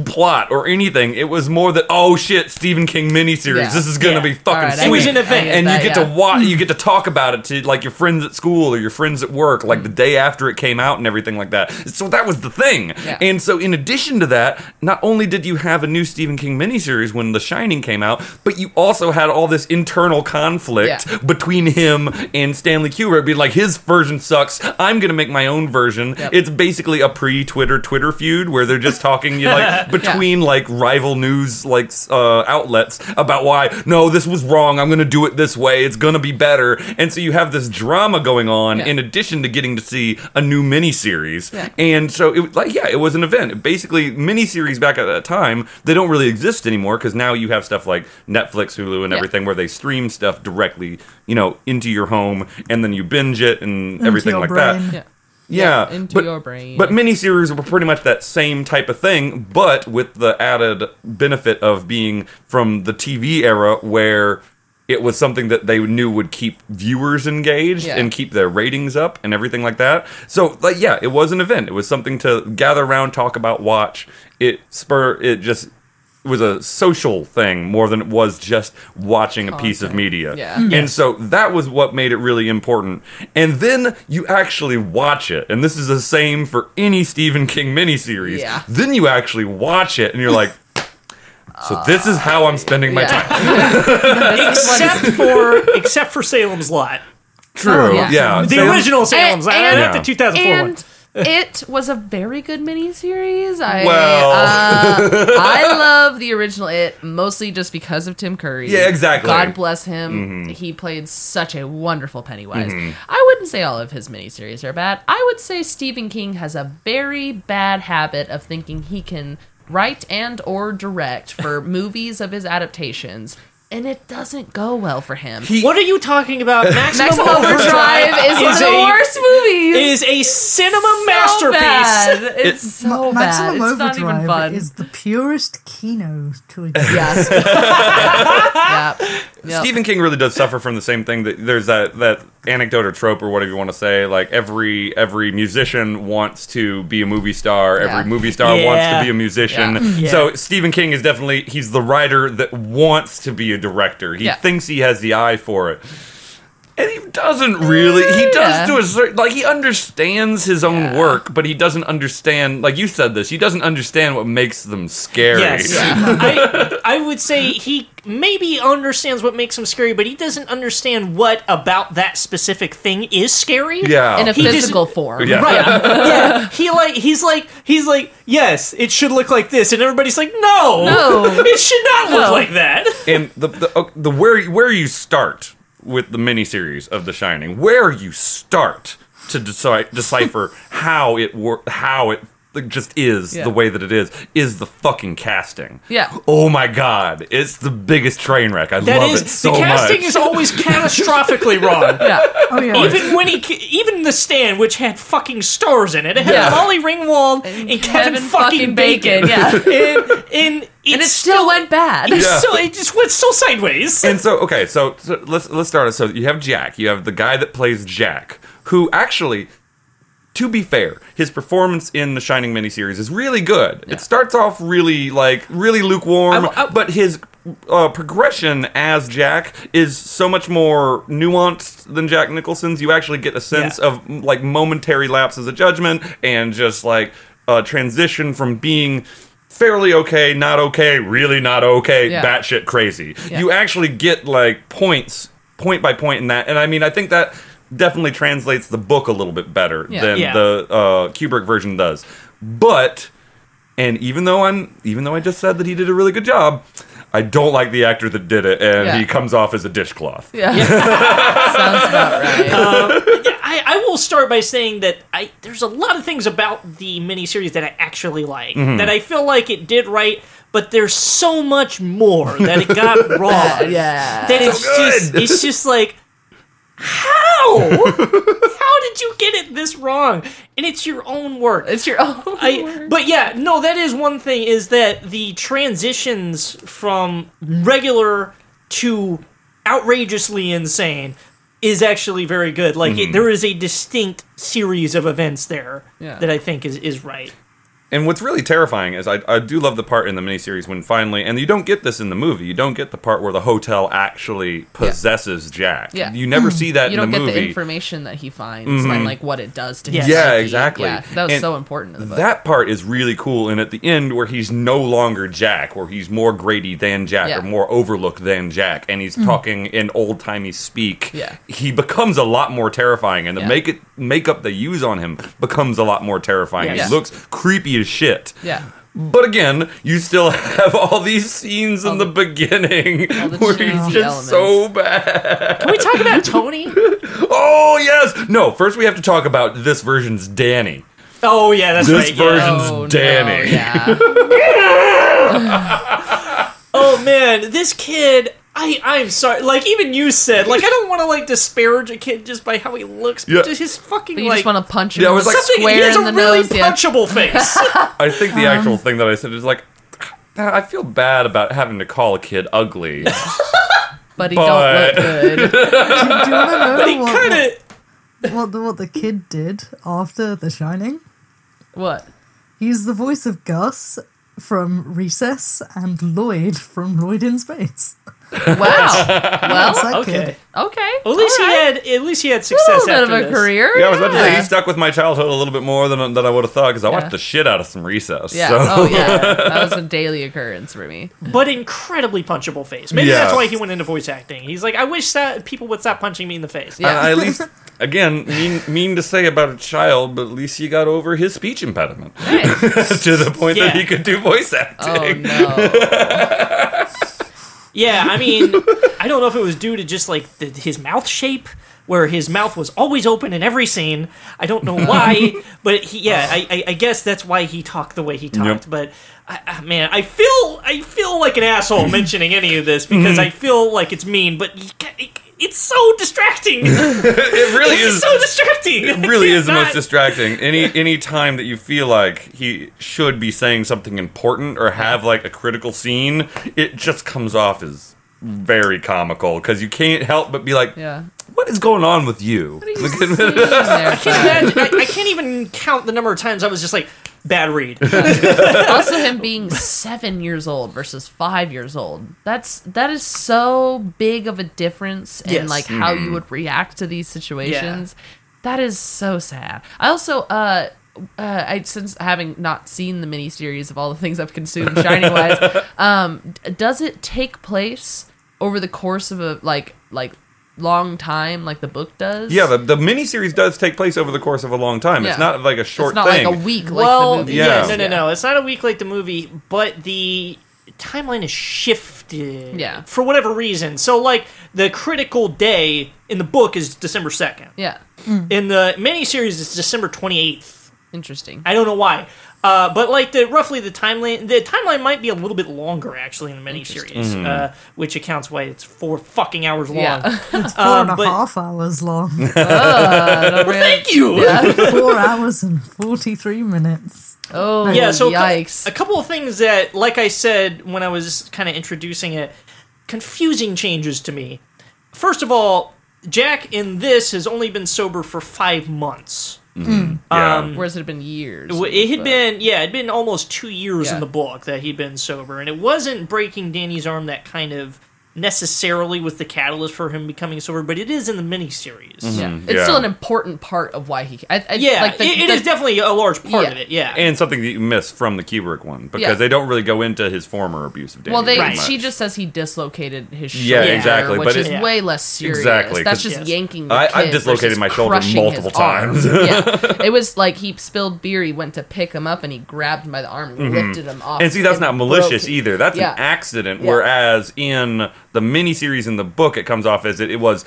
Speaker 5: plot or anything. It was more that oh shit stephen king miniseries.
Speaker 6: Yeah.
Speaker 5: this is gonna
Speaker 1: Yeah.
Speaker 5: be fucking
Speaker 6: Alright, I
Speaker 5: sweet.
Speaker 1: It. Was an
Speaker 6: get- I
Speaker 1: event,
Speaker 5: and you
Speaker 6: that,
Speaker 5: get
Speaker 6: yeah.
Speaker 5: to watch you hmm. get to talk about it to like your friends at school or your friends at work like hmm. the day after it came out and everything like that. So that was the thing. And so in addition to that not only did you have a new stephen king miniseries when the shining came out but you also had all this internal conflict between him and stanley kubrick being like his version sucks. I'm gonna make my own version.
Speaker 6: Yep.
Speaker 5: it's basically a pre-twitter twitter feud where they're just talking you like between like rival news like uh, outlets about why no this was wrong i'm gonna do it this way it's gonna be better and so you have this drama going on
Speaker 6: Yeah.
Speaker 5: in addition to getting to see a new miniseries
Speaker 6: Yeah.
Speaker 5: and so it like yeah it was an event basically miniseries back at that time they don't really exist anymore because now you have stuff like netflix hulu and
Speaker 6: Yeah.
Speaker 5: everything where they stream stuff directly you know into your home and then you binge it and
Speaker 7: Into
Speaker 5: everything like
Speaker 7: brain.
Speaker 5: that
Speaker 6: Yeah.
Speaker 5: yeah,
Speaker 6: into
Speaker 5: but,
Speaker 6: your brain.
Speaker 5: But miniseries were pretty much that same type of thing, but with the added benefit of being from the TV era where it was something that they knew would keep viewers engaged
Speaker 6: Yeah.
Speaker 5: and keep their ratings up and everything like that. So, like, yeah, it was an event. It was something to gather around, talk about, watch. It spur. It just was a social thing more than it was just watching a piece of media.
Speaker 6: Yeah. Mm-hmm.
Speaker 5: And so that was what made it really important. And then you actually watch it. And this is the same for any Stephen King miniseries.
Speaker 6: Yeah.
Speaker 5: Then you actually watch it and you're like, so this is how I'm spending my
Speaker 6: Yeah.
Speaker 5: time.
Speaker 1: except for except for Salem's Lot,
Speaker 5: True.
Speaker 6: Oh, yeah.
Speaker 5: yeah.
Speaker 1: the
Speaker 5: Salem-
Speaker 1: original Salem's Lot,
Speaker 6: and-
Speaker 1: not the 2004 one.
Speaker 6: It was a very good miniseries. I
Speaker 5: Well.
Speaker 6: uh, I love the original It mostly just because of Tim Curry.
Speaker 5: Yeah, exactly. Mm-hmm.
Speaker 6: God bless him. He played such a wonderful Pennywise. I wouldn't say all of his miniseries are bad. I would say Stephen King has a very bad habit of thinking he can write and or direct for movies of his adaptations, and it doesn't go well for him.
Speaker 5: He-
Speaker 1: What are you talking about? Maximum,
Speaker 6: Maximum Overdrive is one of the
Speaker 1: a-
Speaker 6: worst movies.
Speaker 1: Is a cinema
Speaker 6: so
Speaker 1: masterpiece.
Speaker 6: Bad. It's so
Speaker 7: Ma-
Speaker 6: bad.
Speaker 7: Maximum
Speaker 6: It's not even
Speaker 7: Overdrive
Speaker 6: fun.
Speaker 7: is the purest kino to exist.
Speaker 6: yeah. yeah. Yep.
Speaker 5: Stephen King really does suffer from the same thing. That there's that that anecdote or trope or whatever you want to say. Like every every musician wants to be a movie star.
Speaker 6: Yeah.
Speaker 5: Every movie star wants to be a musician.
Speaker 6: Yeah. Mm.
Speaker 1: Yeah.
Speaker 5: So Stephen King is definitely he's the writer that wants to be a director. He
Speaker 6: Yeah.
Speaker 5: thinks he has the eye for it. And he doesn't really. He does
Speaker 6: Yeah.
Speaker 5: to a certain like he understands his own
Speaker 6: Yeah.
Speaker 5: work, but he doesn't understand. Like you said, this he doesn't understand what makes them scary.
Speaker 1: Yes, I, I would say he maybe understands what makes him scary, but he doesn't understand what about that specific thing is scary.
Speaker 5: Yeah.
Speaker 6: In a
Speaker 1: He just-
Speaker 6: physical form.
Speaker 5: Yeah.
Speaker 1: Right. Yeah. He like he's like he's like yes, it should look like this, and everybody's like no,
Speaker 6: No.
Speaker 1: it should not look like that.
Speaker 5: and the the, uh, the where where you start with the miniseries of The Shining, where you start to deci- decipher how it wor- how it just is
Speaker 6: Yeah.
Speaker 5: the way that it is is the fucking casting.
Speaker 6: Yeah.
Speaker 5: Oh my god, it's the biggest train wreck. I
Speaker 1: That
Speaker 5: love
Speaker 1: is
Speaker 5: it so much.
Speaker 1: the casting
Speaker 5: much.
Speaker 1: is always catastrophically wrong.
Speaker 6: Yeah.
Speaker 7: Oh yeah.
Speaker 1: Even when he, even the stand, which had fucking stars in it, it had
Speaker 6: Yeah.
Speaker 1: Molly Ringwald and, Kevin, fucking Bacon.
Speaker 6: Yeah.
Speaker 1: and and,
Speaker 6: And it still went bad.
Speaker 1: It's
Speaker 5: Yeah.
Speaker 1: so it just went so sideways.
Speaker 5: and so okay, so, so let's let's start it. So you have Jack. You have the guy that plays Jack, who actually, to be fair, his performance in the Shining miniseries is really good. It starts off really like really lukewarm,
Speaker 1: I- I-
Speaker 5: but his uh, progression as Jack is so much more nuanced than Jack Nicholson's. You actually get a sense
Speaker 1: Yeah.
Speaker 5: of like momentary lapses of judgment and just like a transition from being fairly okay, not okay, really not okay,
Speaker 6: Yeah.
Speaker 5: batshit crazy.
Speaker 6: Yeah.
Speaker 5: You actually get like points, point by point in that, and I mean, I think that definitely translates the book a little bit better
Speaker 6: Yeah.
Speaker 5: than
Speaker 1: Yeah.
Speaker 5: the uh, Kubrick version does. But, and even though I'm, even though I just said that he did a really good job. I don't like the actor that did it, and
Speaker 6: Yeah.
Speaker 5: he comes off as a dishcloth.
Speaker 6: Yeah. Sounds about right.
Speaker 1: I, I will start by saying that I there's a lot of things about the miniseries that I actually like
Speaker 5: Mm-hmm.
Speaker 1: that I feel like it did right, but there's so much more that it got wrong.
Speaker 6: yeah.
Speaker 1: That it's just it's just like how how did you get it this wrong? And it's your own work.
Speaker 6: It's your own.
Speaker 1: I,
Speaker 6: work.
Speaker 1: but yeah, no, that is one thing is that the transitions from regular to outrageously insane is actually very good. Like
Speaker 5: Mm-hmm.
Speaker 1: it, there is a distinct series of events there
Speaker 6: Yeah.
Speaker 1: that I think is is right.
Speaker 5: And what's really terrifying is I, I do love the part in the miniseries when finally, and you don't get this in the movie, you don't get the part where the hotel actually possesses Jack.
Speaker 6: Yeah.
Speaker 5: You never hmm. see that
Speaker 6: you don't
Speaker 5: the
Speaker 6: get the information that he finds and mm-hmm. like what it does to him.
Speaker 1: Yeah.
Speaker 5: Yeah, exactly.
Speaker 6: Yeah, that was
Speaker 5: And
Speaker 6: so important in the book.
Speaker 5: That part is really cool, and at the end, where he's no longer Jack, where he's more Grady than Jack,
Speaker 6: Yeah.
Speaker 5: or more Overlook than Jack, and he's mm-hmm. talking in old timey speak.
Speaker 6: Yeah.
Speaker 5: he becomes a lot more terrifying, and the
Speaker 6: Yeah.
Speaker 5: make it makeup they use on him becomes a lot more terrifying.
Speaker 6: Yeah.
Speaker 5: He looks creepy as shit.
Speaker 6: yeah.
Speaker 5: But again, you still have all these scenes in the,
Speaker 6: the-
Speaker 5: beginning
Speaker 6: all the
Speaker 5: where he's
Speaker 6: cheesy
Speaker 5: just so bad.
Speaker 1: Can we talk about Tony?
Speaker 5: Oh yes, no. First, we have to talk about this version's Danny.
Speaker 1: Oh yeah, that's
Speaker 5: This
Speaker 1: right. yeah.
Speaker 5: version's
Speaker 6: Oh, no,
Speaker 5: Danny.
Speaker 6: yeah.
Speaker 1: Oh man, this kid. I I'm sorry. Like even you said, like I don't want to like disparage a kid just by how he looks, but
Speaker 5: Yeah.
Speaker 1: just his fucking
Speaker 6: But you
Speaker 1: like.
Speaker 6: just want to punch him
Speaker 5: Yeah, I was like-
Speaker 1: something-
Speaker 6: square
Speaker 1: he has
Speaker 6: in
Speaker 1: a
Speaker 6: the
Speaker 1: really
Speaker 6: nose. Yeah.
Speaker 1: punchable face.
Speaker 5: I think the actual uh-huh. thing that I said is like, I feel bad about having to call a kid ugly.
Speaker 6: but he
Speaker 5: But-
Speaker 6: don't look good.
Speaker 7: Do you want to know
Speaker 1: He
Speaker 7: what,
Speaker 1: kind of.
Speaker 7: what, what, the, what the kid did after The Shining?
Speaker 6: what?
Speaker 7: He's the voice of Gus from Recess and Lloyd from Lloyd in Space.
Speaker 6: Wow. Well,
Speaker 7: That's that
Speaker 1: Okay.
Speaker 7: kid.
Speaker 6: okay.
Speaker 1: At least
Speaker 6: all
Speaker 1: he had. At least he had success.
Speaker 6: a
Speaker 1: success
Speaker 6: little bit
Speaker 1: after
Speaker 6: of a
Speaker 1: this.
Speaker 6: career.
Speaker 5: Yeah, I was about to say he stuck with my childhood a little bit more than, than I would have thought because I
Speaker 6: Yeah.
Speaker 5: watched the shit out of some recess.
Speaker 6: Yeah.
Speaker 5: So.
Speaker 6: Oh yeah. That was a daily occurrence for me.
Speaker 1: but incredibly punchable face. Maybe
Speaker 5: Yeah.
Speaker 1: that's why he went into voice acting. He's like, I wish that people would stop punching me in the face.
Speaker 6: Yeah.
Speaker 5: And I at least, again, mean mean to say about a child, but at least he got over his speech impediment
Speaker 6: Hey.
Speaker 5: to the point that he could do voice
Speaker 6: Oh
Speaker 5: acting.
Speaker 6: no.
Speaker 1: Yeah, I mean, I don't know if it was due to just like the, his mouth shape, where his mouth was always open in every scene. I don't know why, but he, yeah, I, I, I guess that's why he talked the way he talked.
Speaker 5: Yep.
Speaker 1: But I, man, I feel I feel like an asshole mentioning any of this because mm-hmm. I feel like it's mean, but you ca- it, it's so distracting.
Speaker 5: It really
Speaker 1: it's
Speaker 5: is.
Speaker 1: so distracting.
Speaker 5: It really is the most distracting. Any any time that you feel like he should be saying something important or have like a critical scene, it just comes off as very comical because you can't help but be like,
Speaker 6: Yeah.
Speaker 5: "What is going on with you?"
Speaker 6: What are you there,
Speaker 1: I can't, imagine, I, I can't even count the number of times I was just like, bad read.
Speaker 6: also him being seven years old versus five years old. That's that is so big of a difference in
Speaker 1: Yes.
Speaker 6: like how you would react to these situations. That is so sad. I also uh uh, I since having not seen the miniseries of all the things I've consumed shining wise, um, d- does it take place over the course of a like like long time like the book does?
Speaker 5: Yeah, the, the miniseries does take place over the course of a long time. It's
Speaker 6: Yeah.
Speaker 5: not like a short
Speaker 6: it's not
Speaker 5: thing.
Speaker 6: like a week like
Speaker 1: well,
Speaker 6: the movie.
Speaker 1: yeah,
Speaker 5: is.
Speaker 1: no, no, no. It's not a week like the movie, but the timeline is shifted.
Speaker 6: Yeah.
Speaker 1: For whatever reason. So, like, the critical day in the book is December 2nd.
Speaker 6: Yeah,
Speaker 1: In the miniseries, it's December 28th.
Speaker 6: interesting.
Speaker 1: I don't know why. Uh, but like the roughly the timeline, the timeline might be a little bit longer actually in the miniseries, uh, which accounts why it's four fucking hours long.
Speaker 6: Yeah.
Speaker 7: It's four and a half
Speaker 1: but-
Speaker 7: hours long.
Speaker 1: Thank you.
Speaker 7: four hours and 43 minutes.
Speaker 6: Oh,
Speaker 1: yeah so a
Speaker 6: yikes!
Speaker 1: A, couple of things that like i said when i was kind of introducing it confusing changes to me first of all jack in this has only been sober for five months
Speaker 5: yeah.
Speaker 1: um,
Speaker 6: Whereas it had been years.
Speaker 1: W- it had
Speaker 6: but-
Speaker 1: been yeah it'd been almost two years
Speaker 6: Yeah.
Speaker 1: in the book that he'd been sober and it wasn't breaking danny's arm that kind of necessarily was the catalyst for him becoming sober but it is in the miniseries
Speaker 6: Yeah, it's
Speaker 5: yeah.
Speaker 6: still an important part of why he. I, I,
Speaker 1: yeah
Speaker 6: like the,
Speaker 1: it, it
Speaker 6: the-
Speaker 1: is definitely a large part
Speaker 6: Yeah.
Speaker 1: of it yeah
Speaker 5: and something that you miss from the Kubrick one because
Speaker 6: Yeah.
Speaker 5: they don't really go into his former abuse of Danny.
Speaker 6: Well, they
Speaker 5: very
Speaker 6: she just says he dislocated his shoulder.
Speaker 5: Yeah,
Speaker 1: exactly,
Speaker 6: which
Speaker 5: but
Speaker 6: is
Speaker 5: it-
Speaker 1: Yeah.
Speaker 6: way less serious.
Speaker 5: Exactly,
Speaker 6: That's
Speaker 5: 'cause-
Speaker 6: just
Speaker 1: Yes.
Speaker 6: yanking. The
Speaker 5: I- I've dislocated my shoulder
Speaker 6: crushing his
Speaker 5: multiple times.
Speaker 6: yeah, it was like he spilled beer. He went to pick him up and he grabbed him by the arm and lifted him off.
Speaker 5: Mm-hmm. And see, that's not malicious either. That's
Speaker 6: Yeah.
Speaker 5: an accident.
Speaker 6: Yeah.
Speaker 5: Whereas in the miniseries in the book, it comes off as it, it was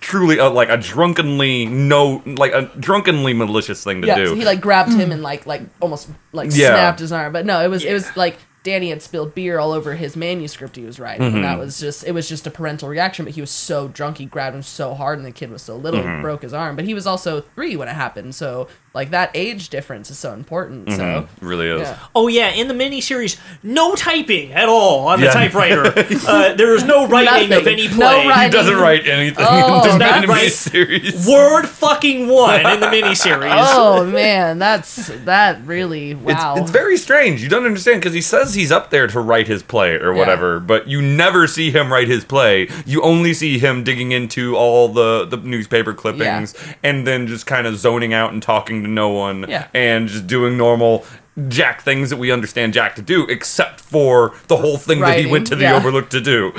Speaker 5: truly a, like a drunkenly no, like a drunkenly malicious thing to
Speaker 6: Yeah,
Speaker 5: do.
Speaker 6: so he like grabbed him and like like almost like
Speaker 5: Yeah.
Speaker 6: snapped his arm. But no, it was it was like Danny had spilled beer all over his manuscript he was writing. And
Speaker 5: Mm-hmm.
Speaker 6: that was just it was just a parental reaction. But he was so drunk, he grabbed him so hard, and the kid was so little,
Speaker 5: Mm-hmm.
Speaker 6: he broke his arm. But he was also three when it happened, so like that age difference is so important. So
Speaker 5: It really is.
Speaker 6: yeah.
Speaker 1: Oh yeah, in the miniseries, no typing at all on the
Speaker 5: Yeah.
Speaker 1: typewriter. uh, there is no writing of
Speaker 6: Nothing.
Speaker 1: any
Speaker 6: No
Speaker 1: play.
Speaker 5: He doesn't write anything.
Speaker 6: Oh,
Speaker 5: Does not
Speaker 1: that's-
Speaker 5: in the miniseries.
Speaker 1: Word fucking one in the miniseries.
Speaker 6: Oh man, that's that really wow.
Speaker 5: It's, it's very strange. You don't understand because he says he's up there to write his play or whatever, but you never see him write his play. You only see him digging into all the, the newspaper clippings and then just kind of zoning out and talking to no one
Speaker 6: Yeah.
Speaker 5: and just doing normal Jack things that we understand Jack to do, except for the whole thing that he went to the
Speaker 6: yeah.
Speaker 5: Overlook to do.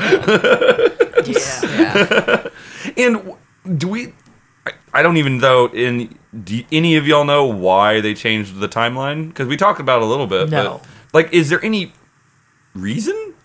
Speaker 1: yeah.
Speaker 6: yeah.
Speaker 5: And do we? I, I don't even though. In do any of y'all know why they changed the timeline? Because we talked about it a little bit.
Speaker 1: No.
Speaker 5: But, like, is there any reason?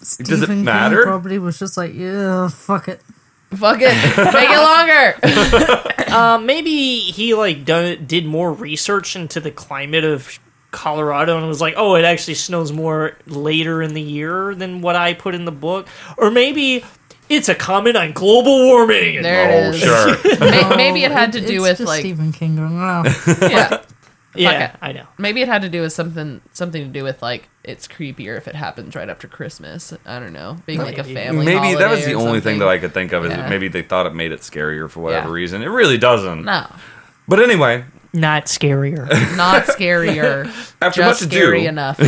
Speaker 7: Stephen
Speaker 5: it
Speaker 7: King
Speaker 5: matter?
Speaker 7: probably was just like, yeah, fuck it.
Speaker 6: Fuck it, make it longer.
Speaker 1: Um, maybe he like done, did more research into the climate of Colorado and was like, oh, it actually snows more later in the year than what I put in the book, or maybe it's a comment on global warming.
Speaker 6: There
Speaker 5: oh,
Speaker 6: it is.
Speaker 5: sure.
Speaker 6: May- Maybe it had to do
Speaker 7: it's
Speaker 6: with
Speaker 7: just
Speaker 6: like
Speaker 7: Stephen King going, oh,
Speaker 6: yeah.
Speaker 1: yeah,
Speaker 6: it.
Speaker 1: I know.
Speaker 6: Maybe it had to do with something something to do with like it's creepier if it happens right after Christmas. I don't know, being like a family.
Speaker 5: maybe that was the
Speaker 6: or
Speaker 5: only thing that I could think of is
Speaker 6: Yeah.
Speaker 5: maybe they thought it made it scarier for whatever
Speaker 6: Yeah.
Speaker 5: reason. It really doesn't.
Speaker 6: No,
Speaker 5: But anyway,
Speaker 1: Not scarier.
Speaker 6: not scarier.
Speaker 5: After
Speaker 6: just
Speaker 5: much
Speaker 6: scary
Speaker 5: ado-
Speaker 6: enough.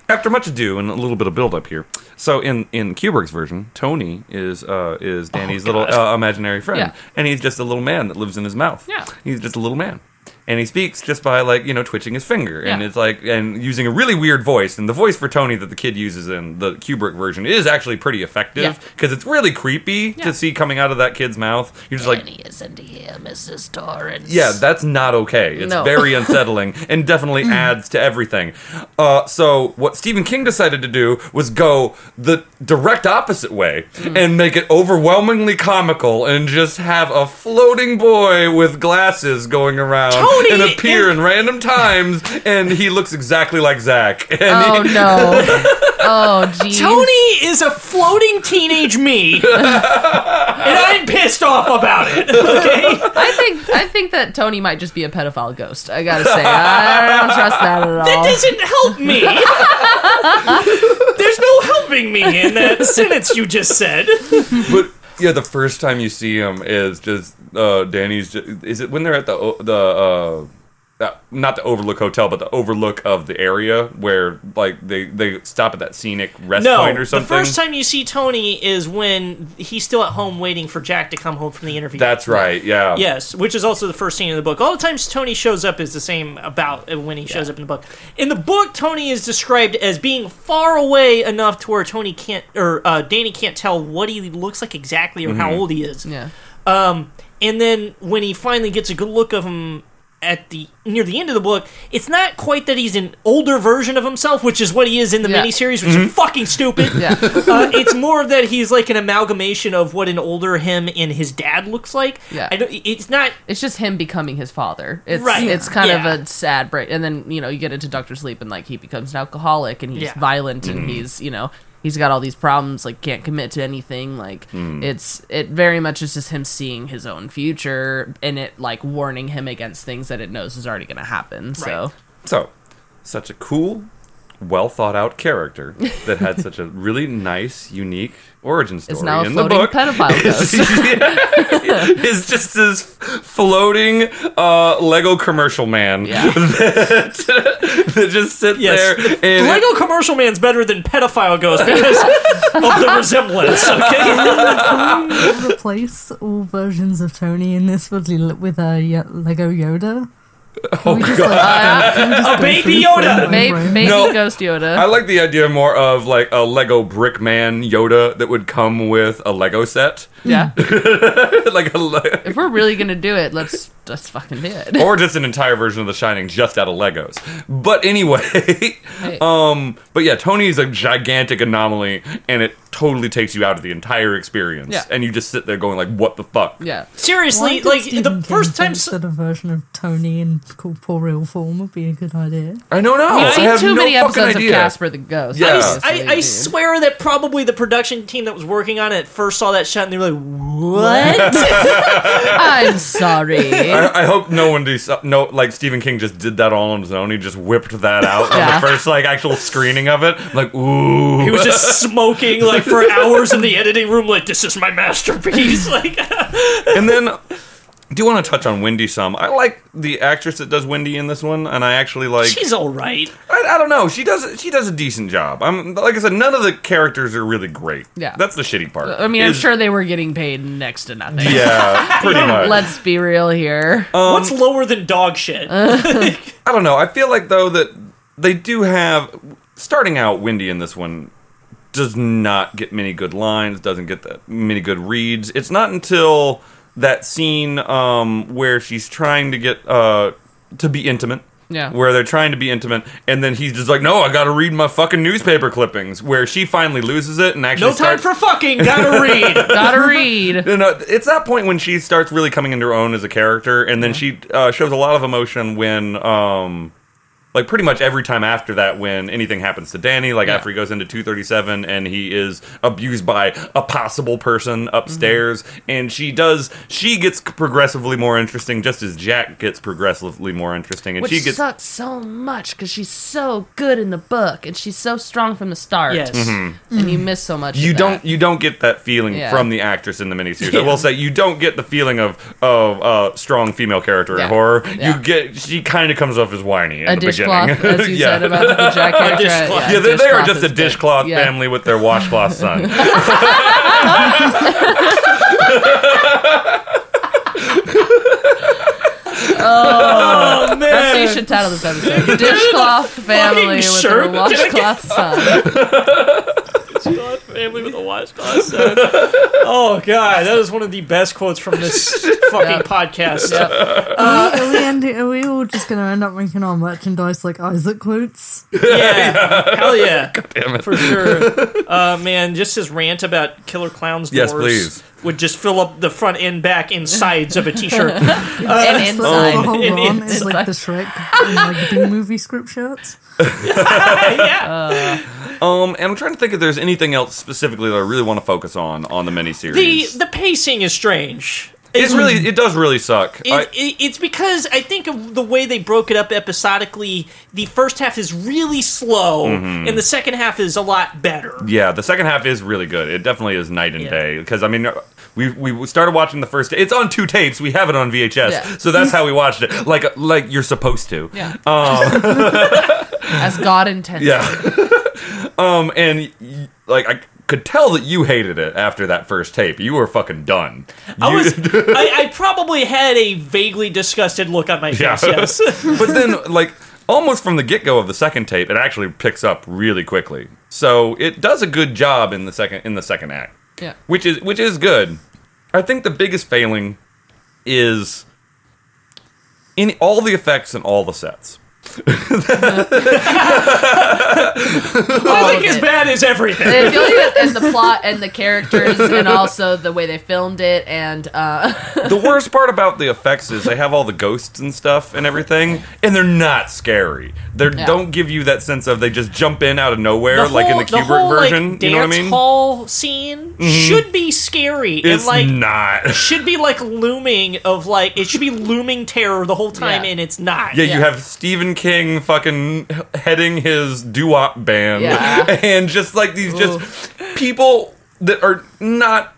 Speaker 5: after much ado and a little bit of build up here. So in in Kubrick's version, Tony is uh, is Danny's little uh, imaginary friend,
Speaker 6: Yeah.
Speaker 5: and he's just a little man that lives in his mouth.
Speaker 6: Yeah.
Speaker 5: he's just a little man. And he speaks just by like you know twitching his finger, and
Speaker 6: Yeah.
Speaker 5: it's like and using a really weird voice. And the voice for Tony that the kid uses in the Kubrick version is actually pretty effective
Speaker 6: Yeah.
Speaker 5: because it's really creepy
Speaker 6: Yeah.
Speaker 5: to see coming out of that kid's mouth. You're just like,
Speaker 6: isn't here, Mrs. Torrance.
Speaker 5: yeah, that's not okay. It's
Speaker 6: No.
Speaker 5: very unsettling and definitely adds to everything. Uh, so what Stephen King decided to do was go the direct opposite way and make it overwhelmingly comical and just have a floating boy with glasses going around
Speaker 1: Tony
Speaker 5: and appear
Speaker 1: is-
Speaker 5: in random times, and he looks exactly like Zach. And
Speaker 6: Oh
Speaker 5: he-
Speaker 6: no. Oh geez.
Speaker 1: Tony is a floating teenage me, and I'm pissed off about it. Okay,
Speaker 6: I think I think that Tony might just be a pedophile ghost. I gotta say, I don't trust that at all.
Speaker 1: that doesn't help me. There's no helping me in that sentence you just said.
Speaker 5: But yeah, the first time you see him is just uh, Danny's. Just, is it when they're at the the uh, not the Overlook Hotel, but the Overlook of the area where like they they stop at that scenic rest
Speaker 1: No,
Speaker 5: point or something.
Speaker 1: the first time you see Tony is when he's still at home waiting for Jack to come home from the interview.
Speaker 5: That's right. Yeah.
Speaker 1: Yes, which is also the first scene in the book. All the times Tony shows up is the same about when he shows up in the book. In the book, Tony is described as being far away enough to where Tony can't or uh, Danny can't tell what he looks like exactly or
Speaker 5: Mm-hmm.
Speaker 1: how old he is.
Speaker 6: Yeah.
Speaker 1: Um, and then when he finally gets a good look of him at the near the end of the book, it's not quite that he's an older version of himself, which is what he is in the
Speaker 6: Yeah.
Speaker 1: miniseries, which
Speaker 5: Mm-hmm.
Speaker 1: is fucking stupid.
Speaker 6: Yeah.
Speaker 1: uh, it's more that he's like an amalgamation of what an older him and his dad looks like.
Speaker 6: Yeah.
Speaker 1: I don't, it's not.
Speaker 6: It's just him becoming his father. It's
Speaker 1: Right.
Speaker 6: it's kind
Speaker 1: Yeah.
Speaker 6: of a sad break. And then, you know, you get into Doctor Sleep and like he becomes an alcoholic and he's
Speaker 1: Yeah.
Speaker 6: violent and
Speaker 5: Mm-hmm.
Speaker 6: he's, you know, he's got all these problems, like can't commit to anything. Like
Speaker 5: Mm.
Speaker 6: it's it very much is just him seeing his own future and it like warning him against things that it knows is already gonna happen. So
Speaker 5: So, such a cool, well thought out character that had such a really nice, unique origin story
Speaker 6: it's now a
Speaker 5: in the
Speaker 6: floating
Speaker 5: book.
Speaker 6: pedophile ghost.
Speaker 5: is just this floating uh, Lego commercial man
Speaker 6: Yeah.
Speaker 5: that, that just sits
Speaker 1: Yes.
Speaker 5: there and
Speaker 1: Lego Commercial Man's better than Pedophile Ghost because of the resemblance, okay?
Speaker 7: replace all versions of Tony in this with with a Lego Yoda. Can we just, like,
Speaker 6: Uh,
Speaker 7: can we just
Speaker 1: a
Speaker 7: go
Speaker 1: baby
Speaker 7: through
Speaker 1: Yoda!
Speaker 7: frame by
Speaker 6: Baby,
Speaker 7: frame?
Speaker 6: baby
Speaker 5: No.
Speaker 6: ghost Yoda.
Speaker 5: I like the idea more of like a Lego brick man Yoda that would come with a Lego set.
Speaker 6: Yeah.
Speaker 5: like a Le-
Speaker 6: if we're really gonna do it, let's just fucking do it.
Speaker 5: or just an entire version of The Shining just out of Legos. But anyway, um, but yeah, Tony is a gigantic anomaly, and it totally takes you out of the entire experience.
Speaker 6: Yeah.
Speaker 5: And you just sit there going like, "What the fuck?"
Speaker 6: Yeah.
Speaker 1: Seriously,
Speaker 7: did
Speaker 1: like
Speaker 7: Stephen
Speaker 1: the
Speaker 7: King
Speaker 1: first time.
Speaker 7: think
Speaker 1: s-
Speaker 7: that a version of Tony in corporeal form would be a good idea.
Speaker 5: I don't know.
Speaker 6: We've
Speaker 5: I
Speaker 6: seen
Speaker 5: have
Speaker 6: too
Speaker 5: no
Speaker 6: many
Speaker 5: fucking
Speaker 6: episodes
Speaker 5: idea.
Speaker 6: of Casper the Ghost.
Speaker 5: Yeah.
Speaker 6: obviously,
Speaker 1: I, I swear that probably the production team that was working on it first saw that shot and they were like, "What?"
Speaker 6: I'm sorry.
Speaker 5: I, I hope no one does no like Stephen King just did that all on his own. He just whipped that out on the first like actual screening of it. Like, ooh,
Speaker 1: he was just smoking like for hours in the editing room, like, "This is my masterpiece." Like,
Speaker 5: and then I do you want to touch on Wendy some. I like the actress that does Wendy in this one, and I actually like.
Speaker 1: she's all right.
Speaker 5: I, I don't know. She does. She does a decent job. I'm like I said. None of the characters are really great.
Speaker 6: Yeah.
Speaker 5: that's the shitty part.
Speaker 6: I mean, I'm
Speaker 5: is-
Speaker 6: sure they were getting paid next to nothing.
Speaker 5: Yeah, pretty much.
Speaker 6: Let's be real here.
Speaker 1: Um, What's lower than dog shit? Uh-huh.
Speaker 5: I don't know. I feel like though that they do have starting out Wendy in this one does not get many good lines, doesn't get that many good reads. It's not until that scene um, where she's trying to get uh, to be intimate.
Speaker 6: Yeah.
Speaker 5: Where they're trying to be intimate, and then he's just like, "No, I got to read my fucking newspaper clippings." Where she finally loses it and actually
Speaker 1: no time
Speaker 5: starts-
Speaker 1: for fucking. Gotta read.
Speaker 6: Gotta read.
Speaker 5: No, no, it's that point when she starts really coming into her own as a character, and then she uh, shows a lot of emotion when um, like pretty much every time after that when anything happens to Danny, like
Speaker 6: Yeah.
Speaker 5: after he goes into 237 and he is abused by a possible person upstairs, and she does, she gets progressively more interesting just as Jack gets progressively more interesting, and
Speaker 6: Which
Speaker 5: she gets.
Speaker 6: sucks so much because she's so good in the book and she's so strong from the start.
Speaker 1: Yes.
Speaker 5: Mm-hmm.
Speaker 6: And you miss so much.
Speaker 5: You
Speaker 6: of
Speaker 5: don't
Speaker 6: that.
Speaker 5: you don't get that feeling
Speaker 6: Yeah.
Speaker 5: from the actress in the miniseries. I will say you don't get the feeling of of uh, strong female character
Speaker 6: Yeah.
Speaker 5: in horror.
Speaker 6: Yeah.
Speaker 5: You get she kind of comes off as whiny in
Speaker 6: a
Speaker 5: the
Speaker 6: dishcloth, as you
Speaker 5: yeah.
Speaker 6: said about the Jack character.
Speaker 1: dishcloth.
Speaker 5: yeah, they, they are just a
Speaker 6: is good.
Speaker 5: dishcloth
Speaker 6: Yeah.
Speaker 5: family with their washcloth son.
Speaker 1: Oh, oh man!
Speaker 6: That's what you should title this episode. Dishcloth family with
Speaker 1: shirt?
Speaker 6: a washcloth son.
Speaker 1: Washcloth family with a washcloth son. Oh god, that is one of the best quotes from this fucking
Speaker 6: Yeah.
Speaker 1: podcast.
Speaker 6: Yep.
Speaker 7: Uh, are, we ending, are we all just going to end up making our merchandise like Isaac quotes?
Speaker 1: Yeah, hell yeah,
Speaker 5: Damn it.
Speaker 1: for sure. Uh, man, just his rant about Killer Clowns doors
Speaker 5: Yes, please.
Speaker 1: would just fill up the front and back and sides of a t-shirt.
Speaker 6: and
Speaker 7: The
Speaker 6: inside.
Speaker 7: whole
Speaker 1: in-
Speaker 7: run
Speaker 1: in-
Speaker 7: is like the Shrek and like B movie script shirts.
Speaker 1: yeah.
Speaker 5: Uh, Um, and I'm trying to think if there's anything else specifically that I really want to focus on on the miniseries.
Speaker 1: the the pacing is strange.
Speaker 5: it's really it does really suck.
Speaker 1: It,
Speaker 5: I-
Speaker 1: it, it's because I think of the way they broke it up episodically. The first half is really slow,
Speaker 5: Mm-hmm.
Speaker 1: and the second half is a lot better.
Speaker 5: Yeah, the second half is really good. It definitely is night and
Speaker 1: Yeah.
Speaker 5: day because I mean we we started watching the first. It's on two tapes. We have it on VHS,
Speaker 6: Yeah.
Speaker 5: so that's how we watched it. Like like you're supposed to.
Speaker 6: Yeah.
Speaker 5: Um,
Speaker 6: As God intended.
Speaker 5: yeah. um, and like I could tell that you hated it after that first tape. You were fucking done.
Speaker 1: I
Speaker 5: You-
Speaker 1: was, I, I probably had a vaguely disgusted look on my face.
Speaker 5: Yeah.
Speaker 1: Yes.
Speaker 5: but then like almost from the get-go of the second tape it actually picks up really quickly so it does a good job in the second in the second act
Speaker 6: Yeah.
Speaker 5: which is which is good i think the biggest failing is in all the effects and all the sets
Speaker 1: I think
Speaker 6: of
Speaker 1: as bad as everything.
Speaker 6: I feel like and the plot and the characters and also the way they filmed it and uh
Speaker 5: the worst part about the effects is they have all the ghosts and stuff and everything and they're not scary they
Speaker 6: Yeah.
Speaker 5: don't give you that sense of they just jump in out of nowhere
Speaker 1: The
Speaker 5: like in
Speaker 1: whole-
Speaker 5: the kubrick
Speaker 1: whole,
Speaker 5: version
Speaker 1: like,
Speaker 5: you know what i
Speaker 1: dance
Speaker 5: mean Mm-hmm.
Speaker 1: scene should be scary
Speaker 5: it's
Speaker 1: and like
Speaker 5: not
Speaker 1: should be like looming of like it should be looming terror the whole time,
Speaker 6: Yeah.
Speaker 1: and it's not.
Speaker 5: Yeah,
Speaker 6: Yeah.
Speaker 5: you have Stephen King fucking heading his doo-wop band,
Speaker 6: Yeah.
Speaker 5: and just like these just people that are not.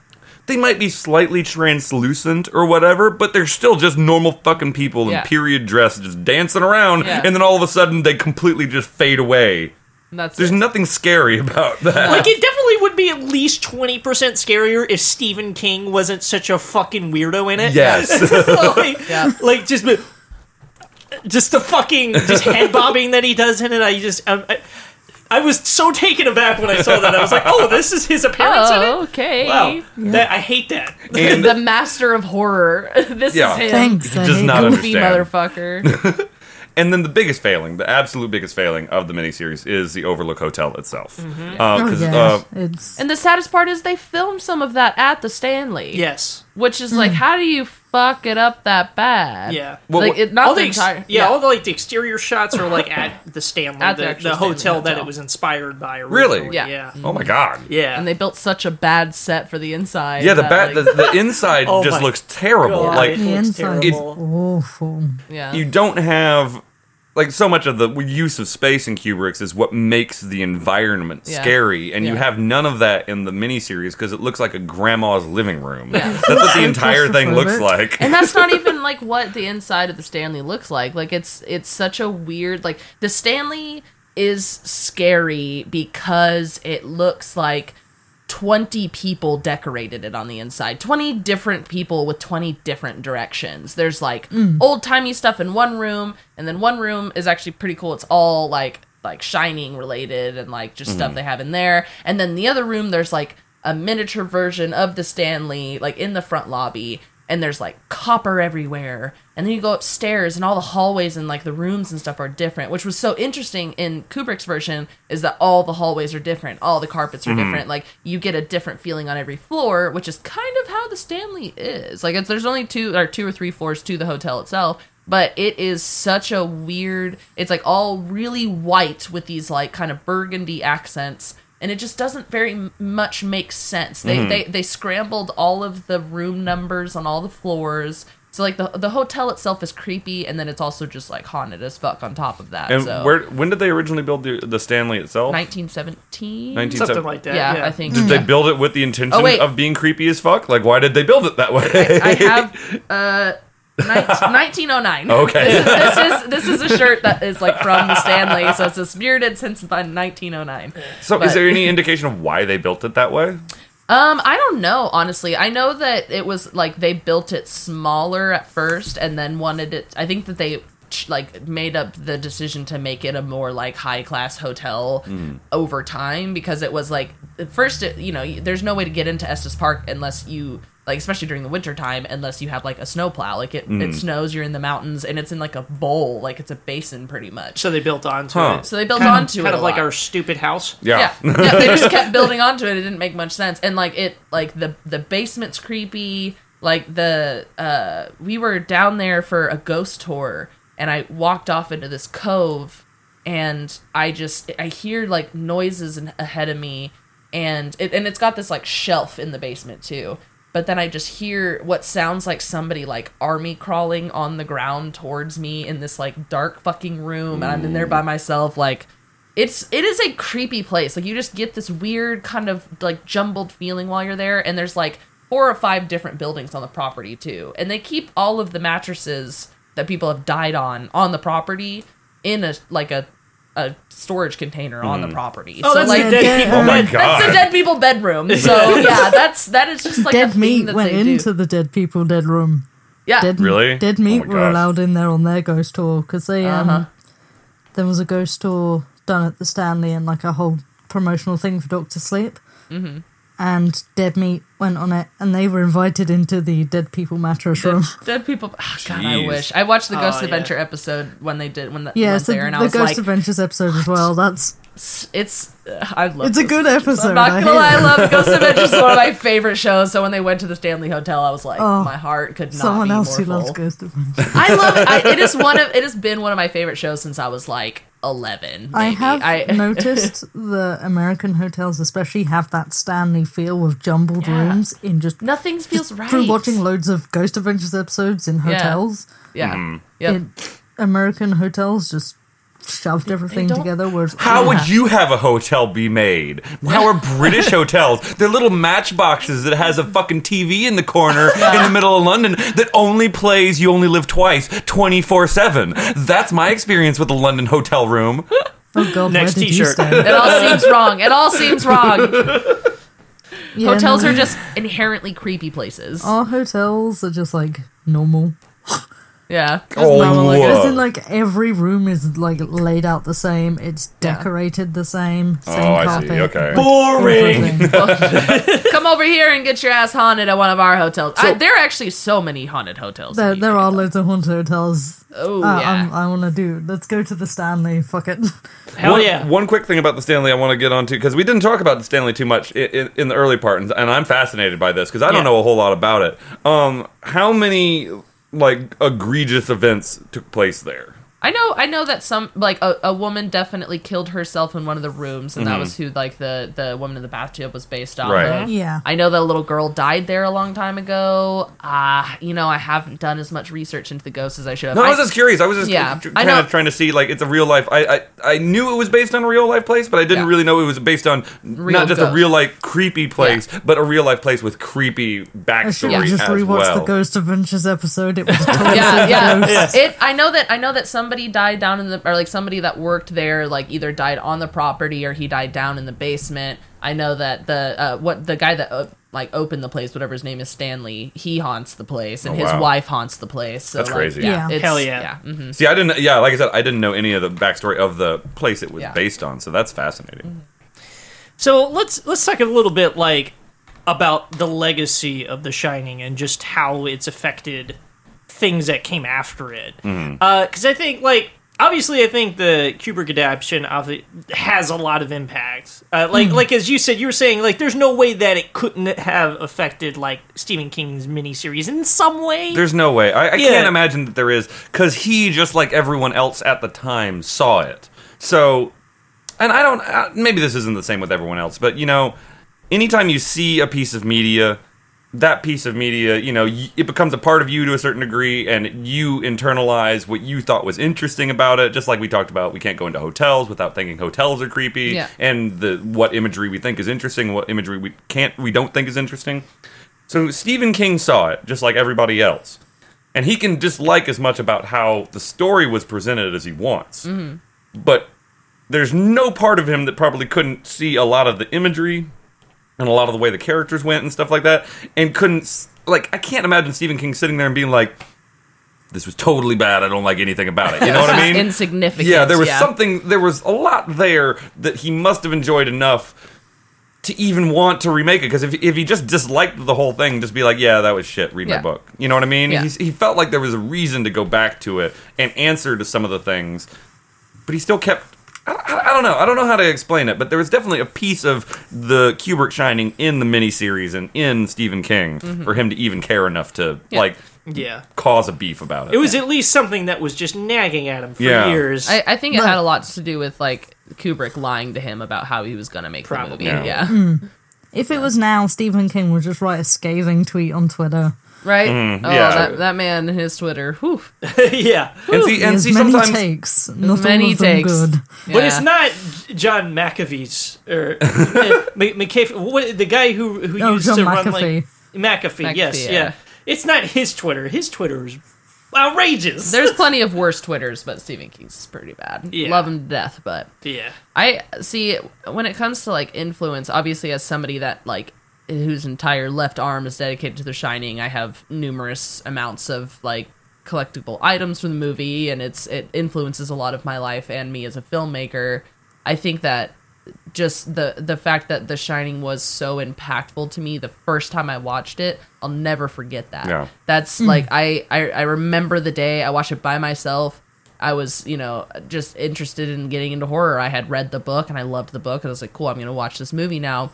Speaker 5: They might be slightly translucent or whatever, but they're still just normal fucking people
Speaker 6: Yeah.
Speaker 5: in period dress, just dancing around,
Speaker 6: Yeah.
Speaker 5: and then all of a sudden they completely just fade away.
Speaker 6: that's
Speaker 5: There's
Speaker 6: it.
Speaker 5: nothing scary about that.
Speaker 1: Like it definitely would be at least twenty percent scarier if Stephen King wasn't such a fucking weirdo in it.
Speaker 5: Yes.
Speaker 1: like,
Speaker 6: Yeah.
Speaker 1: like just just the fucking just head bobbing that he does in it. I just um, I, I was so taken aback when I saw that. I was like, oh, this is his appearance in
Speaker 6: Oh,
Speaker 1: it.
Speaker 6: okay.
Speaker 1: Wow, that I hate that.
Speaker 5: and
Speaker 6: the master of horror. this
Speaker 5: Yeah.
Speaker 6: is him.
Speaker 7: Thanks. I
Speaker 5: does not
Speaker 7: you.
Speaker 6: Goofy
Speaker 5: understand.
Speaker 6: motherfucker.
Speaker 5: And then the biggest failing, the absolute biggest failing of the miniseries is the Overlook Hotel itself.
Speaker 6: Mm-hmm.
Speaker 5: Uh,
Speaker 7: Oh
Speaker 5: 'cause,
Speaker 7: yeah,
Speaker 5: uh,
Speaker 7: it's
Speaker 6: and the saddest part is they filmed some of that at the Stanley.
Speaker 1: Yes.
Speaker 6: Which is like, hmm. how do you fuck it up that bad?
Speaker 1: Yeah.
Speaker 5: Well,
Speaker 6: like it, not
Speaker 1: all
Speaker 6: the
Speaker 1: the ex-
Speaker 6: entire.
Speaker 1: yeah, all the like the exterior shots are like at the Stanley,
Speaker 6: At the
Speaker 1: the,
Speaker 6: actual
Speaker 1: the
Speaker 6: Stanley
Speaker 1: hotel that
Speaker 6: Hotel.
Speaker 1: it was inspired by.
Speaker 5: Really?
Speaker 6: Yeah.
Speaker 1: yeah,
Speaker 5: oh my god.
Speaker 1: yeah.
Speaker 6: and they built such a bad set for the inside.
Speaker 5: Yeah, the
Speaker 6: that,
Speaker 5: bat,
Speaker 6: like,
Speaker 5: the, the inside
Speaker 1: Oh
Speaker 5: just looks terrible.
Speaker 1: God,
Speaker 5: Like
Speaker 1: it
Speaker 7: the
Speaker 1: looks
Speaker 7: inside
Speaker 1: terrible.
Speaker 7: is awful.
Speaker 6: yeah.
Speaker 5: you don't have like so much of the use of space in Kubrick's is what makes the environment
Speaker 6: Yeah.
Speaker 5: scary, and you have none of that in the miniseries because it looks like a grandma's living room.
Speaker 6: Yeah.
Speaker 5: That's what the entire thing looks like.
Speaker 6: and that's not even like what the inside of the Stanley looks like. Like it's it's such a weird like the Stanley is scary because it looks like 20 people decorated it on the inside. 20 different people with 20 different directions. There's like mm. old-timey stuff in one room and then one room is actually pretty cool. It's all like like shining related and like just stuff mm. they have in there. And then the other room there's like a miniature version of the Stanley like in the front lobby and there's like copper everywhere and then you go upstairs and all the hallways and like the rooms and stuff are different which was so interesting in kubrick's version is that all the hallways are different all the carpets are mm-hmm. different like you get a different feeling on every floor which is kind of how the stanley is like it's, there's only two or two or three floors to the hotel itself but it is such a weird. It's like all really white with these like kind of burgundy accents. And it just doesn't very m- much make sense. They, they they scrambled all of the room numbers on all the floors. So like the the hotel itself is creepy, and then it's also just like haunted as fuck on top of that.
Speaker 5: And
Speaker 6: so
Speaker 5: where when did they originally build the, the Stanley itself?
Speaker 6: 1917.
Speaker 5: 19
Speaker 1: Something like that.
Speaker 6: yeah,
Speaker 1: Yeah,
Speaker 6: I think.
Speaker 5: Did they build it with the intention
Speaker 6: Oh,
Speaker 5: of being creepy as fuck? Like, why did they build it that way?
Speaker 6: I have uh, ni- 1909.
Speaker 5: Okay.
Speaker 6: This is, this is this is a shirt that is like from Stanley, so it's a spirited since 1909.
Speaker 5: so,
Speaker 6: but-
Speaker 5: is there any indication of why they built it that way?
Speaker 6: Um, I don't know, honestly. I know that it was like they built it smaller at first and then wanted it I think that they like made up the decision to make it a more like high class hotel over time because it was like at first it, you know, there's no way to get into Estes Park unless you like especially during the winter time unless you have like a snowplow. Like it, it snows, you're in the mountains and it's in like a bowl, like it's a basin pretty much.
Speaker 1: So they built onto
Speaker 5: Huh.
Speaker 1: it.
Speaker 6: So they built
Speaker 7: Kind of-
Speaker 6: onto it
Speaker 1: kind
Speaker 6: a
Speaker 1: of like
Speaker 6: lot.
Speaker 1: our stupid house.
Speaker 5: Yeah.
Speaker 6: Yeah. yeah, they just kept building onto it. It didn't make much sense, and like it, like the the basement's creepy. Like the uh, we were down there for a ghost tour, and I walked off into this cove, and I just I hear like noises ahead of me, and it, and it's got this like shelf in the basement too. But then I just hear what sounds like somebody like army crawling on the ground towards me in this like dark fucking room, and I'm in there by myself, like it's it is a creepy place. Like you just get this weird kind of like jumbled feeling while you're there, and there's like four or five different buildings on the property too, and they keep all of the mattresses that people have died on on the property in a like a a storage container on the property.
Speaker 1: Oh, that's
Speaker 6: like
Speaker 1: the dead people.
Speaker 5: Oh my god.
Speaker 6: that's a dead people bedroom. So yeah, that's that is just like
Speaker 7: dead
Speaker 6: thing
Speaker 7: meat
Speaker 6: that
Speaker 7: went
Speaker 6: they
Speaker 7: into
Speaker 6: do.
Speaker 7: the dead people dead room.
Speaker 6: Yeah,
Speaker 7: Dead,
Speaker 5: Really?
Speaker 7: Dead
Speaker 5: Oh
Speaker 7: meat
Speaker 5: my
Speaker 7: were allowed in there on their ghost tour because they um
Speaker 6: Uh-huh.
Speaker 7: there was a ghost tour done at the Stanley and like a whole promotional thing for Doctor Sleep. Mm-hmm. And Dead Meat went on it, and they were invited into the Dead People mattress room.
Speaker 6: dead people. Oh, God, I wish I watched the Ghost
Speaker 1: Oh, yeah.
Speaker 6: Adventure episode when they did when the
Speaker 7: Yeah,
Speaker 6: went
Speaker 7: so
Speaker 6: there, and I
Speaker 7: the
Speaker 6: was
Speaker 7: Ghost
Speaker 6: like,
Speaker 7: Adventures episode as well. That's
Speaker 6: it's uh, I love
Speaker 7: It's a good
Speaker 6: Adventures.
Speaker 7: episode,
Speaker 6: I'm not gonna
Speaker 7: hate
Speaker 6: lie, I love Ghost Adventures. It's one of my favorite shows. So when they went to the Stanley Hotel, I was like,
Speaker 7: Oh,
Speaker 6: my heart could not
Speaker 7: someone
Speaker 6: be
Speaker 7: else
Speaker 6: more
Speaker 7: who
Speaker 6: full.
Speaker 7: loves Ghost Adventures.
Speaker 6: I love it. I, it is one of it has been one of my favorite shows since I was like 11.
Speaker 7: I have
Speaker 6: I,
Speaker 7: noticed the American hotels, especially, have that Stanley feel with jumbled
Speaker 6: Yeah.
Speaker 7: rooms in just
Speaker 6: nothing feels
Speaker 7: just
Speaker 6: right.
Speaker 7: through watching loads of Ghost Adventures episodes in hotels.
Speaker 6: yeah,
Speaker 5: Mm-hmm.
Speaker 6: Yep.
Speaker 7: it- American hotels just shoved everything together. Whereas
Speaker 5: How
Speaker 6: Yeah.
Speaker 5: would you have a hotel be made? How are British hotels? They're little matchboxes that has a fucking TV in the corner in the middle of London that only plays You Only Live Twice 24 7. That's my experience with a London hotel room.
Speaker 7: oh god,
Speaker 1: Next
Speaker 7: where did you
Speaker 1: t-shirt.
Speaker 6: It all seems wrong. It all seems wrong.
Speaker 7: Yeah,
Speaker 6: Hotels
Speaker 7: no,
Speaker 6: are just inherently creepy places.
Speaker 7: our hotels are just like normal.
Speaker 6: Yeah.
Speaker 5: Oh,
Speaker 6: normal looking.
Speaker 7: As in, like every room is like laid out the same. It's
Speaker 6: Yeah.
Speaker 7: decorated the same. Same
Speaker 5: Oh, I
Speaker 7: carpet.
Speaker 5: see, okay.
Speaker 1: Boring.
Speaker 7: everything.
Speaker 6: Come over here and get your ass haunted at one of our hotels. I, there are actually so many haunted hotels.
Speaker 7: there,
Speaker 6: in
Speaker 7: there
Speaker 6: UK.
Speaker 7: are loads of haunted hotels.
Speaker 6: Oh
Speaker 7: Uh,
Speaker 6: yeah.
Speaker 7: I'm- I want to do. Let's go to the Stanley. Fuck it.
Speaker 1: Hell
Speaker 5: one,
Speaker 1: yeah.
Speaker 5: One quick thing about the Stanley I want to get onto because we didn't talk about the Stanley too much in, in, in the early part, and, and I'm fascinated by this because I don't
Speaker 1: Yeah.
Speaker 5: know a whole lot about it. Um, how many like egregious events took place there?
Speaker 6: I know, I know that some like a, a woman definitely killed herself in one of the rooms, and that was who like the the woman in the bathtub was based off
Speaker 5: Right.
Speaker 6: of.
Speaker 7: Yeah.
Speaker 6: I know that a little girl died there a long time ago. Ah, you know, I haven't done as much research into the ghosts as I should have.
Speaker 5: No, I was just curious. I was just
Speaker 6: Yeah,
Speaker 5: tr-
Speaker 6: I
Speaker 5: kind
Speaker 6: know-
Speaker 5: of trying to see like it's a real life. I, I I knew it was based on a real life place, but I didn't
Speaker 6: Yeah.
Speaker 5: really know it was based on
Speaker 6: Real
Speaker 5: not just a real life creepy place, but a real life place with creepy
Speaker 7: I should
Speaker 5: backstory
Speaker 7: have just
Speaker 5: as
Speaker 7: rewatched
Speaker 5: well.
Speaker 7: the Ghost Adventures episode. It was totally
Speaker 6: yeah, yeah.
Speaker 7: ghosts.
Speaker 6: It. I know that. I know that somebody died down in the, or like somebody that worked there, like either died on the property or he died down in the basement. I know that the uh, what the guy that uh, like opened the place, whatever his name is, Stanley. He haunts the place, and
Speaker 5: Oh,
Speaker 6: his wife haunts the place. So
Speaker 5: That's
Speaker 6: like,
Speaker 5: crazy.
Speaker 6: Yeah,
Speaker 7: Yeah.
Speaker 6: it's-
Speaker 1: Hell yeah.
Speaker 6: yeah. mhm.
Speaker 5: See, I didn't. Yeah, like I said, I didn't know any of the backstory of the place it was
Speaker 6: Yeah.
Speaker 5: based on. So that's fascinating.
Speaker 1: So let's let's talk a little bit like about the legacy of The Shining and just how it's affected things that came after it. Because I think like obviously, I think the Kubrick adaptation of it has a lot of impact. Uh, like, like as you said, you were saying like there's no way that it couldn't have affected like Stephen King's miniseries in some way.
Speaker 5: There's no way. I, I
Speaker 1: Yeah.
Speaker 5: can't imagine that there is, because he, just like everyone else at the time, saw it. So, and I don't. Uh, maybe this isn't the same with everyone else, but you know, anytime you see a piece of media, that piece of media, you know, it becomes a part of you to a certain degree, and you internalize what you thought was interesting about it. Just like we talked about, we can't go into hotels without thinking hotels are creepy,
Speaker 6: Yeah.
Speaker 5: and the what imagery we think is interesting, what imagery we can't, we don't think is interesting. So Stephen King saw it just like everybody else. And he can dislike as much about how the story was presented as he wants. Mm-hmm. But there's no part of him that probably couldn't see a lot of the imagery and a lot of the way the characters went and stuff like that and couldn't like I can't imagine Stephen King sitting there and being like this was totally bad. I don't like anything about it. You know what I mean?
Speaker 6: insignificant,
Speaker 5: Yeah, there was
Speaker 6: yeah.
Speaker 5: something there was a lot there that he must have enjoyed enough to even want to remake it because if, if he just disliked the whole thing just be like yeah that was shit read my book you know what i mean
Speaker 6: Yeah.
Speaker 5: He's, he felt like there was a reason to go back to it and answer to some of the things but he still kept I, I, I don't know i don't know how to explain it but there was definitely a piece of the kubrick shining in the miniseries and in stephen king
Speaker 6: Mm-hmm.
Speaker 5: for him to even care enough to like
Speaker 1: yeah,
Speaker 5: cause a beef about it
Speaker 1: it was at least something that was just nagging at him for
Speaker 5: Yeah.
Speaker 1: years.
Speaker 6: I, I think it
Speaker 7: Right.
Speaker 6: had a lot to do with like Kubrick lying to him about how he was going to make
Speaker 1: Probably.
Speaker 6: the movie.
Speaker 5: Yeah.
Speaker 6: Yeah.
Speaker 7: If it was now, Stephen King would just write a scathing tweet on Twitter.
Speaker 6: Right? oh,
Speaker 5: Mm-hmm. yeah.
Speaker 6: that, that man and his Twitter. Whew.
Speaker 1: yeah,
Speaker 5: and see,
Speaker 7: He
Speaker 5: and
Speaker 7: has
Speaker 5: see
Speaker 7: many
Speaker 5: sometimes
Speaker 7: takes, not
Speaker 6: Many
Speaker 7: all of them
Speaker 6: takes.
Speaker 7: good.
Speaker 1: but it's not John McAfee's or uh, McAfee. What the guy who who
Speaker 7: Oh,
Speaker 1: used
Speaker 7: John
Speaker 1: to run like McAfee?
Speaker 6: McAfee,
Speaker 1: yes,
Speaker 6: yeah.
Speaker 1: yeah. It's not his Twitter. His Twitter is outrageous.
Speaker 6: There's plenty of worse Twitters, but Stephen King's is pretty bad.
Speaker 1: Yeah.
Speaker 6: Love him to death, but
Speaker 1: yeah.
Speaker 6: I see when it comes to like influence, obviously as somebody that like whose entire left arm is dedicated to The Shining, I have numerous amounts of like collectible items from the movie and it's it influences a lot of my life and me as a filmmaker. I think that just the the fact that The Shining was so impactful to me the first time I watched it, I'll never forget that.
Speaker 5: Yeah.
Speaker 6: That's hmm. like I, I I remember the day I watched it by myself. I was, you know, just interested in getting into horror. I had read the book and I loved the book. And I was like, cool, I'm going to watch this movie now.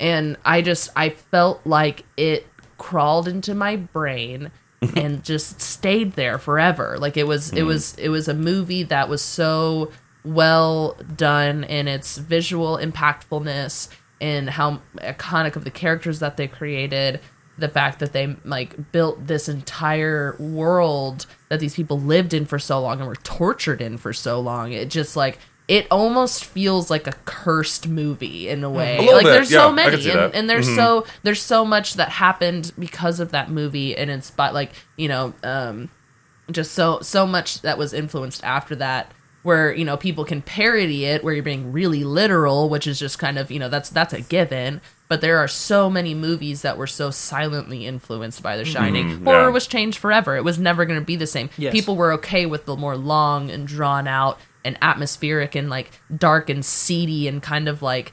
Speaker 6: And I just, I felt like it crawled into my brain and just stayed there forever. Like it was, it hmm. was, it was a movie that was so well done in its visual impactfulness and how iconic of the characters that they created the fact that they like built this entire world that these people lived in for so long and were tortured in for so long it just like it almost feels like a cursed movie in a way.
Speaker 5: A
Speaker 6: like
Speaker 5: bit,
Speaker 6: there's
Speaker 5: yeah,
Speaker 6: so many and, and there's so there's so much that happened because of that movie and it's but like you know um just so so much that was influenced after that where you know people can parody it where you're being really literal which is just kind of you know that's that's a given. But there are so many movies that were so silently influenced by the shining. Horror
Speaker 5: yeah.
Speaker 6: was changed forever. It was never going to be the same.
Speaker 1: Yes.
Speaker 6: people were okay with the more long and drawn out and atmospheric and like dark and seedy and kind of like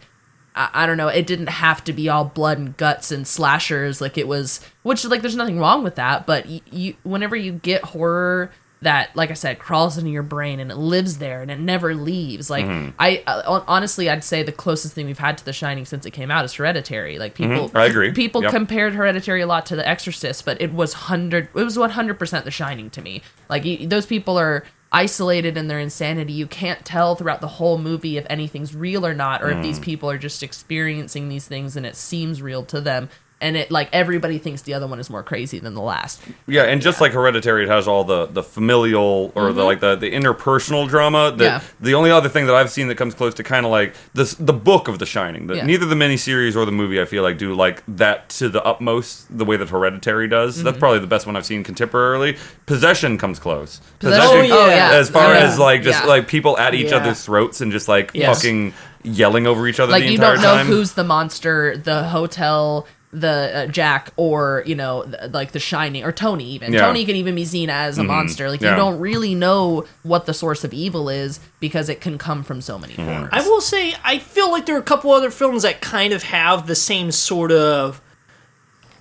Speaker 6: I, I don't know. It didn't have to be all blood and guts and slashers like it was. Which like there's nothing wrong with that. But y- you, whenever you get horror that, like I said, crawls into your brain and it lives there and it never leaves. Like I uh, honestly, I'd say the closest thing we've had to The Shining since it came out is Hereditary. Like people,
Speaker 5: I agree.
Speaker 6: People
Speaker 5: Yep.
Speaker 6: compared Hereditary a lot to The Exorcist, but it was hundred. It was one hundred percent The Shining to me. Like those people are isolated in their insanity. You can't tell throughout the whole movie if anything's real or not, or if
Speaker 5: Mm.
Speaker 6: these people are just experiencing these things and it seems real to them. And it like everybody thinks the other one is more crazy than the last.
Speaker 5: Yeah, and just like Hereditary, it has all the the familial or the like the the interpersonal drama. That
Speaker 6: Mm-hmm. Yeah.
Speaker 5: the only other thing that I've seen that comes close to kind of like this the book of The Shining. The,
Speaker 6: Yeah.
Speaker 5: Neither the miniseries or the movie I feel like do like that to the utmost the way that Hereditary does.
Speaker 6: Mm-hmm.
Speaker 5: That's probably the best one I've seen contemporarily. Possession comes close.
Speaker 6: Possession-
Speaker 1: Oh,
Speaker 6: oh,
Speaker 1: yeah.
Speaker 5: As far
Speaker 6: Yeah.
Speaker 5: as like just
Speaker 6: Yeah.
Speaker 5: like people at each
Speaker 1: Yeah.
Speaker 5: other's throats and just like
Speaker 1: Yes.
Speaker 5: fucking yelling over each other
Speaker 6: like
Speaker 5: the
Speaker 6: you don't know
Speaker 5: time.
Speaker 6: who's the monster, the hotel, the uh, Jack, or you know, th- like the Shining, or Tony. Even
Speaker 5: Yeah. Mm-hmm.
Speaker 6: Tony can even be seen as a monster. Like
Speaker 5: Yeah.
Speaker 6: you don't really know what the source of evil is because it can come from so many
Speaker 5: Mm-hmm.
Speaker 6: corners.
Speaker 1: I will say, I feel like there are a couple other films that kind of have the same sort of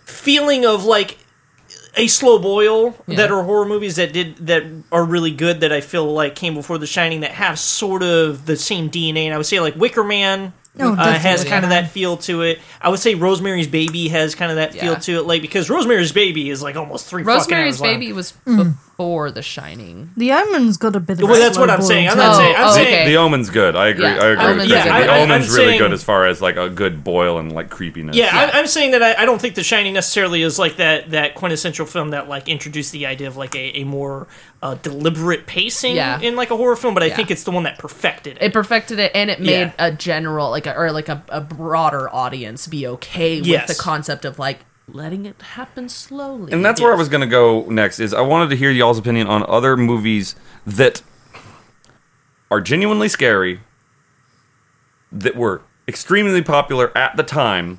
Speaker 1: feeling of like a slow boil
Speaker 6: Yeah.
Speaker 1: that are horror movies that did that are really good that I feel like came before The Shining that have sort of the same DNA. And I would say like Wicker Man.
Speaker 7: Oh,
Speaker 1: uh, has kind of that feel to it. I would say Rosemary's Baby has kind of that feel
Speaker 6: Yeah.
Speaker 1: to it, like because Rosemary's Baby is like almost three. fucking
Speaker 6: Rosemary's
Speaker 1: hours long.
Speaker 6: Baby was
Speaker 7: Mm.
Speaker 6: Before The Shining.
Speaker 7: The Omen's got a bit of.
Speaker 1: Well,
Speaker 7: a
Speaker 1: that's what I'm
Speaker 7: slow
Speaker 1: saying. I'm not
Speaker 6: Oh,
Speaker 1: saying. I'm
Speaker 6: oh,
Speaker 1: saying.
Speaker 6: okay.
Speaker 5: The Omen's good. I agree.
Speaker 6: Yeah,
Speaker 5: I agree
Speaker 6: Omen's
Speaker 5: with
Speaker 6: good.
Speaker 5: Chrissy.
Speaker 1: Yeah,
Speaker 5: the
Speaker 1: I- I-
Speaker 5: Omen's
Speaker 1: I'm
Speaker 5: really
Speaker 1: saying-
Speaker 5: good as far as like a good boil and like creepiness.
Speaker 1: Yeah,
Speaker 6: Yeah.
Speaker 1: I, I'm saying that I, I don't think The Shining necessarily is like that that quintessential film that like introduced the idea of like a, a more uh, deliberate pacing
Speaker 6: Yeah.
Speaker 1: in like a horror film, but I
Speaker 6: Yeah.
Speaker 1: think it's the one that perfected it.
Speaker 6: It perfected it, and it made
Speaker 1: Yeah.
Speaker 6: a general, like, a, or like a, a broader audience be okay with
Speaker 1: Yes.
Speaker 6: the concept of like letting it happen slowly.
Speaker 5: And that's where I was going to go next. Is I wanted to hear y'all's opinion on other movies that are genuinely scary, that were extremely popular at the time,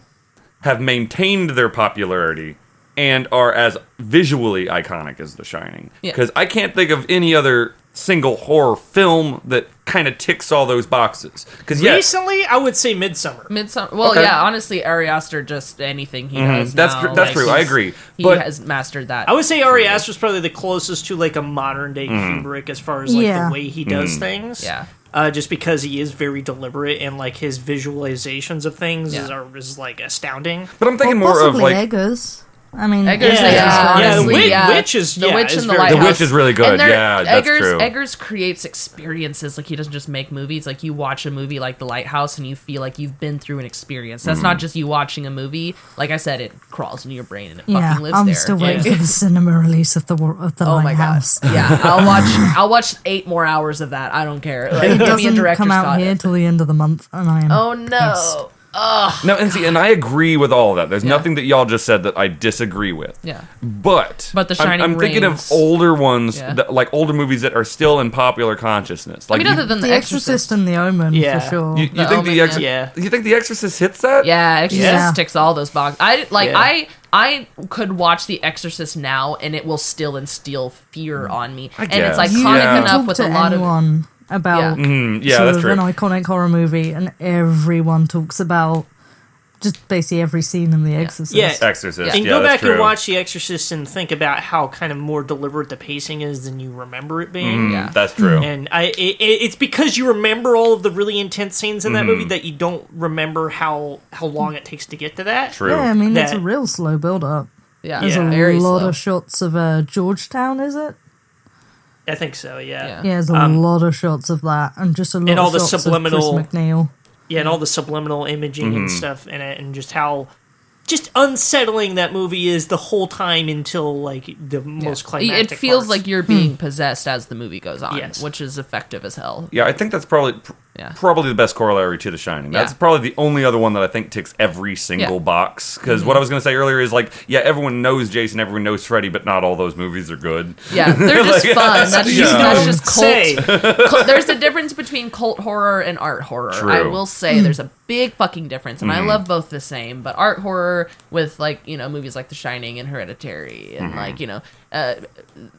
Speaker 5: have maintained their popularity, and are as visually iconic as The Shining.
Speaker 6: Yeah.
Speaker 5: Because I can't think of any other single horror film that kind of ticks all those boxes. Because yes,
Speaker 1: Recently, I would say Midsommar.
Speaker 6: Midsommar. Well,
Speaker 5: Okay.
Speaker 6: yeah, honestly, Ari Aster just anything he mm-hmm. does.
Speaker 5: That's
Speaker 6: now,
Speaker 5: tr- that's
Speaker 6: like,
Speaker 5: true, I
Speaker 6: he's-
Speaker 5: agree.
Speaker 6: He
Speaker 5: But-
Speaker 6: has mastered that.
Speaker 1: I would say Ari Aster is probably the closest to like a modern day mm-hmm. Kubrick as far as like
Speaker 7: Yeah.
Speaker 1: the way he does mm-hmm. things.
Speaker 6: Yeah.
Speaker 1: Uh, just because he is very deliberate and like his visualizations of things
Speaker 6: Yeah.
Speaker 1: is, are, is like astounding.
Speaker 5: but I'm thinking
Speaker 7: Well,
Speaker 5: more of like
Speaker 7: Eggers. I mean,
Speaker 6: Eggers,
Speaker 1: Yeah.
Speaker 6: yeah,
Speaker 1: Yeah, the
Speaker 6: honestly,
Speaker 1: Witch-
Speaker 6: yeah.
Speaker 1: Witch is-
Speaker 6: the
Speaker 1: yeah,
Speaker 6: witch
Speaker 1: is
Speaker 6: and the
Speaker 1: very-
Speaker 6: lighthouse.
Speaker 5: The Witch is really good.
Speaker 6: And
Speaker 5: Yeah, that's
Speaker 6: Eggers,
Speaker 5: true.
Speaker 6: Eggers creates experiences. Like he doesn't just make movies. Like you watch a movie like The Lighthouse, and you feel like you've been through an experience. That's
Speaker 5: Mm-hmm.
Speaker 6: not just you watching a movie. Like I said, it crawls into your brain and it
Speaker 7: yeah.
Speaker 6: fucking lives
Speaker 7: I'm
Speaker 6: there.
Speaker 7: still waiting for the cinema release of the of the
Speaker 6: Oh my god!
Speaker 7: Lighthouse.
Speaker 6: Yeah, I'll watch. I'll watch eight more hours of that. I don't care. Like,
Speaker 7: It
Speaker 6: give
Speaker 7: doesn't
Speaker 6: director's
Speaker 7: come out
Speaker 6: cut.
Speaker 7: here till the end of the month, and I am.
Speaker 6: Oh
Speaker 7: pissed.
Speaker 6: No!
Speaker 5: No, and see, and I agree with all of that. There's
Speaker 6: Yeah.
Speaker 5: nothing that y'all just said that I disagree with.
Speaker 6: Yeah.
Speaker 5: But
Speaker 6: But The
Speaker 5: I'm-
Speaker 6: Shining
Speaker 5: I'm, thinking of older ones,
Speaker 6: Yeah.
Speaker 5: that, like older movies that are still in popular consciousness.
Speaker 6: I
Speaker 5: Like
Speaker 6: mean,
Speaker 5: you,
Speaker 6: other than
Speaker 7: The
Speaker 6: The
Speaker 7: Exorcist,
Speaker 6: Exorcist.
Speaker 7: and The Omen
Speaker 1: Yeah.
Speaker 7: for sure.
Speaker 5: you, you
Speaker 6: The
Speaker 5: think
Speaker 6: Omen,
Speaker 5: the Exorcist?
Speaker 1: yeah.
Speaker 5: You think the Exorcist hits that?
Speaker 6: Yeah, Exorcist
Speaker 7: Yeah.
Speaker 6: ticks all those boxes. I like
Speaker 1: Yeah.
Speaker 6: I I could watch The Exorcist now and it will still instill fear mm. on me. and it's iconic
Speaker 5: Yeah.
Speaker 6: enough with a lot of
Speaker 7: anyone about
Speaker 6: Yeah.
Speaker 5: Mm, yeah,
Speaker 7: sort
Speaker 5: that's
Speaker 7: of
Speaker 5: true.
Speaker 7: an iconic horror movie, and everyone talks about just basically every scene in The Exorcist.
Speaker 1: Yeah.
Speaker 5: Exorcist.
Speaker 1: and
Speaker 5: yeah,
Speaker 1: go back
Speaker 5: true.
Speaker 1: and watch The Exorcist and think about how kind of more deliberate the pacing is than you remember it being.
Speaker 5: Mm,
Speaker 6: Yeah.
Speaker 5: That's true.
Speaker 1: And I, it, it- it's because you remember all of the really intense scenes in that
Speaker 5: Mm-hmm.
Speaker 1: movie that you don't remember how how long it takes to get to that.
Speaker 5: True.
Speaker 7: Yeah, I mean it's a real slow build up.
Speaker 6: yeah,
Speaker 7: There's
Speaker 1: Yeah.
Speaker 7: a
Speaker 6: very
Speaker 7: lot
Speaker 6: slow.
Speaker 7: of shots of uh, Georgetown, is it?
Speaker 1: I think so. Yeah.
Speaker 6: Yeah.
Speaker 7: Yeah, there's a
Speaker 1: Um,
Speaker 7: lot of shots of that, and just a lot
Speaker 1: and all
Speaker 7: of
Speaker 1: the
Speaker 7: shots
Speaker 1: subliminal-
Speaker 7: of Chris MacNeil.
Speaker 1: Yeah, and all the subliminal imaging and
Speaker 5: Mm-hmm.
Speaker 1: stuff in it, and just how just unsettling that movie is the whole time until like the most
Speaker 6: It
Speaker 1: climactic.
Speaker 6: it feels
Speaker 1: parts.
Speaker 6: like you're being possessed as the movie goes on,
Speaker 1: Yes.
Speaker 6: which is effective as hell.
Speaker 5: Yeah, I think that's probably pr-
Speaker 6: Yeah.
Speaker 5: probably the best corollary to The Shining. That's
Speaker 6: Yeah.
Speaker 5: probably the only other one that I think ticks every single
Speaker 6: Yeah. Mm-hmm.
Speaker 5: box. Because what I was going to say earlier is like, yeah, everyone knows Jason, everyone knows Freddy, but not all those movies are good.
Speaker 6: Yeah, they're just
Speaker 5: Like,
Speaker 6: fun. That's
Speaker 5: yeah.
Speaker 6: just that's just cult. Cult- There's a difference between cult horror and art horror.
Speaker 5: True.
Speaker 6: I will say there's a big fucking difference, and I
Speaker 5: Mm-hmm.
Speaker 6: love both the same. But art horror with like you know movies like The Shining and Hereditary, and
Speaker 5: Mm-hmm.
Speaker 6: like you know, uh,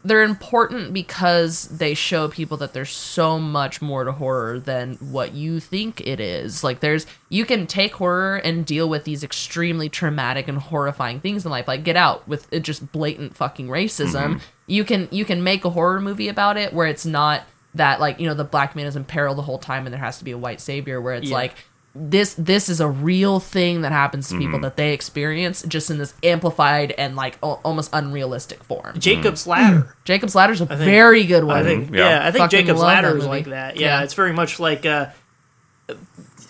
Speaker 6: they're important because they show people that there's so much more to horror than what you think it is. Like there's you can take horror and deal with these extremely traumatic and horrifying things in life, like Get Out with it just blatant fucking racism. You can you can make a horror movie about it where it's not that like you know the black man is in peril the whole time and there has to be a white savior where it's
Speaker 1: Yeah.
Speaker 6: like this this is a real thing that happens to people that they experience just in this amplified and like al- almost unrealistic form.
Speaker 1: Jacob's Ladder.
Speaker 6: Jacob's Ladder is a
Speaker 1: think-
Speaker 6: very good one.
Speaker 1: I think,
Speaker 5: yeah.
Speaker 1: yeah, I think
Speaker 6: Fucking
Speaker 1: Jacob's Ladder is like that. Yeah,
Speaker 6: Yeah.
Speaker 1: it's very much like uh,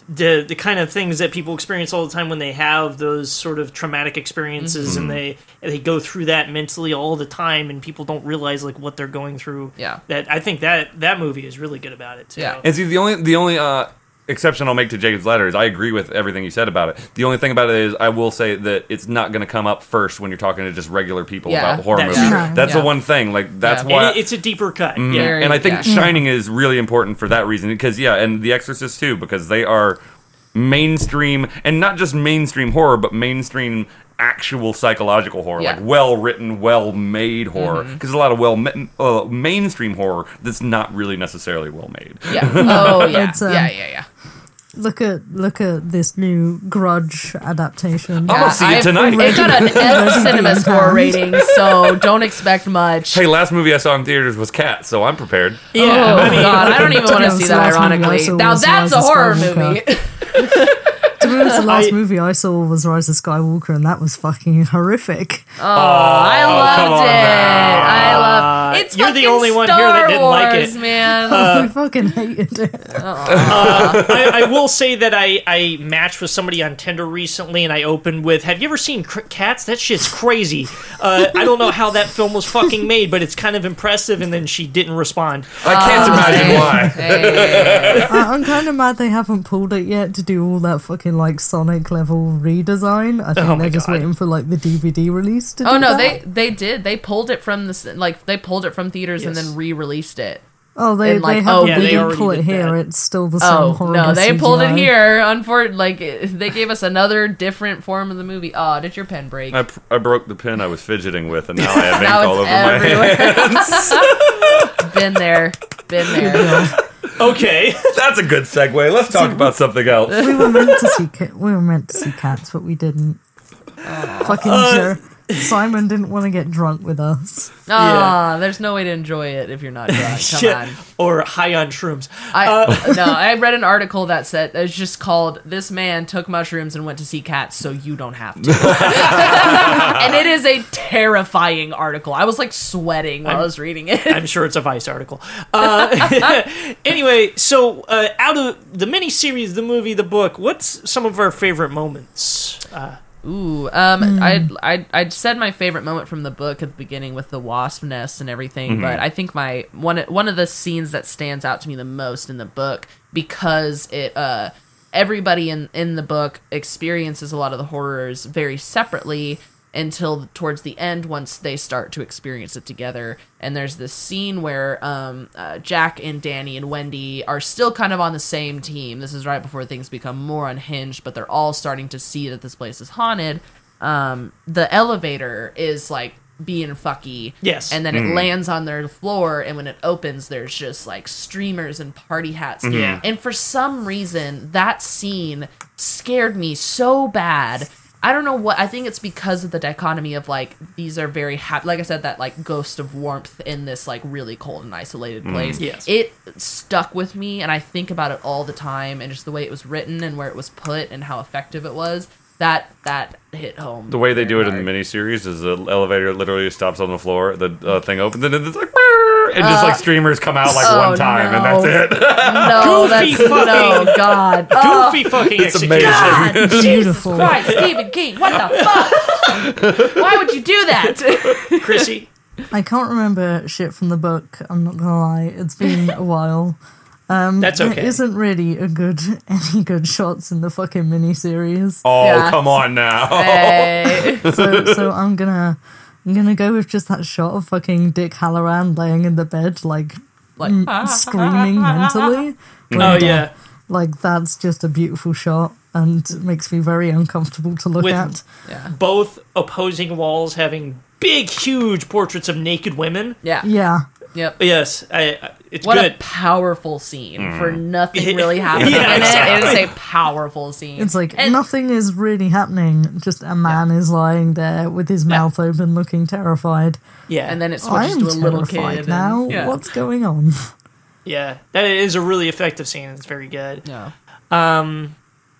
Speaker 1: the the kind of things that people experience all the time when they have those sort of traumatic experiences,
Speaker 6: Mm-hmm.
Speaker 1: and they they go through that mentally all the time, and people don't realize like what they're going through.
Speaker 6: Yeah.
Speaker 1: that I think that that movie is really good about it too.
Speaker 6: Yeah.
Speaker 5: And see, the only the only uh, exception I'll make to Jacob's Ladder is I agree with everything you said about it. The only thing about it is I will say that it's not going to come up first when you're talking to just regular people
Speaker 6: Yeah,
Speaker 5: about horror
Speaker 1: that's
Speaker 5: movies.
Speaker 7: true.
Speaker 5: That's
Speaker 6: Yeah.
Speaker 5: the one thing. Like that's
Speaker 6: Yeah.
Speaker 5: why.
Speaker 1: And it- it's a deeper cut.
Speaker 5: Mhm.
Speaker 1: Yeah,
Speaker 6: Very-
Speaker 5: and I think
Speaker 6: yeah.
Speaker 5: Shining is really important for that reason because yeah, and The Exorcist too because they are mainstream and not just mainstream horror but mainstream actual psychological horror
Speaker 6: Yeah. Mm-hmm.
Speaker 5: like well written well made horror because there's a lot of well ma- uh, mainstream horror that's not really necessarily well made
Speaker 6: Yeah. Oh yeah.
Speaker 7: It's, um,
Speaker 6: yeah, yeah, yeah.
Speaker 7: Look at look at this new Grudge adaptation.
Speaker 5: I'm gonna see it
Speaker 6: I've-
Speaker 5: tonight.
Speaker 6: It got an F cinema score rating, so don't expect much.
Speaker 5: Hey, last movie I saw in theaters was Cat, so I'm prepared.
Speaker 1: Yeah,
Speaker 6: oh
Speaker 1: I
Speaker 6: god, I don't even want to see that.
Speaker 7: the last movie I
Speaker 6: Ironically, now that's a horror movie.
Speaker 7: To be honest, the last
Speaker 1: I-
Speaker 7: movie I saw was Rise of Skywalker, and that was fucking horrific.
Speaker 6: Oh, I
Speaker 5: come
Speaker 6: loved
Speaker 5: on
Speaker 6: it.
Speaker 5: now.
Speaker 6: I love. It's
Speaker 1: You're the
Speaker 6: fucking
Speaker 1: only one
Speaker 6: Star
Speaker 1: here that didn't like it.
Speaker 6: man.
Speaker 7: I fucking hated it.
Speaker 1: I, I will say that I, I matched with somebody on Tinder recently, and I opened with, "Have you ever seen Cr- Cats? That shit's crazy." Uh, I don't know how that film was fucking made, but it's kind of impressive. And then she didn't respond.
Speaker 5: I can't imagine why.
Speaker 6: Hey.
Speaker 7: I, I'm kind of mad they haven't pulled it yet to do all that fucking like Sonic level redesign. I think
Speaker 1: Oh
Speaker 7: they're just
Speaker 1: God.
Speaker 7: waiting for like the DVD release to.
Speaker 6: Oh
Speaker 7: do
Speaker 6: no,
Speaker 7: that.
Speaker 6: they they did. They pulled it from the like they pulled it from theaters and then re-released it.
Speaker 7: Oh, they
Speaker 6: and, like,
Speaker 7: they
Speaker 6: oh,
Speaker 7: haven't.
Speaker 6: Yeah,
Speaker 7: we
Speaker 6: they
Speaker 7: didn't pull it
Speaker 1: did
Speaker 7: here.
Speaker 1: that.
Speaker 7: It's still the oh, same
Speaker 6: Oh
Speaker 7: horrible
Speaker 6: no, they pulled it
Speaker 7: CGI.
Speaker 6: here. Unfor- like they gave us another different form of the movie. Oh, did your pen break?
Speaker 5: I, pr- I broke the pen I was fidgeting with, and now I have ink all
Speaker 6: it's
Speaker 5: over my hand.
Speaker 6: everywhere. Been there, been there.
Speaker 1: Okay,
Speaker 5: That's a good segue. Let's talk about something else.
Speaker 7: We were meant to see ca- we were meant to see cats, but we didn't. Fucking uh, sure. Simon didn't want to get drunk with us.
Speaker 6: Ah, there's no way to enjoy it if you're not drunk. Come on.
Speaker 1: or high on shrooms.
Speaker 6: I
Speaker 1: Uh,
Speaker 6: no, I read an article that said it's just called "This man took mushrooms and went to see cats, so you don't have to." and it is a terrifying article. I was like sweating while i was reading it.
Speaker 1: I'm sure it's a Vice article. Uh, anyway, so uh, out of the miniseries, the movie, the book, what's some of our favorite moments? Uh,
Speaker 6: Ooh, um, I I I said my favorite moment from the book at the beginning with the wasp nest and everything, but I think my one one of the scenes that stands out to me the most in the book because it uh everybody in in the book experiences a lot of the horrors very separately until towards the end once they start to experience it together and there's this scene where um, uh, jack and danny and wendy are still kind of on the same team this is right before things become more unhinged but they're all starting to see that this place is haunted um, the elevator is like being fucky
Speaker 1: Yes.
Speaker 6: and then it lands on their floor and when it opens there's just like streamers and party hats
Speaker 1: Yeah.
Speaker 6: and for some reason, that scene scared me so bad. I don't know what. I think it's because of the dichotomy of like these are very happy. Like I said, that like ghost of warmth in this like really cold and isolated place.
Speaker 1: Yes.
Speaker 6: it stuck with me, and I think about it all the time. And just the way it was written and where it was put and how effective it was. That that hit home.
Speaker 5: The way they do it in the
Speaker 6: hard.
Speaker 5: miniseries is the elevator literally stops on the floor, the uh, thing opens, and it's like, and just like streamers come out like
Speaker 6: oh,
Speaker 5: one time, and that's it.
Speaker 6: No,
Speaker 1: Goofy
Speaker 6: that's
Speaker 1: fucking-
Speaker 6: no God. Oh,
Speaker 1: goofy fucking
Speaker 5: It's
Speaker 1: execution.
Speaker 6: God, Jesus
Speaker 7: Beautiful.
Speaker 6: Christ, Stephen King, what the fuck? Why would you do that?
Speaker 1: Chrissy.
Speaker 7: I can't remember shit from the book. I'm not gonna lie. It's been a while. Um,
Speaker 1: That's okay.
Speaker 7: There isn't really a good any good shots in the fucking miniseries.
Speaker 5: Oh,
Speaker 6: Yeah.
Speaker 5: come on now.
Speaker 6: Hey.
Speaker 7: So so I'm gonna I'm gonna go with just that shot of fucking Dick Hallorann laying in the bed like
Speaker 6: Like,
Speaker 7: screaming mentally.
Speaker 1: Oh
Speaker 7: Like,
Speaker 1: yeah.
Speaker 7: Like that's just a beautiful shot and it makes me very uncomfortable to look
Speaker 1: With-
Speaker 7: at.
Speaker 6: yeah.
Speaker 1: Both opposing walls having big, huge portraits of naked women.
Speaker 6: Yeah.
Speaker 7: Yeah.
Speaker 6: Yep.
Speaker 1: Yes, I, I- it's
Speaker 6: What a powerful scene for nothing really happening
Speaker 1: Yeah,
Speaker 6: in
Speaker 1: exactly.
Speaker 6: it. It is a powerful scene.
Speaker 7: It's like
Speaker 6: And-
Speaker 7: nothing is really happening. Just a man is lying there with his mouth open, looking terrified.
Speaker 1: yeah,
Speaker 6: and then it
Speaker 7: I
Speaker 6: switches
Speaker 7: am
Speaker 6: to a little
Speaker 7: terrified
Speaker 6: kid. and-
Speaker 7: now.
Speaker 6: yeah.
Speaker 7: What's going on?
Speaker 1: yeah, that is a really effective scene. It's very good.
Speaker 6: Yeah.
Speaker 1: Um,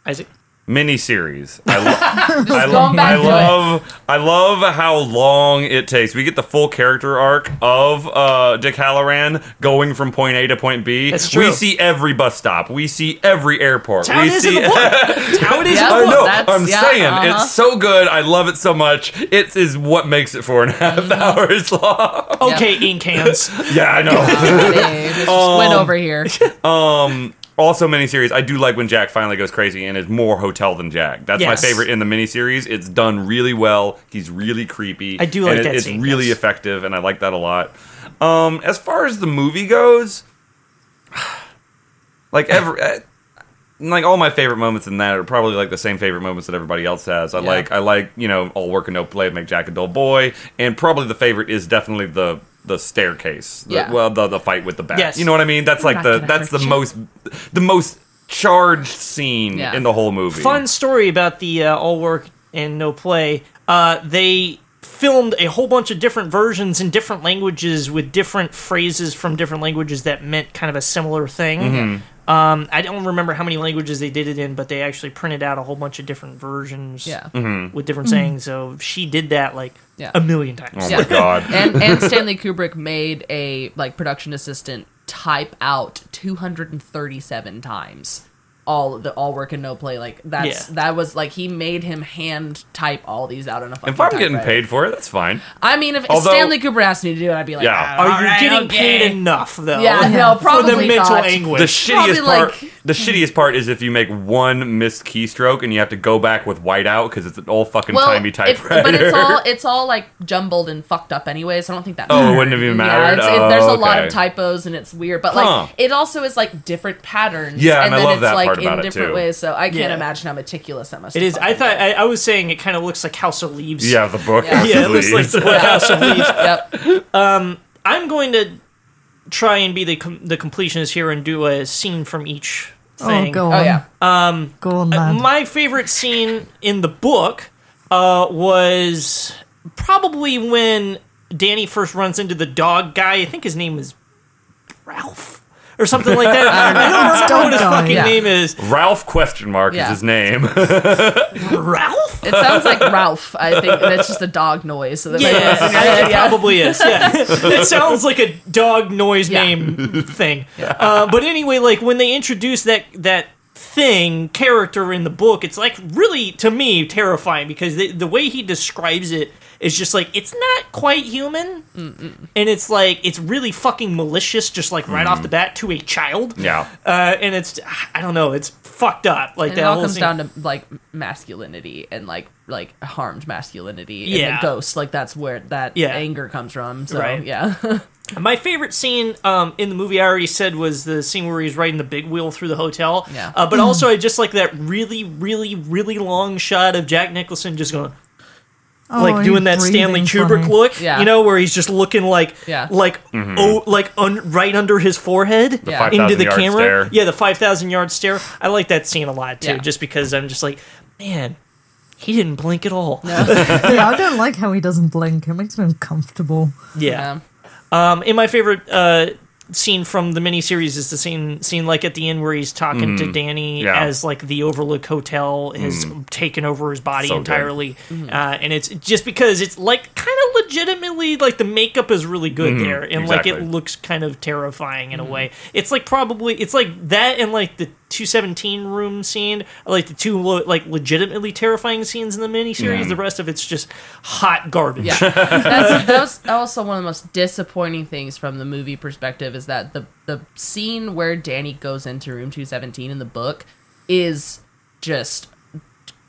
Speaker 1: Isaac.
Speaker 5: Miniseries. I, lo- I, lo- I
Speaker 6: to it.
Speaker 5: love I love how long it takes. We get the full character arc of uh, Dick Hallorann going from point A to point B.
Speaker 1: That's true.
Speaker 5: We see every bus stop. We see every airport.
Speaker 1: It's how
Speaker 5: we
Speaker 1: it is
Speaker 5: see
Speaker 1: in the book. It's how it is
Speaker 6: Yeah.
Speaker 1: in
Speaker 5: I
Speaker 1: the book.
Speaker 5: know.
Speaker 6: That's-
Speaker 5: I'm
Speaker 6: yeah,
Speaker 5: saying
Speaker 6: uh-huh.
Speaker 5: it's so good. I love it so much. It is what makes it four and a half
Speaker 6: Mm-hmm.
Speaker 5: hours long.
Speaker 1: Okay, ink hands.
Speaker 5: Yeah, I know.
Speaker 6: Hey, Mr. Squid
Speaker 5: Um,
Speaker 6: over here.
Speaker 5: Also miniseries i do like when jack finally goes crazy and is more hotel than jack. That's my favorite in the miniseries. It's done really well. He's really creepy.
Speaker 1: I do
Speaker 5: and
Speaker 1: like
Speaker 5: it-
Speaker 1: that
Speaker 5: it's
Speaker 1: scene,
Speaker 5: really
Speaker 1: yes.
Speaker 5: effective and i like that a lot. Um as far as the movie goes like every eh, like all my favorite moments in that are probably like the same favorite moments that everybody else has. I
Speaker 6: Yeah.
Speaker 5: like I like you know all work and no play make Jack a dull boy, and probably the favorite is definitely the the staircase. The-
Speaker 6: Yeah.
Speaker 5: well, the the fight with the bat.
Speaker 1: Yes.
Speaker 5: You know what I mean? That's like the that's the
Speaker 6: you.
Speaker 5: most the most charged scene
Speaker 6: Yeah.
Speaker 5: in the whole movie.
Speaker 1: Fun story about the uh, all work and no play. Uh, they filmed a whole bunch of different versions in different languages with different phrases from different languages that meant kind of a similar thing.
Speaker 5: Mm-hmm.
Speaker 1: Um, I don't remember how many languages they did it in, but they actually printed out a whole bunch of different versions
Speaker 6: Yeah.
Speaker 5: Mm-hmm.
Speaker 1: with different sayings. So she did that like
Speaker 6: Yeah.
Speaker 1: a million times.
Speaker 5: Oh my god.
Speaker 6: and and Stanley Kubrick made a like production assistant type out 237 times all the all work and no play like that's
Speaker 1: Yeah.
Speaker 6: that was like he made him hand type all these out on a fucking
Speaker 5: if I'm getting
Speaker 6: typewriter.
Speaker 5: paid for it, that's fine.
Speaker 6: I mean if
Speaker 5: Although-
Speaker 6: Stanley Cooper asked me to do it I'd be like
Speaker 5: Yeah.
Speaker 6: "Ah,
Speaker 1: Are
Speaker 6: all
Speaker 1: you
Speaker 6: right,
Speaker 1: getting
Speaker 6: okay."
Speaker 1: paid enough though?
Speaker 6: Yeah, no,
Speaker 1: for
Speaker 6: probably
Speaker 1: the mental
Speaker 6: not.
Speaker 5: The shittiest
Speaker 6: Probably,
Speaker 5: part,
Speaker 6: like-
Speaker 5: the shittiest part is if you make one missed keystroke and you have to go back with whiteout because it's an old fucking
Speaker 6: well,
Speaker 5: timey
Speaker 6: if-
Speaker 5: typewriter.
Speaker 6: but it's all it's all like jumbled and fucked up anyway, so I don't think that.
Speaker 5: Oh, it wouldn't have even
Speaker 6: Yeah,
Speaker 5: mattered?
Speaker 6: it's- it- there's
Speaker 5: Oh,
Speaker 6: a lot of typos and it's weird, but like
Speaker 5: Huh.
Speaker 6: it also is like different patterns.
Speaker 5: Yeah,
Speaker 6: and
Speaker 5: and I
Speaker 6: then
Speaker 5: love
Speaker 6: it's
Speaker 5: that
Speaker 6: like
Speaker 5: part
Speaker 6: in
Speaker 5: about it,
Speaker 6: different
Speaker 5: too.
Speaker 6: ways. So I can't
Speaker 1: Yeah.
Speaker 6: imagine how meticulous that must.
Speaker 1: It
Speaker 6: have.
Speaker 1: I thought. I, I was saying it kind of looks like House of Leaves.
Speaker 5: yeah, the book.
Speaker 6: Yeah.
Speaker 5: House
Speaker 1: yeah,
Speaker 5: of
Speaker 1: it looks like
Speaker 5: Leaves.
Speaker 1: the book House of Leaves.
Speaker 6: Yep.
Speaker 1: I'm going to try and be the com- the completionist here and do a scene from each thing.
Speaker 7: Oh, go on.
Speaker 6: Oh yeah.
Speaker 7: Go on, lad.
Speaker 1: My favorite scene in the book uh, was probably when Danny first runs into the dog guy. I think his name is Ralph or something like that. I don't remember what his fucking
Speaker 6: Yeah.
Speaker 1: name is.
Speaker 5: Ralph question mark
Speaker 6: Yeah.
Speaker 5: is his name.
Speaker 1: Ralph?
Speaker 6: It sounds like Ralph. I think that's just a dog noise. So that
Speaker 1: Yeah,
Speaker 6: yeah,
Speaker 1: it probably is. Yeah, it sounds like a dog noise
Speaker 6: Yeah.
Speaker 1: name thing. Uh, but anyway, like when they introduce that that thing character in the book, it's like really to me terrifying because the, the way he describes it is just like it's not quite human, and it's like it's really fucking malicious, just like right off the bat to a child.
Speaker 5: yeah.
Speaker 1: Uh, and it's I don't know, it's fucked up. Like
Speaker 6: And it
Speaker 1: that
Speaker 6: all
Speaker 1: whole
Speaker 6: comes
Speaker 1: scene.
Speaker 6: down to like masculinity and like like harmed masculinity and
Speaker 1: Yeah.
Speaker 6: the ghost. Like that's where that
Speaker 1: Yeah.
Speaker 6: anger comes from. So
Speaker 1: Right.
Speaker 6: yeah.
Speaker 1: My favorite scene um, in the movie I already said was the scene where he's riding the big wheel through the hotel.
Speaker 6: Yeah.
Speaker 1: Uh, but also, I just like that really, really, really long shot of Jack Nicholson just going,
Speaker 7: Oh,
Speaker 1: like doing that Stanley Kubrick
Speaker 7: funny.
Speaker 1: look.
Speaker 6: Yeah.
Speaker 1: You know, where he's just looking like,
Speaker 6: Yeah.
Speaker 1: like, oh, like un- right under his forehead
Speaker 6: Yeah.
Speaker 1: into
Speaker 5: 5,000
Speaker 1: the
Speaker 5: yard
Speaker 1: camera.
Speaker 5: stare.
Speaker 1: Yeah, the five thousand yard stare. I like that scene a lot too,
Speaker 6: Yeah.
Speaker 1: just because I'm just like, man, he didn't blink at all.
Speaker 7: yeah, I don't like how he doesn't blink. It makes me uncomfortable.
Speaker 1: yeah. Um, and my favorite uh, scene from the miniseries is the scene scene like at the end where he's talking to Danny
Speaker 5: Mm-hmm. Yeah.
Speaker 1: as like the Overlook Hotel has taken over his body
Speaker 5: So good.
Speaker 1: entirely, uh, and it's just because it's like kind of legitimately like the makeup is really good there, and like it looks kind of terrifying in a way. It's like probably it's like that and like the 217 room scene, are, like the two lo- like legitimately terrifying scenes in the miniseries. The rest of it's just hot garbage.
Speaker 6: Yeah, that's that was also one of the most disappointing things from the movie perspective is that the the scene where Danny goes into room two seventeen in the book is just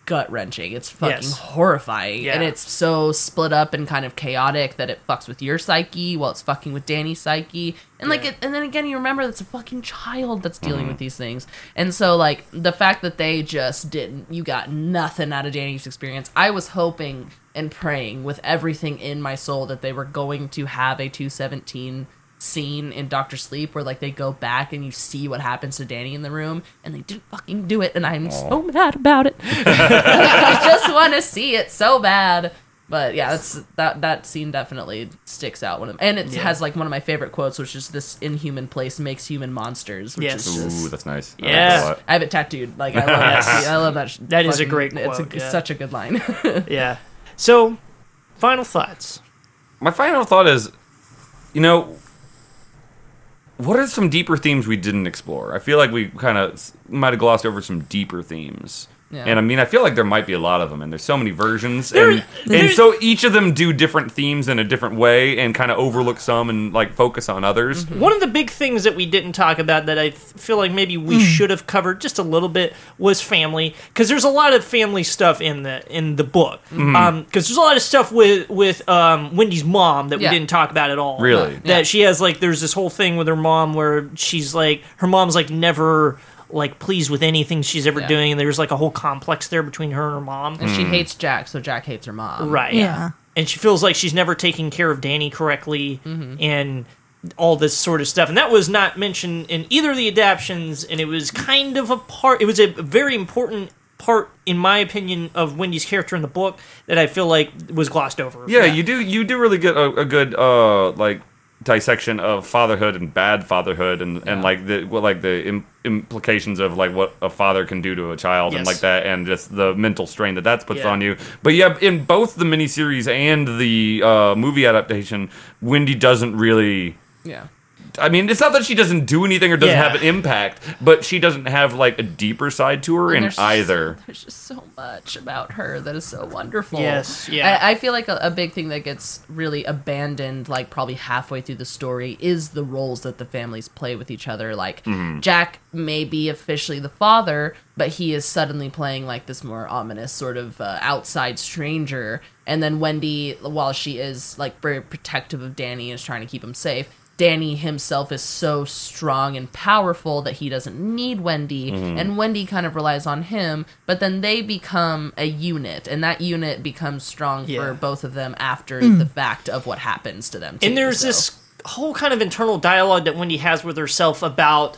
Speaker 6: gut wrenching. It's fucking
Speaker 1: Yes.
Speaker 6: horrifying,
Speaker 1: Yeah.
Speaker 6: and it's so split up and kind of chaotic that it fucks with your psyche while it's fucking with Danny's psyche. And like,
Speaker 1: Yeah.
Speaker 6: it, and then again, you remember that's a fucking child that's dealing mm-hmm. with these things, and so like the fact that they just didn't, you got nothing out of Danny's experience. I was hoping and praying with everything in my soul that they were going to have a 217 scene in Doctor Sleep where like they go back and you see what happens to Danny in the room and they didn't fucking do it and I'm so mad about it. I just want to see it so bad. But yeah, that's that that scene definitely sticks out one of and it
Speaker 1: Yeah.
Speaker 6: has like one of my favorite quotes which is this inhuman place makes human monsters which
Speaker 1: Yes.
Speaker 6: is just
Speaker 5: Ooh, that's nice. I like
Speaker 1: Yeah.
Speaker 5: that a lot.
Speaker 6: I have it tattooed. Like I love that. scene. I love that. sh-
Speaker 1: That is a
Speaker 6: fucking-
Speaker 1: great
Speaker 6: It's, a,
Speaker 1: yeah.
Speaker 6: such a good line.
Speaker 1: yeah. So, final thoughts.
Speaker 5: My final thought is, you know, what are some deeper themes we didn't explore? I feel like we kind of might have glossed over some deeper themes.
Speaker 6: Yeah.
Speaker 5: And I mean, I feel like there might be a lot of them, and there's so many versions,
Speaker 1: There-
Speaker 5: and, and so each of them do different themes in a different way, and kind of overlook some and like focus on others. Mm-hmm.
Speaker 1: One of the big things that we didn't talk about that I feel like maybe we mm. should have covered just a little bit was family because there's a lot of family stuff in the in the book. Mm-hmm. Um, because there's a lot of stuff with with um, Wendy's mom that
Speaker 6: Yeah.
Speaker 1: we didn't talk about at all.
Speaker 5: Really?
Speaker 1: that
Speaker 6: Yeah.
Speaker 1: she has like there's this whole thing with her mom where she's like her mom's like never like pleased with anything she's ever
Speaker 6: Yeah.
Speaker 1: doing and there's like a whole complex there between her and her mom.
Speaker 6: and she hates Jack, so Jack hates her mom.
Speaker 1: Right.
Speaker 7: Yeah.
Speaker 1: And she feels like she's never taking care of Danny correctly,
Speaker 6: Mm-hmm.
Speaker 1: and all this sort of stuff, and that was not mentioned in either of the adaptions, and it was kind of a part. It was a very important part, in my opinion, of Wendy's character in the book that I feel like was glossed over.
Speaker 5: Yeah, you do. You do really get a, a good uh like dissection of fatherhood and bad fatherhood and, and like the what like the Im- implications of like what a father can do to a child and like that and just the mental strain that that puts
Speaker 1: Yeah.
Speaker 5: on you. But yeah, in both the miniseries and the uh, movie adaptation, Wendy doesn't really.
Speaker 6: Yeah.
Speaker 5: I mean, it's not that she doesn't do anything or doesn't
Speaker 1: Yeah.
Speaker 5: have an impact, but she doesn't have like a deeper side to her in
Speaker 6: there's
Speaker 5: either.
Speaker 6: Just, there's just so much about her that is so wonderful.
Speaker 1: Yes, yeah.
Speaker 6: I, I feel like a, a big thing that gets really abandoned, like probably halfway through the story, is the roles that the families play with each other. Like Jack may be officially the father, but he is suddenly playing like this more ominous sort of uh, outside stranger. And then Wendy, while she is like very protective of Danny, is trying to keep him safe. Danny himself is so strong and powerful that he doesn't need Wendy, mm-hmm. and Wendy kind of relies on him. But then they become a unit, and that unit becomes strong
Speaker 1: Yeah.
Speaker 6: for both of them after hmm. the fact of what happens to them. Too,
Speaker 1: and there's
Speaker 6: so.
Speaker 1: this whole kind of internal dialogue that Wendy has with herself about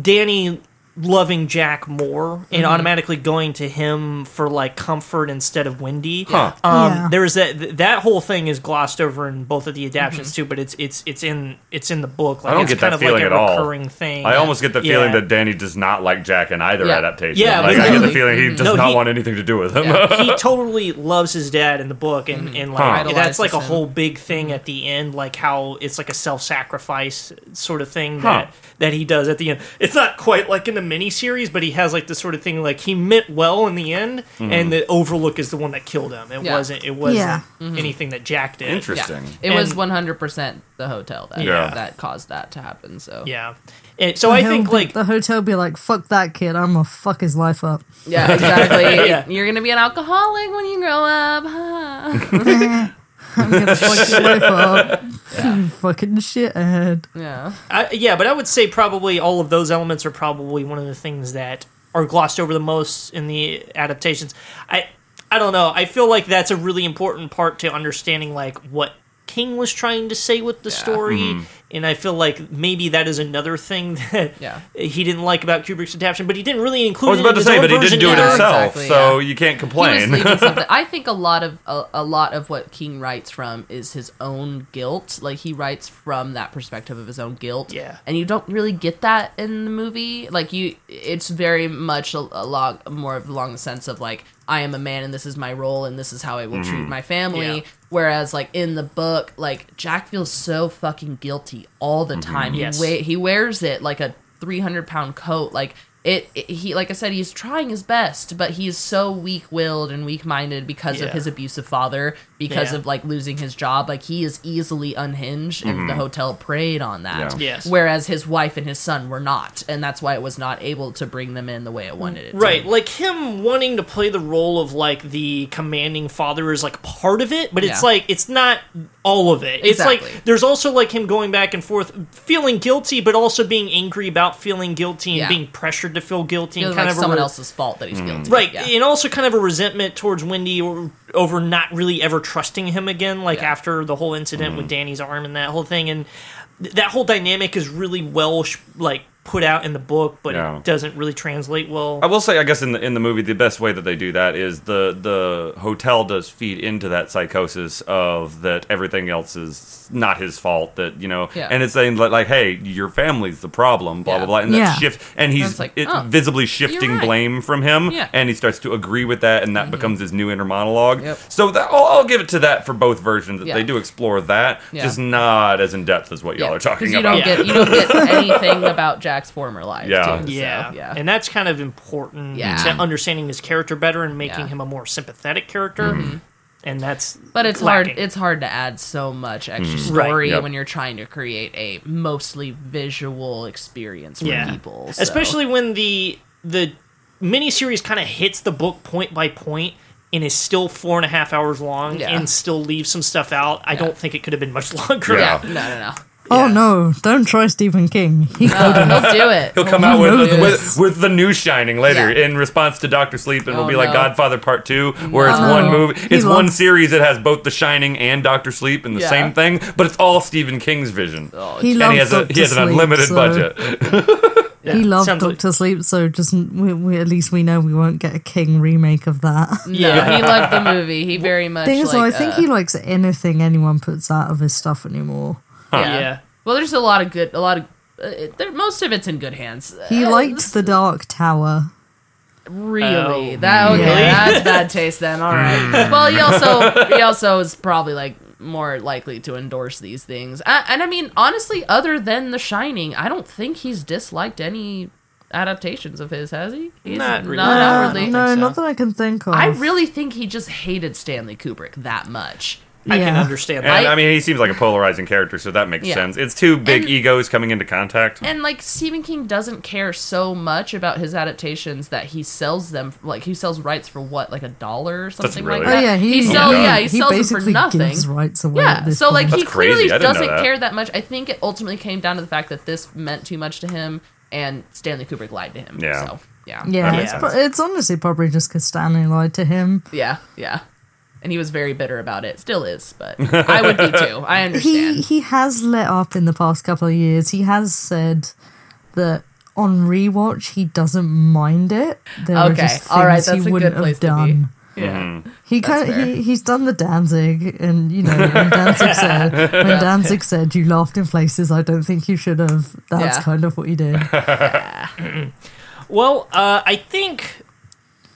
Speaker 1: Danny loving Jack more and
Speaker 6: Mm-hmm.
Speaker 1: automatically going to him for like comfort instead of Wendy.
Speaker 5: Huh.
Speaker 1: Um,
Speaker 7: Yeah.
Speaker 1: There's that that whole thing is glossed over in both of the adaptions
Speaker 6: Mm-hmm.
Speaker 1: too, but it's it's it's in it's in the book. Like,
Speaker 5: I don't
Speaker 1: it's
Speaker 5: get
Speaker 1: kind
Speaker 5: that
Speaker 1: of
Speaker 5: feeling
Speaker 1: like a
Speaker 5: at all.
Speaker 1: thing.
Speaker 5: I almost get the feeling
Speaker 1: Yeah.
Speaker 5: that Danny does not like Jack in either
Speaker 6: Yeah.
Speaker 5: adaptation.
Speaker 1: Yeah,
Speaker 5: like, I get the feeling he does
Speaker 1: No,
Speaker 5: not
Speaker 1: he-
Speaker 5: want anything to do with him.
Speaker 1: he totally loves his dad in the book and, and like
Speaker 5: Huh.
Speaker 1: that's like a whole big thing at the end like how it's like a self-sacrifice sort of thing
Speaker 5: Huh.
Speaker 1: that that he does at the end it's not quite like in the miniseries but he has like this sort of thing like he meant well in the end
Speaker 5: Mm-hmm.
Speaker 1: and the overlook is the one that killed him it
Speaker 6: Yeah.
Speaker 1: wasn't it wasn't
Speaker 7: Yeah.
Speaker 1: anything that jack did
Speaker 5: Interesting.
Speaker 6: Yeah. It was 100% the hotel that
Speaker 5: Yeah.
Speaker 6: that caused that to happen. So
Speaker 1: yeah And so i think
Speaker 7: be-
Speaker 1: like
Speaker 7: the hotel be like, "Fuck that kid! I'm gonna fuck his life up."
Speaker 6: yeah, exactly.
Speaker 1: Yeah.
Speaker 6: You're gonna be an alcoholic when you grow up. Huh?
Speaker 7: I'm gonna fuck your life up. You Fucking shithead.
Speaker 6: Yeah.
Speaker 1: I, yeah, but I would say probably all of those elements are probably one of the things that are glossed over the most in the adaptations. I I don't know. I feel like that's a really important part to understanding like what King was trying to say with the story, mm-hmm. And I feel like maybe that is another thing that
Speaker 6: Yeah.
Speaker 1: he didn't like about Kubrick's adaptation, but he didn't really include.
Speaker 5: I
Speaker 1: include.
Speaker 5: was
Speaker 1: it
Speaker 5: about
Speaker 1: in
Speaker 5: to say, but he didn't do it
Speaker 1: either.
Speaker 5: himself,
Speaker 6: exactly,
Speaker 5: so
Speaker 6: yeah.
Speaker 5: you can't
Speaker 6: He was
Speaker 5: complain.
Speaker 6: I think a lot of a, a lot of what King writes from is his own guilt. Like he writes from that perspective of his own guilt.
Speaker 1: Yeah.
Speaker 6: and you don't really get that in the movie. Like you, it's very much a, a lot more of along the sense of like I am a man and this is my role and this is how I will treat mm-hmm. my family.
Speaker 1: Yeah.
Speaker 6: Whereas like in the book, like Jack feels so fucking guilty all the mm-hmm. time.
Speaker 1: Yes.
Speaker 6: He wa- he wears it like a three hundred pound coat. Like it, it- he like I said, he's trying his best, but he is so weak willed and weak minded because of his abusive father, because
Speaker 1: Yeah.
Speaker 6: of like losing his job. Like he is easily unhinged, and mm-hmm. the hotel preyed on that.
Speaker 5: Yeah.
Speaker 1: Yes.
Speaker 6: Whereas his wife and his son were not, and that's why it was not able to bring them in the way it wanted it. to.
Speaker 1: Right, like him wanting to play the role of like the commanding father is like part of it, but it's like it's not all of it. It's like there's also like him going back and forth, feeling guilty, but also being angry about feeling guilty and
Speaker 6: Yeah.
Speaker 1: being pressured to feel guilty
Speaker 6: Feeling
Speaker 1: and kind
Speaker 6: like
Speaker 1: of a
Speaker 6: someone
Speaker 1: re-
Speaker 6: else's fault that he's mm. guilty.
Speaker 1: Right,
Speaker 6: Yeah.
Speaker 1: and also kind of a resentment towards Wendy or, over not really ever trusting him again, like
Speaker 6: Yeah.
Speaker 1: After the whole incident with mm. Danny's arm and that whole thing, and th- that whole dynamic is really well sh- like put out in the book, but
Speaker 5: Yeah.
Speaker 1: it doesn't really translate well.
Speaker 5: I will say, I guess in the in the movie, the best way that they do that is the the hotel does feed into that psychosis of that everything else is not his fault. That you know,
Speaker 6: Yeah.
Speaker 5: and it's saying like, like, hey, your family's the problem, blah
Speaker 6: Yeah.
Speaker 5: blah blah, and
Speaker 7: Yeah.
Speaker 5: that shift, and he's
Speaker 6: It's like,
Speaker 5: it,
Speaker 6: oh,
Speaker 5: visibly shifting
Speaker 6: right.
Speaker 5: blame from him,
Speaker 6: Yeah.
Speaker 5: and he starts to agree with that, and that becomes his new inner monologue.
Speaker 6: Yep.
Speaker 5: So that, I'll, I'll give it to that for both versions. That
Speaker 6: Yeah.
Speaker 5: they do explore that,
Speaker 6: Yeah.
Speaker 5: just not as in depth as what y'all
Speaker 6: Yeah,
Speaker 5: are talking
Speaker 6: you
Speaker 5: about.
Speaker 6: don't get you don't get anything about Jack's former life.
Speaker 5: Yeah.
Speaker 6: too, so,
Speaker 1: Yeah.
Speaker 6: yeah.
Speaker 1: And that's kind of important
Speaker 6: Yeah.
Speaker 1: to understanding his character better and making
Speaker 6: Yeah. Mm-hmm.
Speaker 1: him a more sympathetic character. And that's
Speaker 6: But it's
Speaker 1: lacking.
Speaker 6: hard. It's hard to add so much extra mm.
Speaker 1: Right.
Speaker 6: story
Speaker 5: Yep.
Speaker 6: when you're trying to create a mostly visual experience for
Speaker 1: yeah.
Speaker 6: people. so-
Speaker 1: Especially when the the miniseries kind of hits the book point by point and is still four and a half hours long
Speaker 6: Yeah.
Speaker 1: and still leaves some stuff out. I don't think it could have been much longer.
Speaker 6: yeah,
Speaker 5: Yeah.
Speaker 6: no, no, no.
Speaker 7: Oh
Speaker 1: Yeah.
Speaker 7: no! Don't try Stephen King. He
Speaker 6: Oh, he'll do it.
Speaker 5: He'll come out with,
Speaker 7: know
Speaker 5: with with the new Shining later
Speaker 6: Yeah.
Speaker 5: in response to Doctor Sleep, and it'll
Speaker 6: Oh,
Speaker 5: be like
Speaker 6: no.
Speaker 5: Godfather Part Two, where it's one movie,
Speaker 7: He
Speaker 5: it's one
Speaker 7: loves-
Speaker 5: series that has both The Shining and Doctor Sleep in the
Speaker 6: Yeah.
Speaker 5: same thing, but it's all Stephen King's vision,
Speaker 7: he
Speaker 5: and
Speaker 7: loves
Speaker 5: he has a he has an
Speaker 7: Sleep,
Speaker 5: unlimited
Speaker 7: so-
Speaker 5: budget.
Speaker 1: Yeah,
Speaker 7: He loved
Speaker 1: sounds like-
Speaker 7: Doctor Sleep, so just we, we at least we know we won't get a King remake of that.
Speaker 6: No, he liked the movie. He very much.
Speaker 7: Thing is, though,
Speaker 6: like,
Speaker 7: I think
Speaker 6: uh,
Speaker 7: he likes anything anyone puts out of his stuff anymore.
Speaker 6: Yeah.
Speaker 1: Yeah.
Speaker 6: Well, there's a lot of good. A lot of. Uh, there, most of it's in good hands.
Speaker 7: He
Speaker 6: Uh,
Speaker 7: liked the Dark Tower.
Speaker 6: Really?
Speaker 1: Oh,
Speaker 6: that okay?
Speaker 7: really?
Speaker 6: That's bad taste then. All right. well, he also he also is probably like more likely to endorse these things. A- and I mean, honestly, other than The Shining, I don't think he's disliked any adaptations of his. Has he? He's
Speaker 1: Not really.
Speaker 6: Not
Speaker 1: Uh,
Speaker 6: outwardly.
Speaker 7: no,
Speaker 1: so.
Speaker 7: not that I can think of.
Speaker 6: I really think he just hated Stanley Kubrick that much.
Speaker 1: I can
Speaker 7: Yeah.
Speaker 1: understand
Speaker 5: And
Speaker 1: that.
Speaker 5: I, mean, he seems like a polarizing character, so that makes
Speaker 6: Yeah.
Speaker 5: sense. It's two big
Speaker 6: And-
Speaker 5: egos coming into contact.
Speaker 6: And like Stephen King doesn't care so much about his adaptations that he sells them like he sells rights for what like a dollar or something
Speaker 5: really-
Speaker 6: like
Speaker 7: Oh
Speaker 6: that.
Speaker 7: yeah, he,
Speaker 6: sells
Speaker 5: yeah.
Speaker 6: yeah he,
Speaker 7: he
Speaker 6: sells them for
Speaker 7: basically
Speaker 6: nothing.
Speaker 7: gives rights away.
Speaker 6: Yeah,
Speaker 7: at this
Speaker 6: so like
Speaker 7: point.
Speaker 6: he
Speaker 5: crazy.
Speaker 6: clearly
Speaker 5: I didn't know
Speaker 6: doesn't
Speaker 5: that.
Speaker 6: care that much. I think it ultimately came down to the fact that this meant too much to him, and Stanley Kubrick lied to him.
Speaker 5: Yeah.
Speaker 6: So yeah,
Speaker 7: yeah, it's, pro- it's honestly probably just because Stanley lied to him.
Speaker 6: yeah, yeah. And he was very bitter about it. Still is, but I would be too. I
Speaker 7: He
Speaker 6: understand.
Speaker 7: he he has let up in the past couple of years. He has said that on rewatch he doesn't mind it. There are
Speaker 6: Okay,
Speaker 7: just things
Speaker 6: all right, that's
Speaker 7: he
Speaker 6: a
Speaker 7: wouldn't
Speaker 6: good place
Speaker 7: have
Speaker 6: to be.
Speaker 7: done.
Speaker 6: yeah,
Speaker 7: He kind of, he he's done the Danzig, and you know when Danzig said when Danzig said you laughed in places I don't think you should have. That's
Speaker 6: Yeah.
Speaker 7: kind of what he did.
Speaker 1: Well, uh, I think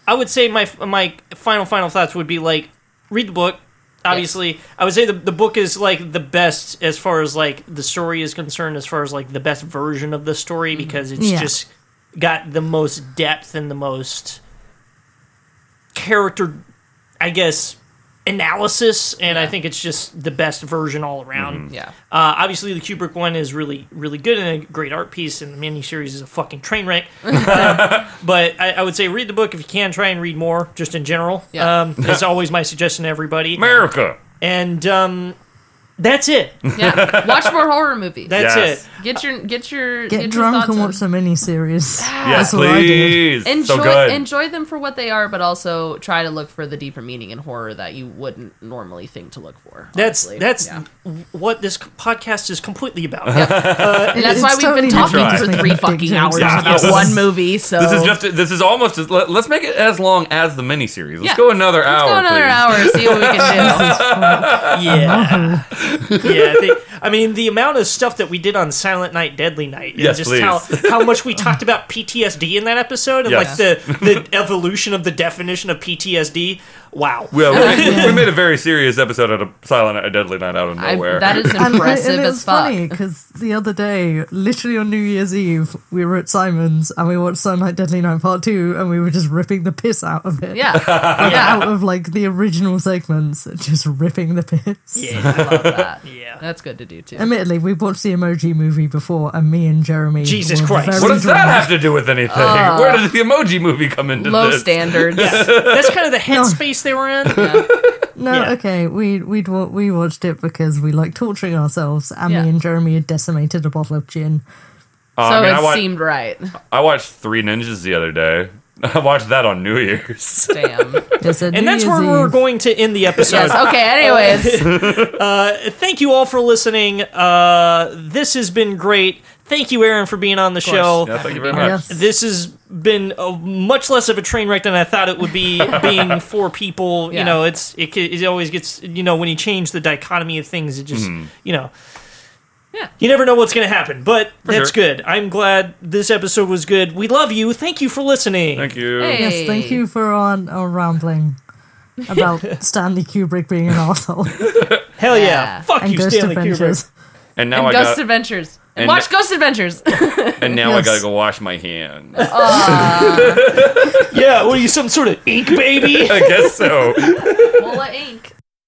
Speaker 1: I would say my my final final thoughts would be like read the book. Obviously, I would say the the book is like the best as far as like the story is concerned, as far as like the best version of the story mm-hmm. because it's
Speaker 7: Yeah.
Speaker 1: just got the most depth and the most character, I guess, analysis, and I think it's just the best version all around.
Speaker 6: yeah.
Speaker 1: Uh, obviously, the Kubrick one is really, really good and a great art piece, and the miniseries is a fucking train wreck. Um, but I, I would say read the book if you can. Try and read more, just in general.
Speaker 6: Yeah.
Speaker 1: Um, it's always my suggestion to everybody.
Speaker 5: America.
Speaker 1: And um, that's it.
Speaker 6: Yeah, watch more horror movies.
Speaker 1: That's
Speaker 5: Yes.
Speaker 1: it.
Speaker 6: get your get your
Speaker 7: Get
Speaker 6: your
Speaker 7: drunk
Speaker 6: thoughts
Speaker 7: and
Speaker 6: on-
Speaker 7: watch the miniseries.
Speaker 5: Yes,
Speaker 7: That's what I did.
Speaker 5: please.
Speaker 6: enjoy
Speaker 5: so good.
Speaker 6: enjoy them for what they are, but also try to look for the deeper meaning in horror that you wouldn't normally think to look for.
Speaker 1: That's
Speaker 6: honestly.
Speaker 1: that's
Speaker 6: Yeah.
Speaker 1: what this podcast is completely about.
Speaker 6: Uh, and that's
Speaker 7: It's
Speaker 6: why we've
Speaker 7: totally
Speaker 6: been talking
Speaker 5: different.
Speaker 6: for
Speaker 7: Just
Speaker 6: three
Speaker 7: making
Speaker 6: fucking
Speaker 7: dick
Speaker 6: hours
Speaker 7: jokes.
Speaker 6: about
Speaker 5: Yes.
Speaker 6: one movie. So
Speaker 5: This is just. This is almost. As, let, us make it as long as the miniseries. Let's
Speaker 6: Yeah.
Speaker 5: go another
Speaker 6: Let's
Speaker 5: hour.
Speaker 6: go another
Speaker 5: please.
Speaker 6: hour. See what we can do.
Speaker 1: Yeah, yeah. They, I mean, the amount of stuff that we did on Silent Night, Deadly Night, and
Speaker 5: Yes,
Speaker 1: just
Speaker 5: please.
Speaker 1: how how much we talked about PTSD in that episode, and
Speaker 5: Yes.
Speaker 1: like the the evolution of the definition of PTSD. Wow.
Speaker 5: Well, we, we made a very serious episode out of Silent Night, Deadly Night out of
Speaker 6: I,
Speaker 5: nowhere.
Speaker 6: that is
Speaker 7: And,
Speaker 6: impressive
Speaker 7: and
Speaker 6: as
Speaker 7: it's
Speaker 6: fuck.
Speaker 7: funny because the other day, literally on New Year's Eve, we were at Simon's and we watched Silent Night Deadly Night Part 2 and we were just ripping the piss out of it.
Speaker 6: Yeah,
Speaker 7: Out
Speaker 6: yeah,
Speaker 7: of like the original segments, just ripping the piss.
Speaker 1: Yeah.
Speaker 6: I love that.
Speaker 1: Yeah.
Speaker 6: That's good to do too.
Speaker 7: Admittedly, we watched the emoji movie before and me and Jeremy.
Speaker 1: Jesus Christ.
Speaker 5: what does that have to do with anything? Uh, Where did the emoji movie come into
Speaker 6: Low
Speaker 5: this?
Speaker 6: standards.
Speaker 1: That's kind of the headspace they were in.
Speaker 7: No,
Speaker 1: Yeah.
Speaker 7: okay, we we'd wa- we watched it because we like torturing ourselves, and
Speaker 6: Yeah.
Speaker 7: me and Jeremy had decimated a bottle of gin.
Speaker 5: Uh,
Speaker 6: So
Speaker 5: I, mean, I,
Speaker 6: it
Speaker 5: wa-
Speaker 6: seemed right.
Speaker 5: I watched Three Ninjas the other day. I watched that on New Year's.
Speaker 6: Damn.
Speaker 7: It's a
Speaker 1: And
Speaker 7: New
Speaker 1: that's where
Speaker 7: Year's
Speaker 1: we're
Speaker 7: Eve.
Speaker 1: going to end the episode.
Speaker 6: Yes. Okay. Anyways, Uh
Speaker 1: Thank you all for listening. Uh, this has been great. Thank you, Aaron, for being on the show.
Speaker 5: Yeah, thank you very much.
Speaker 7: Yes.
Speaker 1: This has been a, much less of a train wreck than I thought it would be. being four people, you know, it's it, it always gets you know when you change the dichotomy of things, it just
Speaker 5: Mm-hmm.
Speaker 1: you know.
Speaker 6: Yeah.
Speaker 1: You never know what's going to happen, but that's
Speaker 5: sure.
Speaker 1: good. I'm glad this episode was good. We love you. Thank you for listening.
Speaker 5: Thank you.
Speaker 6: Hey.
Speaker 7: Yes, thank you for our, our rambling about Stanley Kubrick being an asshole
Speaker 1: Hell yeah.
Speaker 6: Yeah.
Speaker 1: Fuck
Speaker 7: and
Speaker 1: you,
Speaker 7: Ghost
Speaker 1: Stanley
Speaker 7: Adventures.
Speaker 1: Kubrick.
Speaker 5: And now
Speaker 6: and
Speaker 5: I
Speaker 6: Ghost
Speaker 5: got.
Speaker 6: Adventures. And,
Speaker 5: and-
Speaker 6: watch Ghost Adventures.
Speaker 5: And now I gotta go wash my hands.
Speaker 1: Yeah, what are you, some sort of ink baby?
Speaker 5: I guess so.
Speaker 6: Full of ink.